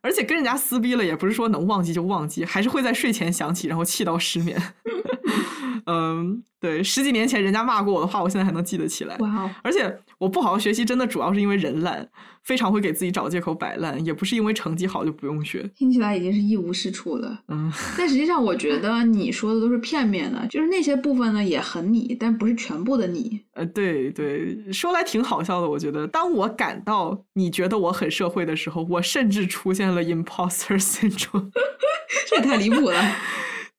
而且跟人家撕逼了，也不是说能忘记就忘记，还是会在睡前想起，然后气到失眠。[laughs] 嗯，对，十几年前人家骂过我的话，我现在还能记得起来。哇哦，而且我不好好学习，真的主要是因为人懒，非常会给自己找借口摆烂，也不是因为成绩好就不用学。听起来已经是一无是处了。嗯，但实际上，我觉得你说的都是片面的，就是那些部分呢也很你，但不是全部的你。呃，对对，说来挺好笑的。我觉得，当我感到你觉得我很社会的时候，我甚至出现了 imposter syndrome，这也太离谱了。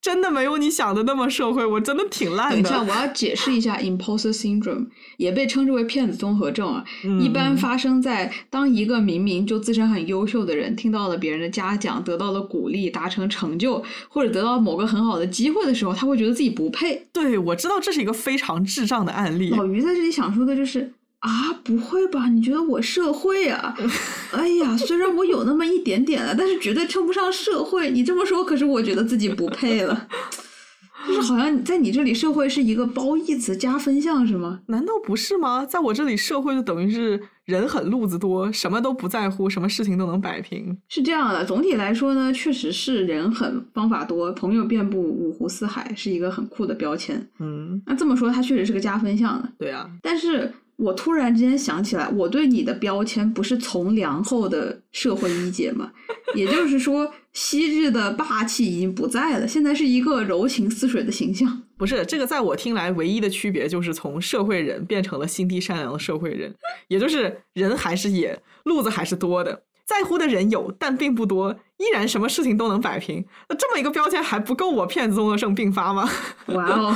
真的没有你想的那么社会，我真的挺烂的等一下，我要解释一下 [laughs] imposter syndrome，也被称之为骗子综合症啊。嗯一般发生在当一个明明就自身很优秀的人，听到了别人的嘉奖，得到了鼓励，达成成就，或者得到某个很好的机会的时候，他会觉得自己不配。对，我知道这是一个非常智障的案例。老于在这里想说的就是啊，不会吧？你觉得我社会啊？[laughs] 哎呀，虽然我有那么一点点了，但是绝对称不上社会。你这么说，可是我觉得自己不配了。[laughs] 就是好像在你这里，社会是一个褒义词加分项，是吗？难道不是吗？在我这里，社会就等于是人狠路子多，什么都不在乎，什么事情都能摆平。是这样的，总体来说呢，确实是人狠方法多，朋友遍布五湖四海，是一个很酷的标签。嗯，那这么说，它确实是个加分项的。对啊，但是我突然之间想起来，我对你的标签不是从良后的社会一姐吗？也就是说，昔日的霸气已经不在了，现在是一个柔情似水的形象。不是这个，在我听来，唯一的区别就是从社会人变成了心地善良的社会人，也就是人还是野，路子还是多的，在乎的人有，但并不多，依然什么事情都能摆平。那这么一个标签还不够我骗子综合症并发吗？[laughs] 哇哦，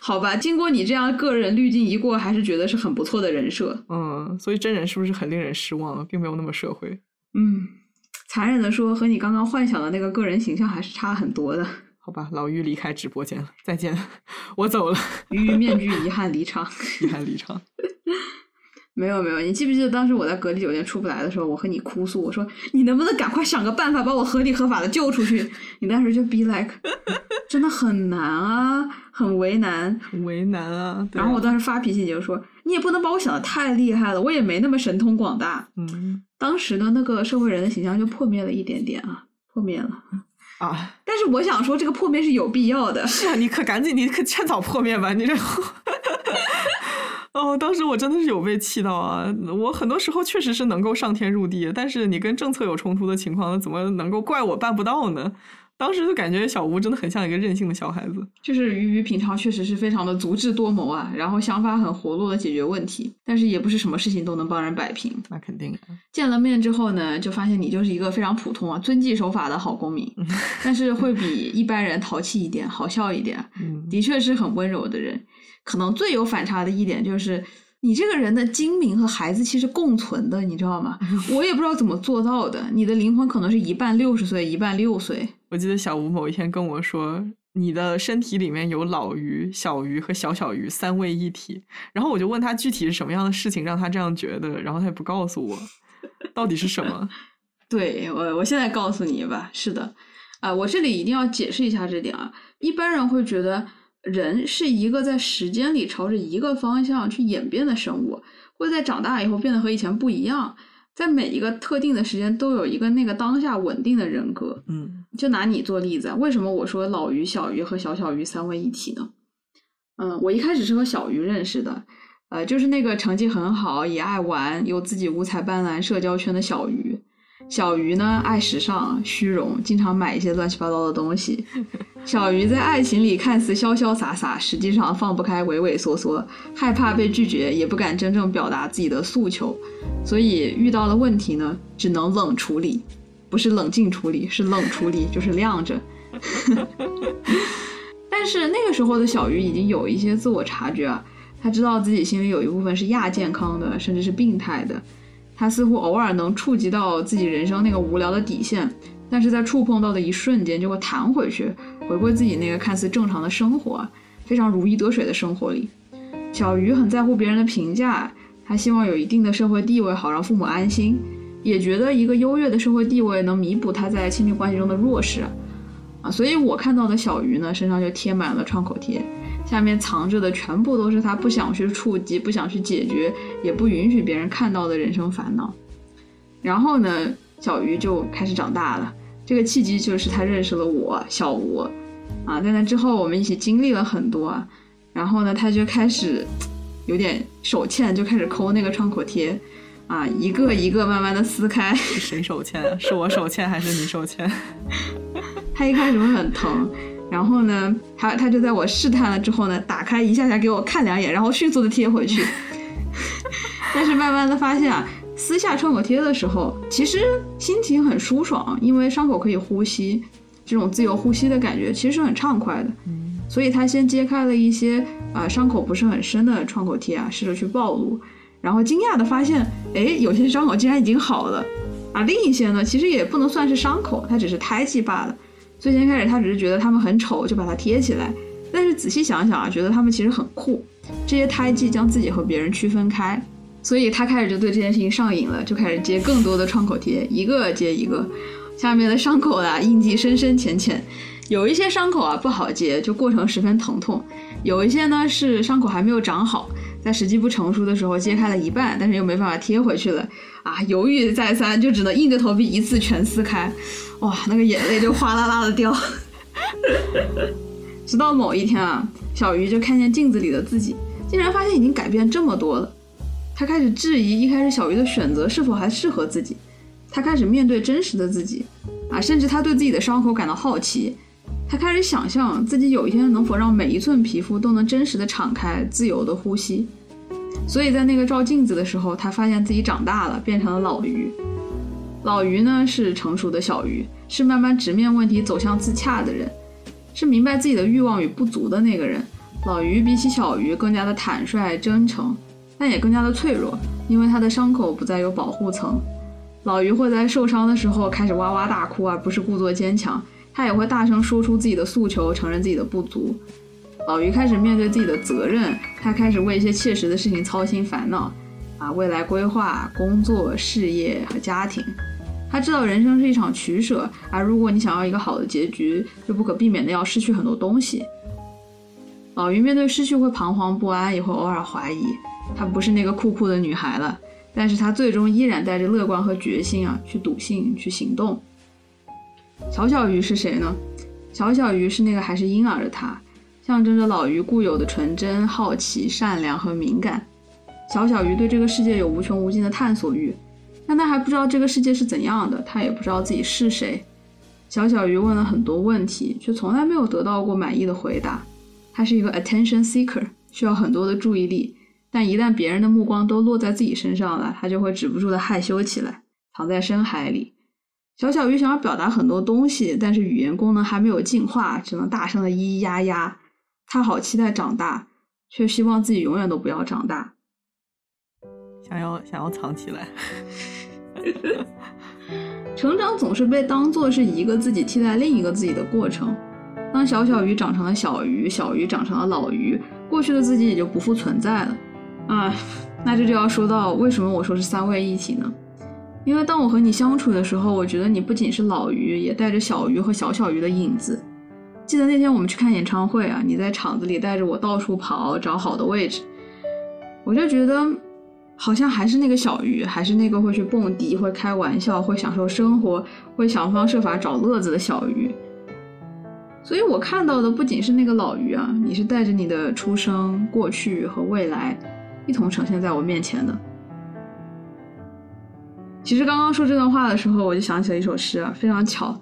好吧，经过你这样个人滤镜一过，还是觉得是很不错的人设。嗯，所以真人是不是很令人失望啊？并没有那么社会。嗯，残忍的说，和你刚刚幻想的那个个人形象还是差很多的。好吧，老于离开直播间了，再见，我走了，于面具遗憾离场。遗憾离场。[laughs] 没有没有，你记不记得当时我在隔离酒店出不来的时候，我和你哭诉，我说你能不能赶快想个办法把我合理合法的救出去？你当时就 be like，[laughs] 真的很难啊，很为难。很为难啊。啊然后我当时发脾气，你就说你也不能把我想的太厉害了，我也没那么神通广大。嗯 [laughs] 当时的那个社会人的形象就破灭了一点点啊，破灭了。[laughs] 啊，但是我想说，这个破灭是有必要的。是啊，你可赶紧，你可趁早破灭吧，你这。哦，当时我真的是有被气到啊！我很多时候确实是能够上天入地，但是你跟政策有冲突的情况，怎么能够怪我办不到呢？当时就感觉小吴真的很像一个任性的小孩子。就是鱼鱼平常确实是非常的足智多谋啊，然后想法很活络的解决问题，但是也不是什么事情都能帮人摆平。那肯定啊，见了面之后呢，就发现你就是一个非常普通啊、遵纪守法的好公民，但是会比一般人淘气一点、好笑一点，嗯，的确是很温柔的人。可能最有反差的一点就是，你这个人的精明和孩子其实共存的，你知道吗？[laughs] 我也不知道怎么做到的。你的灵魂可能是一半六十岁，一半六岁。我记得小吴某一天跟我说，你的身体里面有老鱼、小鱼和小小鱼三位一体。然后我就问他具体是什么样的事情让他这样觉得，然后他也不告诉我到底是什么。[laughs] 对我，我现在告诉你吧，是的，啊、我这里一定要解释一下这点啊。一般人会觉得人是一个在时间里朝着一个方向去演变的生物，会在长大以后变得和以前不一样，在每一个特定的时间都有一个那个当下稳定的人格。嗯就拿你做例子啊，为什么我说老鱼、小鱼和小小鱼三位一体呢？嗯，我一开始是和小鱼认识的，呃，就是那个成绩很好，也爱玩，有自己五彩斑斓社交圈的小鱼。小鱼呢，爱时尚、虚荣，经常买一些乱七八糟的东西。小鱼在爱情里看似潇潇洒洒，实际上放不开、畏畏缩缩，害怕被拒绝，也不敢真正表达自己的诉求。所以遇到了问题呢，只能冷处理，不是冷静处理，是冷处理，就是晾着。[laughs] 但是那个时候的小鱼已经有一些自我察觉啊，他知道自己心里有一部分是亚健康的，甚至是病态的。他似乎偶尔能触及到自己人生那个无聊的底线，但是在触碰到的一瞬间就会弹回去，回归自己那个看似正常的生活，非常如鱼得水的生活里。小鱼很在乎别人的评价，他希望有一定的社会地位，好让父母安心，也觉得一个优越的社会地位能弥补他在亲密关系中的弱势。啊，所以我看到的小鱼呢，身上就贴满了创口贴，下面藏着的全部都是他不想去触及、不想去解决、也不允许别人看到的人生烦恼。然后呢，小鱼就开始长大了，这个契机就是他认识了我，小吴。啊，在那之后，我们一起经历了很多。然后呢，他就开始有点手欠，就开始抠那个创口贴，啊，一个一个慢慢的撕开。谁手欠？是我手欠还是你手欠？[laughs] 他一开始会很疼，然后呢，他他就在我试探了之后呢，打开一下下给我看两眼，然后迅速的贴回去。[laughs] 但是慢慢的发现啊，撕下创口贴的时候，其实心情很舒爽，因为伤口可以呼吸，这种自由呼吸的感觉其实是很畅快的。所以他先揭开了一些啊伤口不是很深的创口贴啊，试着去暴露，然后惊讶的发现，哎，有些伤口竟然已经好了，啊，另一些呢，其实也不能算是伤口，它只是胎记罢了。最先开始，他只是觉得他们很丑，就把它贴起来。但是仔细想想啊，觉得他们其实很酷。这些胎记将自己和别人区分开，所以他开始就对这件事情上瘾了，就开始接更多的创口贴，一个接一个。下面的伤口啊，印记深深浅浅。有一些伤口啊不好接，就过程十分疼痛；有一些呢是伤口还没有长好，在时机不成熟的时候揭开了一半，但是又没办法贴回去了啊，犹豫再三，就只能硬着头皮一次全撕开。哇，那个眼泪就哗啦啦的掉。[laughs] 直到某一天啊，小鱼就看见镜子里的自己，竟然发现已经改变这么多了。他开始质疑一开始小鱼的选择是否还适合自己。他开始面对真实的自己，啊，甚至他对自己的伤口感到好奇。他开始想象自己有一天能否让每一寸皮肤都能真实的敞开、自由的呼吸。所以在那个照镜子的时候，他发现自己长大了，变成了老鱼。老鱼呢是成熟的小鱼，是慢慢直面问题、走向自洽的人，是明白自己的欲望与不足的那个人。老鱼比起小鱼更加的坦率、真诚，但也更加的脆弱，因为他的伤口不再有保护层。老鱼会在受伤的时候开始哇哇大哭，而不是故作坚强。他也会大声说出自己的诉求，承认自己的不足。老于开始面对自己的责任，他开始为一些切实的事情操心烦恼，啊，未来规划、工作、事业和家庭。他知道人生是一场取舍，而如果你想要一个好的结局，就不可避免的要失去很多东西。老于面对失去会彷徨不安，也会偶尔怀疑，她不是那个酷酷的女孩了。但是她最终依然带着乐观和决心啊，去笃信，去行动。小小鱼是谁呢？小小鱼是那个还是婴儿的他，象征着老鱼固有的纯真、好奇、善良和敏感。小小鱼对这个世界有无穷无尽的探索欲。但他还不知道这个世界是怎样的，他也不知道自己是谁。小小鱼问了很多问题，却从来没有得到过满意的回答。他是一个 attention seeker，需要很多的注意力。但一旦别人的目光都落在自己身上了，他就会止不住的害羞起来，藏在深海里。小小鱼想要表达很多东西，但是语言功能还没有进化，只能大声的咿咿呀呀。他好期待长大，却希望自己永远都不要长大。想要想要藏起来。[laughs] [laughs] 成长总是被当做是一个自己替代另一个自己的过程。当小小鱼长成了小鱼，小鱼长成了老鱼，过去的自己也就不复存在了。啊，那这就要说到为什么我说是三位一体呢？因为当我和你相处的时候，我觉得你不仅是老鱼，也带着小鱼和小小鱼的影子。记得那天我们去看演唱会啊，你在场子里带着我到处跑，找好的位置，我就觉得。好像还是那个小鱼，还是那个会去蹦迪、会开玩笑、会享受生活、会想方设法找乐子的小鱼。所以我看到的不仅是那个老鱼啊，你是带着你的出生、过去和未来，一同呈现在我面前的。其实刚刚说这段话的时候，我就想起了一首诗啊，非常巧，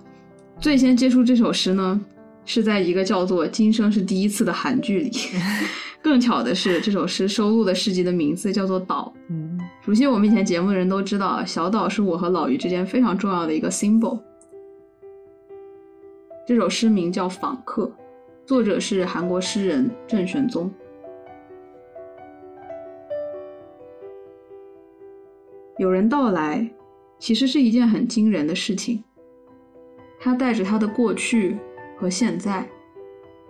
最先接触这首诗呢，是在一个叫做《今生是第一次》的韩剧里。[laughs] 更巧的是，这首诗收录的诗集的名字叫做《岛》。嗯，熟悉我们以前节目的人都知道，小岛是我和老于之间非常重要的一个 symbol。这首诗名叫《访客》，作者是韩国诗人郑玄宗。有人到来，其实是一件很惊人的事情。他带着他的过去和现在，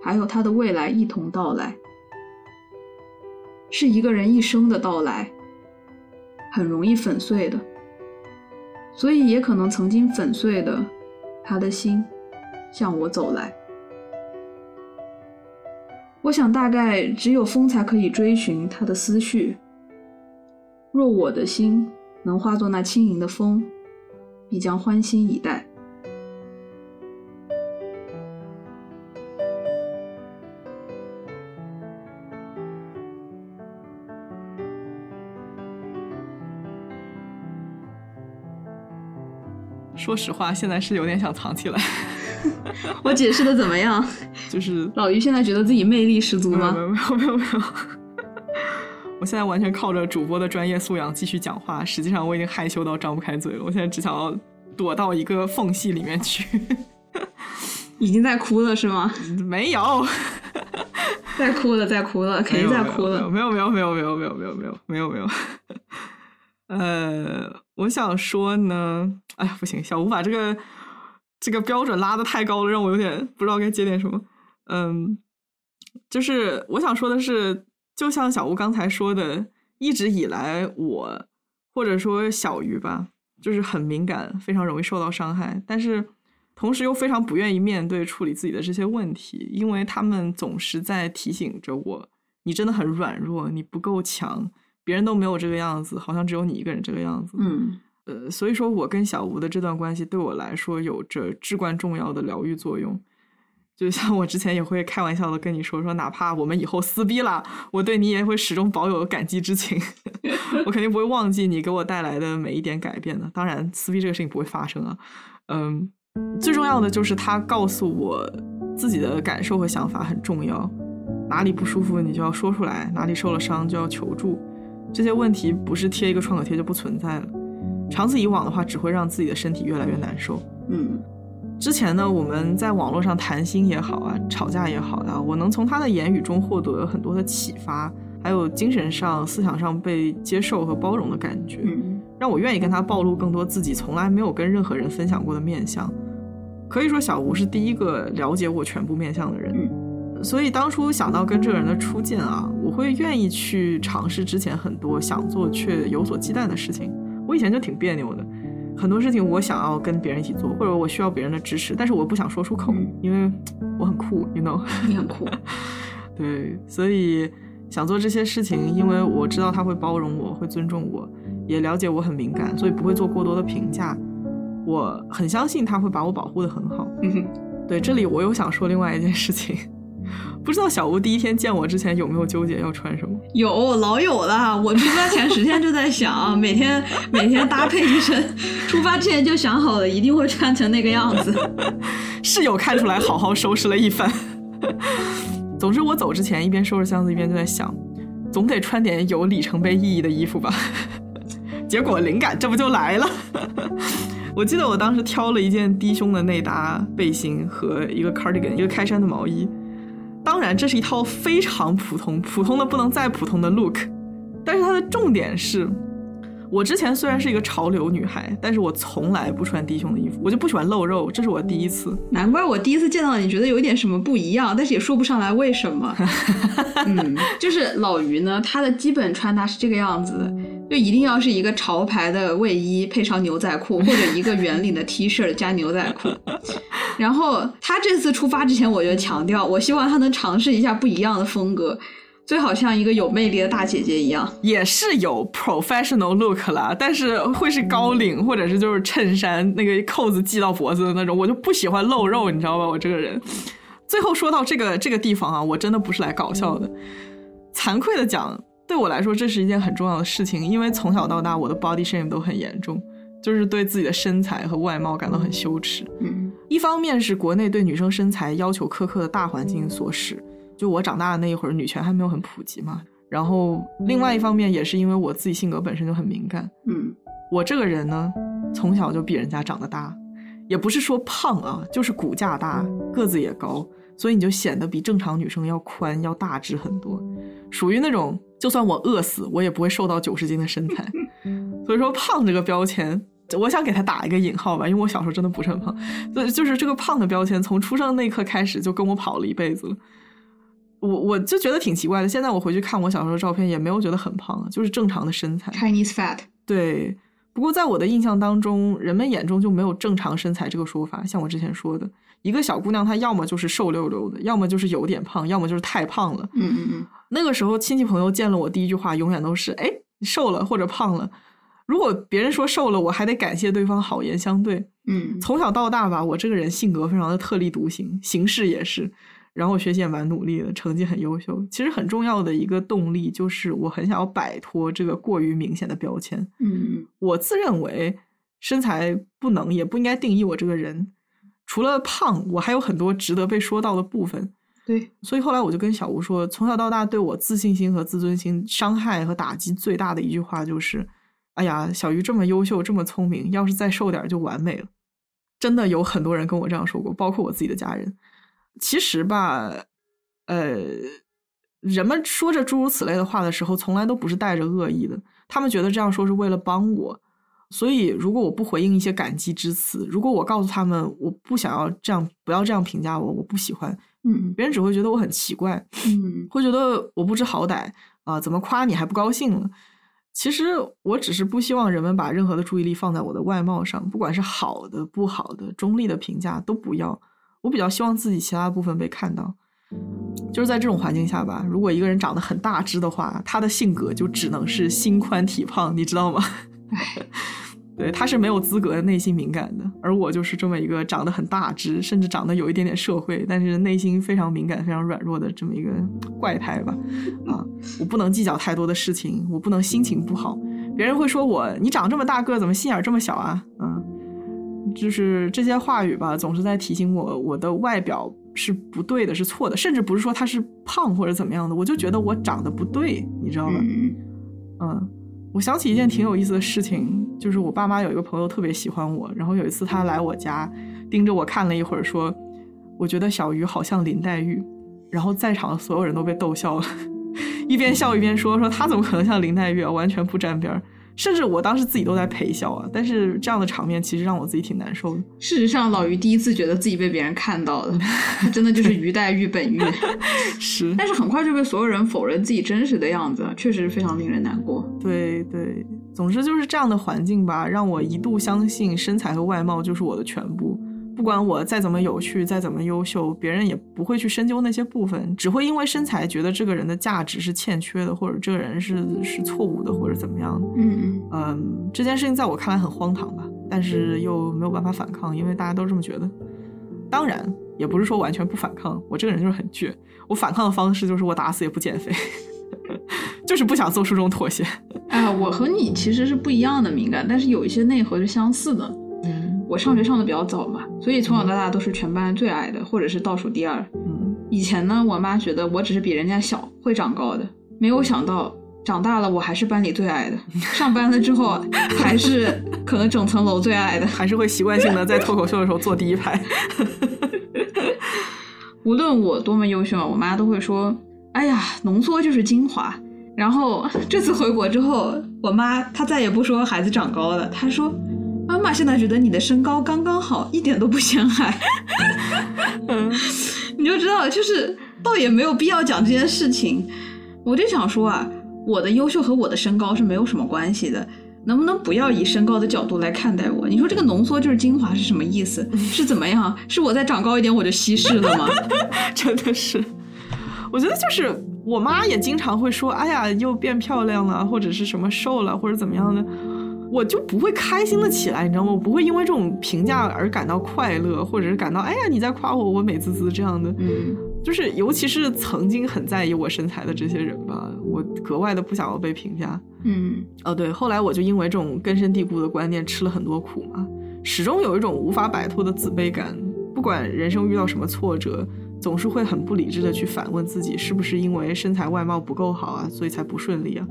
还有他的未来一同到来。是一个人一生的到来，很容易粉碎的，所以也可能曾经粉碎的，他的心向我走来。我想，大概只有风才可以追寻他的思绪。若我的心能化作那轻盈的风，必将欢欣以待。说实话，现在是有点想藏起来。[laughs] 我解释的怎么样？[laughs] 就是 [laughs] 老于现在觉得自己魅力十足吗？没有没有没有没有。我现在完全靠着主播的专业素养继续讲话，实际上我已经害羞到张不开嘴了。我现在只想要躲到一个缝隙里面去。已经在哭了是吗？没有，在哭了，在哭了，肯定在哭了。没有没有没有没有没有没有没有没有没有。呃，我想说呢，哎呀，不行，小吴把这个这个标准拉的太高了，让我有点不知道该接点什么。嗯，就是我想说的是，就像小吴刚才说的，一直以来我或者说小鱼吧，就是很敏感，非常容易受到伤害，但是同时又非常不愿意面对处理自己的这些问题，因为他们总是在提醒着我，你真的很软弱，你不够强。别人都没有这个样子，好像只有你一个人这个样子。嗯，呃，所以说我跟小吴的这段关系对我来说有着至关重要的疗愈作用。就像我之前也会开玩笑的跟你说，说哪怕我们以后撕逼了，我对你也会始终保有感激之情。[laughs] 我肯定不会忘记你给我带来的每一点改变的。当然，撕逼这个事情不会发生啊。嗯，最重要的就是他告诉我自己的感受和想法很重要。哪里不舒服你就要说出来，哪里受了伤就要求助。这些问题不是贴一个创可贴就不存在了，长此以往的话，只会让自己的身体越来越难受。嗯，之前呢，我们在网络上谈心也好啊，吵架也好啊，我能从他的言语中获得很多的启发，还有精神上、思想上被接受和包容的感觉，让我愿意跟他暴露更多自己从来没有跟任何人分享过的面相。可以说，小吴是第一个了解我全部面相的人。所以当初想到跟这个人的初见啊，我会愿意去尝试之前很多想做却有所忌惮的事情。我以前就挺别扭的，很多事情我想要跟别人一起做，或者我需要别人的支持，但是我不想说出口，因为我很酷，you know，[laughs] 你很酷。对，所以想做这些事情，因为我知道他会包容我，会尊重我，也了解我很敏感，所以不会做过多的评价。我很相信他会把我保护的很好。嗯对，这里我又想说另外一件事情。不知道小吴第一天见我之前有没有纠结要穿什么？有，老有了。我出发前十天就在想，每天每天搭配一身，出发之前就想好了，一定会穿成那个样子。[laughs] 室友看出来，好好收拾了一番。[laughs] 总之，我走之前一边收拾箱子，一边就在想，总得穿点有里程碑意义的衣服吧。[laughs] 结果灵感这不就来了？我记得我当时挑了一件低胸的内搭背心和一个 cardigan，一个开衫的毛衣。当然，这是一套非常普通、普通的不能再普通的 look，但是它的重点是，我之前虽然是一个潮流女孩，但是我从来不穿低胸的衣服，我就不喜欢露肉，这是我第一次。难怪我第一次见到你觉得有一点什么不一样，但是也说不上来为什么。[laughs] 嗯，就是老于呢，他的基本穿搭是这个样子的，就一定要是一个潮牌的卫衣配上牛仔裤，或者一个圆领的 [laughs] T 恤加牛仔裤。然后他这次出发之前，我就强调，我希望他能尝试一下不一样的风格，最好像一个有魅力的大姐姐一样。也是有 professional look 了，但是会是高领，或者是就是衬衫那个扣子系到脖子的那种，我就不喜欢露肉，你知道吧？我这个人。最后说到这个这个地方啊，我真的不是来搞笑的，惭愧的讲。对我来说这是一件很重要的事情，因为从小到大我的 body shame 都很严重，就是对自己的身材和外貌感到很羞耻。嗯一方面是国内对女生身材要求苛刻的大环境所使，就我长大的那一会儿，女权还没有很普及嘛。然后另外一方面也是因为我自己性格本身就很敏感，嗯我这个人呢，从小就比人家长得大，也不是说胖啊，就是骨架大，个子也高，所以你就显得比正常女生要宽、要大只很多，属于那种就算我饿死，我也不会瘦到九十斤的身材。[laughs] 所以说，胖这个标签，我想给他打一个引号吧，因为我小时候真的不是很胖，所以就是这个胖的标签，从出生那一刻开始就跟我跑了一辈子了。我我就觉得挺奇怪的，现在我回去看我小时候的照片，也没有觉得很胖啊，就是正常的身材。，Chinese fat，对，不过在我的印象当中，人们眼中就没有正常身材这个说法。像我之前说的，一个小姑娘她要么就是瘦溜溜的，要么就是有点胖，要么就是太胖了。嗯嗯嗯，那个时候亲戚朋友见了我，第一句话永远都是：“哎，你瘦了或者胖了。”如果别人说瘦了，我还得感谢对方好言相对。嗯从小到大吧，我这个人性格非常的特立独行，行事也是，然后学习也蛮努力的，成绩很优秀。其实很重要的一个动力就是我很想要摆脱这个过于明显的标签。嗯我自认为身材不能也不应该定义我这个人，除了胖，我还有很多值得被说到的部分。对，所以后来我就跟小吴说，从小到大对我自信心和自尊心伤害和打击最大的一句话就是：“哎呀，小鱼这么优秀，这么聪明，要是再瘦点就完美了。”真的有很多人跟我这样说过，包括我自己的家人。其实吧，呃，人们说着诸如此类的话的时候，从来都不是带着恶意的，他们觉得这样说是为了帮我。所以，如果我不回应一些感激之词，如果我告诉他们我不想要这样，不要这样评价我，我不喜欢，嗯别人只会觉得我很奇怪，嗯会觉得我不知好歹啊、怎么夸你还不高兴了？其实我只是不希望人们把任何的注意力放在我的外貌上，不管是好的、不好的、中立的评价都不要。我比较希望自己其他部分被看到。就是在这种环境下吧，如果一个人长得很大只的话，他的性格就只能是心宽体胖，你知道吗？[laughs] 对，他是没有资格内心敏感的，而我就是这么一个长得很大只，甚至长得有一点点社会，但是内心非常敏感、非常软弱的这么一个怪胎吧。啊，我不能计较太多的事情，我不能心情不好。别人会说我，你长这么大个，怎么心眼儿这么小啊？嗯，就是这些话语吧，总是在提醒我，我的外表是不对的，是错的，甚至不是说他是胖或者怎么样的，我就觉得我长得不对，你知道吧？嗯嗯，我想起一件挺有意思的事情，就是我爸妈有一个朋友特别喜欢我，然后有一次他来我家，盯着我看了一会儿，说：“我觉得小鱼好像林黛玉。”然后在场的所有人都被逗笑了，[laughs] 一边笑一边说：“说他怎么可能像林黛玉啊，完全不沾边儿。”甚至我当时自己都在陪笑啊，但是这样的场面其实让我自己挺难受的。[laughs] 事实上，老于第一次觉得自己被别人看到了，他真的就是于黛玉本玉。[laughs] 是，但是很快就被所有人否认自己真实的样子，确实非常令人难过。对对，总之就是这样的环境吧，让我一度相信身材和外貌就是我的全部。不管我再怎么有趣，再怎么优秀，别人也不会去深究那些部分，只会因为身材觉得这个人的价值是欠缺的，或者这个人是是错误的，或者怎么样的。嗯嗯，这件事情在我看来很荒唐吧，但是又没有办法反抗，因为大家都这么觉得。当然，也不是说完全不反抗，我这个人就是很倔。我反抗的方式就是我打死也不减肥，[laughs] 就是不想做出这种妥协。哎，我和你其实是不一样的敏感，但是有一些内核是相似的。嗯我上学上的比较早嘛，所以从小到大都是全班最矮的，或者是倒数第二。嗯以前呢，我妈觉得我只是比人家小，会长高的，没有想到长大了我还是班里最矮的，上班了之后 [laughs] 还是可能整层楼最矮的。还是会习惯性的在脱口秀的时候坐第一排。无论我多么优秀，我妈都会说：“哎呀，浓缩就是精华。”然后这次回国之后，我妈她再也不说孩子长高了，她说：“妈妈现在觉得你的身高刚刚好，一点都不显矮。[laughs] ”嗯 [laughs] 你就知道，就是倒也没有必要讲这件事情。我就想说啊，我的优秀和我的身高是没有什么关系的，能不能不要以身高的角度来看待我？你说这个浓缩就是精华是什么意思？是怎么样？是我再长高一点我就稀释了吗？[laughs] 真的是，我觉得就是我妈也经常会说：“哎呀，又变漂亮了，或者是什么瘦了，或者怎么样的。”我就不会开心的起来，你知道吗？我不会因为这种评价而感到快乐，或者是感到哎呀你在夸我，我美滋滋这样的。嗯就是尤其是曾经很在意我身材的这些人吧，我格外的不想要被评价。嗯，哦对，后来我就因为这种根深蒂固的观念吃了很多苦嘛，始终有一种无法摆脱的自卑感。不管人生遇到什么挫折，总是会很不理智的去反问自己，是不是因为身材外貌不够好啊，所以才不顺利啊？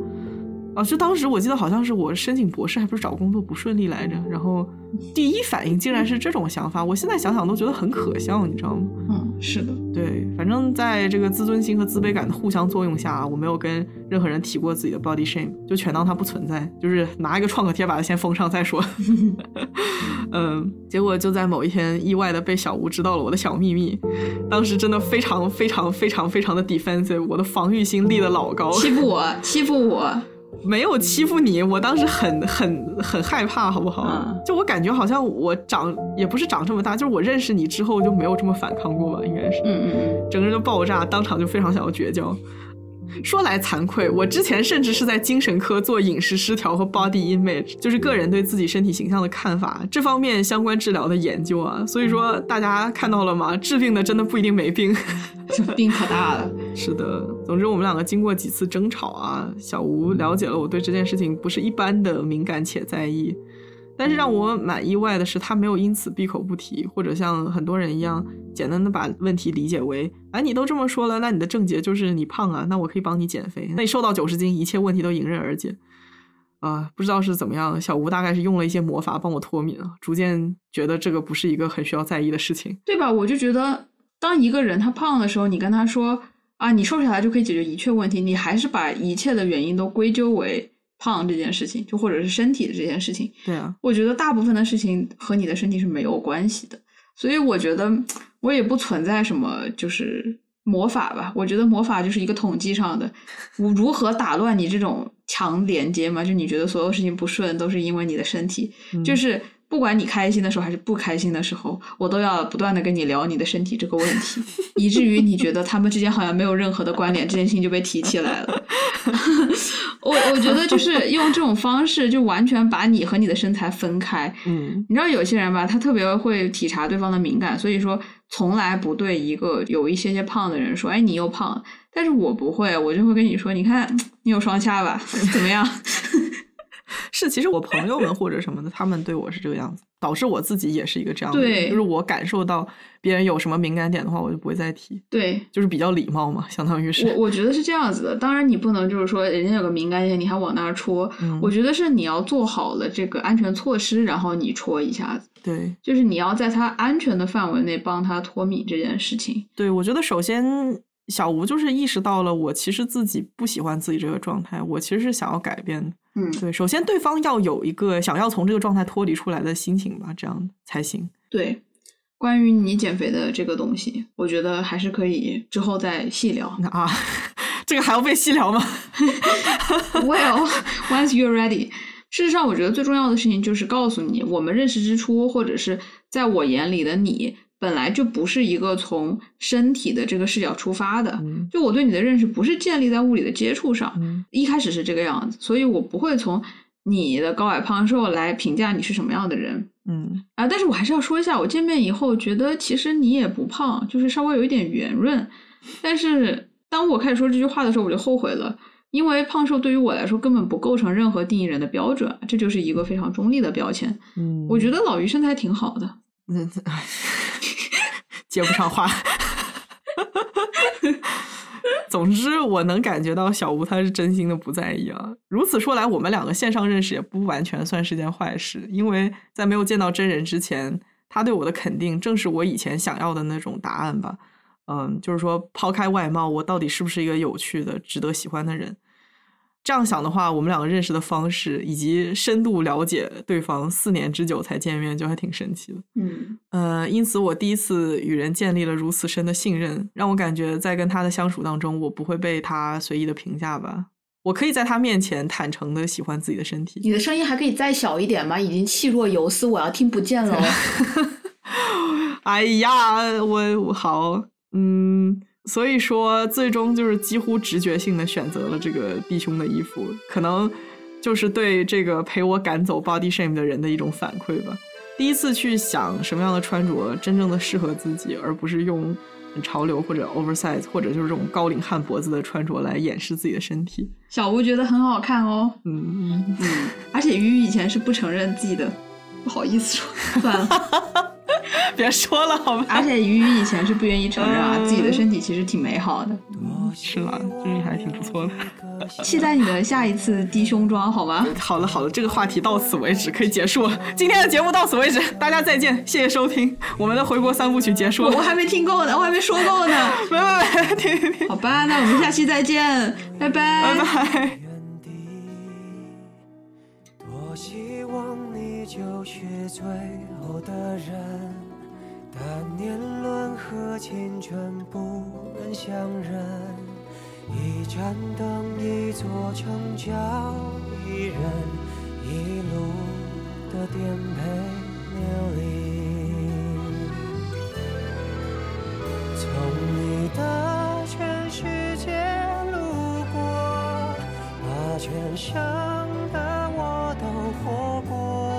啊，就当时我记得好像是我申请博士，还不是找工作不顺利来着，然后第一反应竟然是这种想法，我现在想想都觉得很可笑，你知道吗？嗯，是的，对，反正在这个自尊心和自卑感的互相作用下，我没有跟任何人提过自己的 body shame，就全当它不存在，就是拿一个创可贴把它先封上再说。[laughs] 嗯，结果就在某一天意外的被小吴知道了我的小秘密，当时真的非常非常非常非常的 defensive，我的防御心立的老高，[laughs] 欺负我，欺负我。没有欺负你，我当时很很很害怕，好不好？嗯就我感觉好像我长也不是长这么大，就是我认识你之后就没有这么反抗过吧，应该是。嗯嗯嗯，整个人就爆炸，当场就非常想要绝交。说来惭愧，我之前甚至是在精神科做饮食失调和 body image，就是个人对自己身体形象的看法这方面相关治疗的研究啊。所以说大家看到了吗？治病的真的不一定没病。[laughs] 这病可大了。是的，总之我们两个经过几次争吵啊，小吴了解了我对这件事情不是一般的敏感且在意。但是让我蛮意外的是，他没有因此闭口不提，或者像很多人一样简单的把问题理解为：哎，你都这么说了，那你的症结就是你胖啊，那我可以帮你减肥，那你瘦到九十斤，一切问题都迎刃而解。啊、不知道是怎么样，小吴大概是用了一些魔法帮我脱敏了，逐渐觉得这个不是一个很需要在意的事情。对吧？我就觉得，当一个人他胖的时候，你跟他说啊，你瘦下来就可以解决一切问题，你还是把一切的原因都归咎为胖这件事情，就或者是身体的这件事情。对啊，我觉得大部分的事情和你的身体是没有关系的，所以我觉得我也不存在什么就是魔法吧。我觉得魔法就是一个统计上的，我如何打乱你这种强连接嘛？就你觉得所有事情不顺都是因为你的身体，嗯就是不管你开心的时候还是不开心的时候，我都要不断的跟你聊你的身体这个问题，[laughs] 以至于你觉得他们之间好像没有任何的关联，这件事情就被提起来了。[laughs] 我我觉得就是用这种方式，就完全把你和你的身材分开。嗯你知道有些人吧，他特别会体察对方的敏感，所以说从来不对一个有一些些胖的人说：“哎，你又胖了。”但是我不会，我就会跟你说：“你看，你有双下巴，怎么样 [laughs] 是，其实我朋友们或者什么的，他们对我是这个样子，导致我自己也是一个这样的人。对就是我感受到别人有什么敏感点的话，我就不会再提，？”对就是比较礼貌嘛，相当于是。我，我觉得是这样子的。当然，你不能就是说人家有个敏感点，你还往那儿戳。嗯我觉得是你要做好了这个安全措施，然后你戳一下子，对就是你要在他安全的范围内帮他脱敏这件事情。对，我觉得首先小吴就是意识到了我其实自己不喜欢自己这个状态，我其实是想要改变的。嗯，对，首先对方要有一个想要从这个状态脱离出来的心情吧，这样才行。对。关于你减肥的这个东西，我觉得还是可以之后再细聊。那啊，[laughs] 这个还要被细聊吗？[laughs] Well, once you're ready。事实上，我觉得最重要的事情就是告诉你，我们认识之初，或者是在我眼里的你，本来就不是一个从身体的这个视角出发的。嗯就我对你的认识不是建立在物理的接触上，嗯一开始是这个样子，所以我不会从你的高矮胖瘦来评价你是什么样的人。嗯啊，但是我还是要说一下，我见面以后觉得其实你也不胖，就是稍微有一点圆润。但是当我开始说这句话的时候，我就后悔了，因为胖瘦对于我来说根本不构成任何定义人的标准，这就是一个非常中立的标签。嗯，我觉得老于身材挺好的，嗯，唉接不上话。哈哈哈总之，我能感觉到小吴他是真心的不在意啊。如此说来，我们两个线上认识也不完全算是件坏事，因为在没有见到真人之前，他对我的肯定正是我以前想要的那种答案吧。嗯，就是说，抛开外貌，我到底是不是一个有趣的、值得喜欢的人？这样想的话，我们两个认识的方式以及深度了解对方四年之久才见面，就还挺神奇的。嗯呃，因此我第一次与人建立了如此深的信任，让我感觉在跟他的相处当中，我不会被他随意的评价吧。我可以在他面前坦诚的喜欢自己的身体。你的声音还可以再小一点吗？已经气若游丝，我要听不见了哦。[laughs] 哎呀，我我好，嗯，所以说最终就是几乎直觉性的选择了这个弟兄的衣服，可能就是对这个陪我赶走 body shame 的人的一种反馈吧。第一次去想什么样的穿着真正的适合自己，而不是用很潮流或者 oversize，或者就是这种高领汉脖子的穿着来掩饰自己的身体。小吴觉得很好看哦，嗯嗯，而且鱼鱼以前是不承认自己的，不好意思说，[laughs] 算了。[laughs] 别说了，好吧。而且鱼鱼以前是不愿意承认啊，自己的身体其实挺美好的。是吗？就是还挺不错的。[laughs] 期待你的下一次低胸装，好吗？好了好了，这个话题到此为止，可以结束了。今天的节目到此为止，大家再见，谢谢收听。我们的回国三部曲结束了。我还没听够呢，我还没说够呢。[laughs] 没没没，听听听。好吧，那我们下期再见，拜拜。拜拜。就是最后的人，但年轮和青春不能相认。一盏灯，一座城，叫一人，一路的颠沛流离。从你的全世界路过，把全盛的我都活过。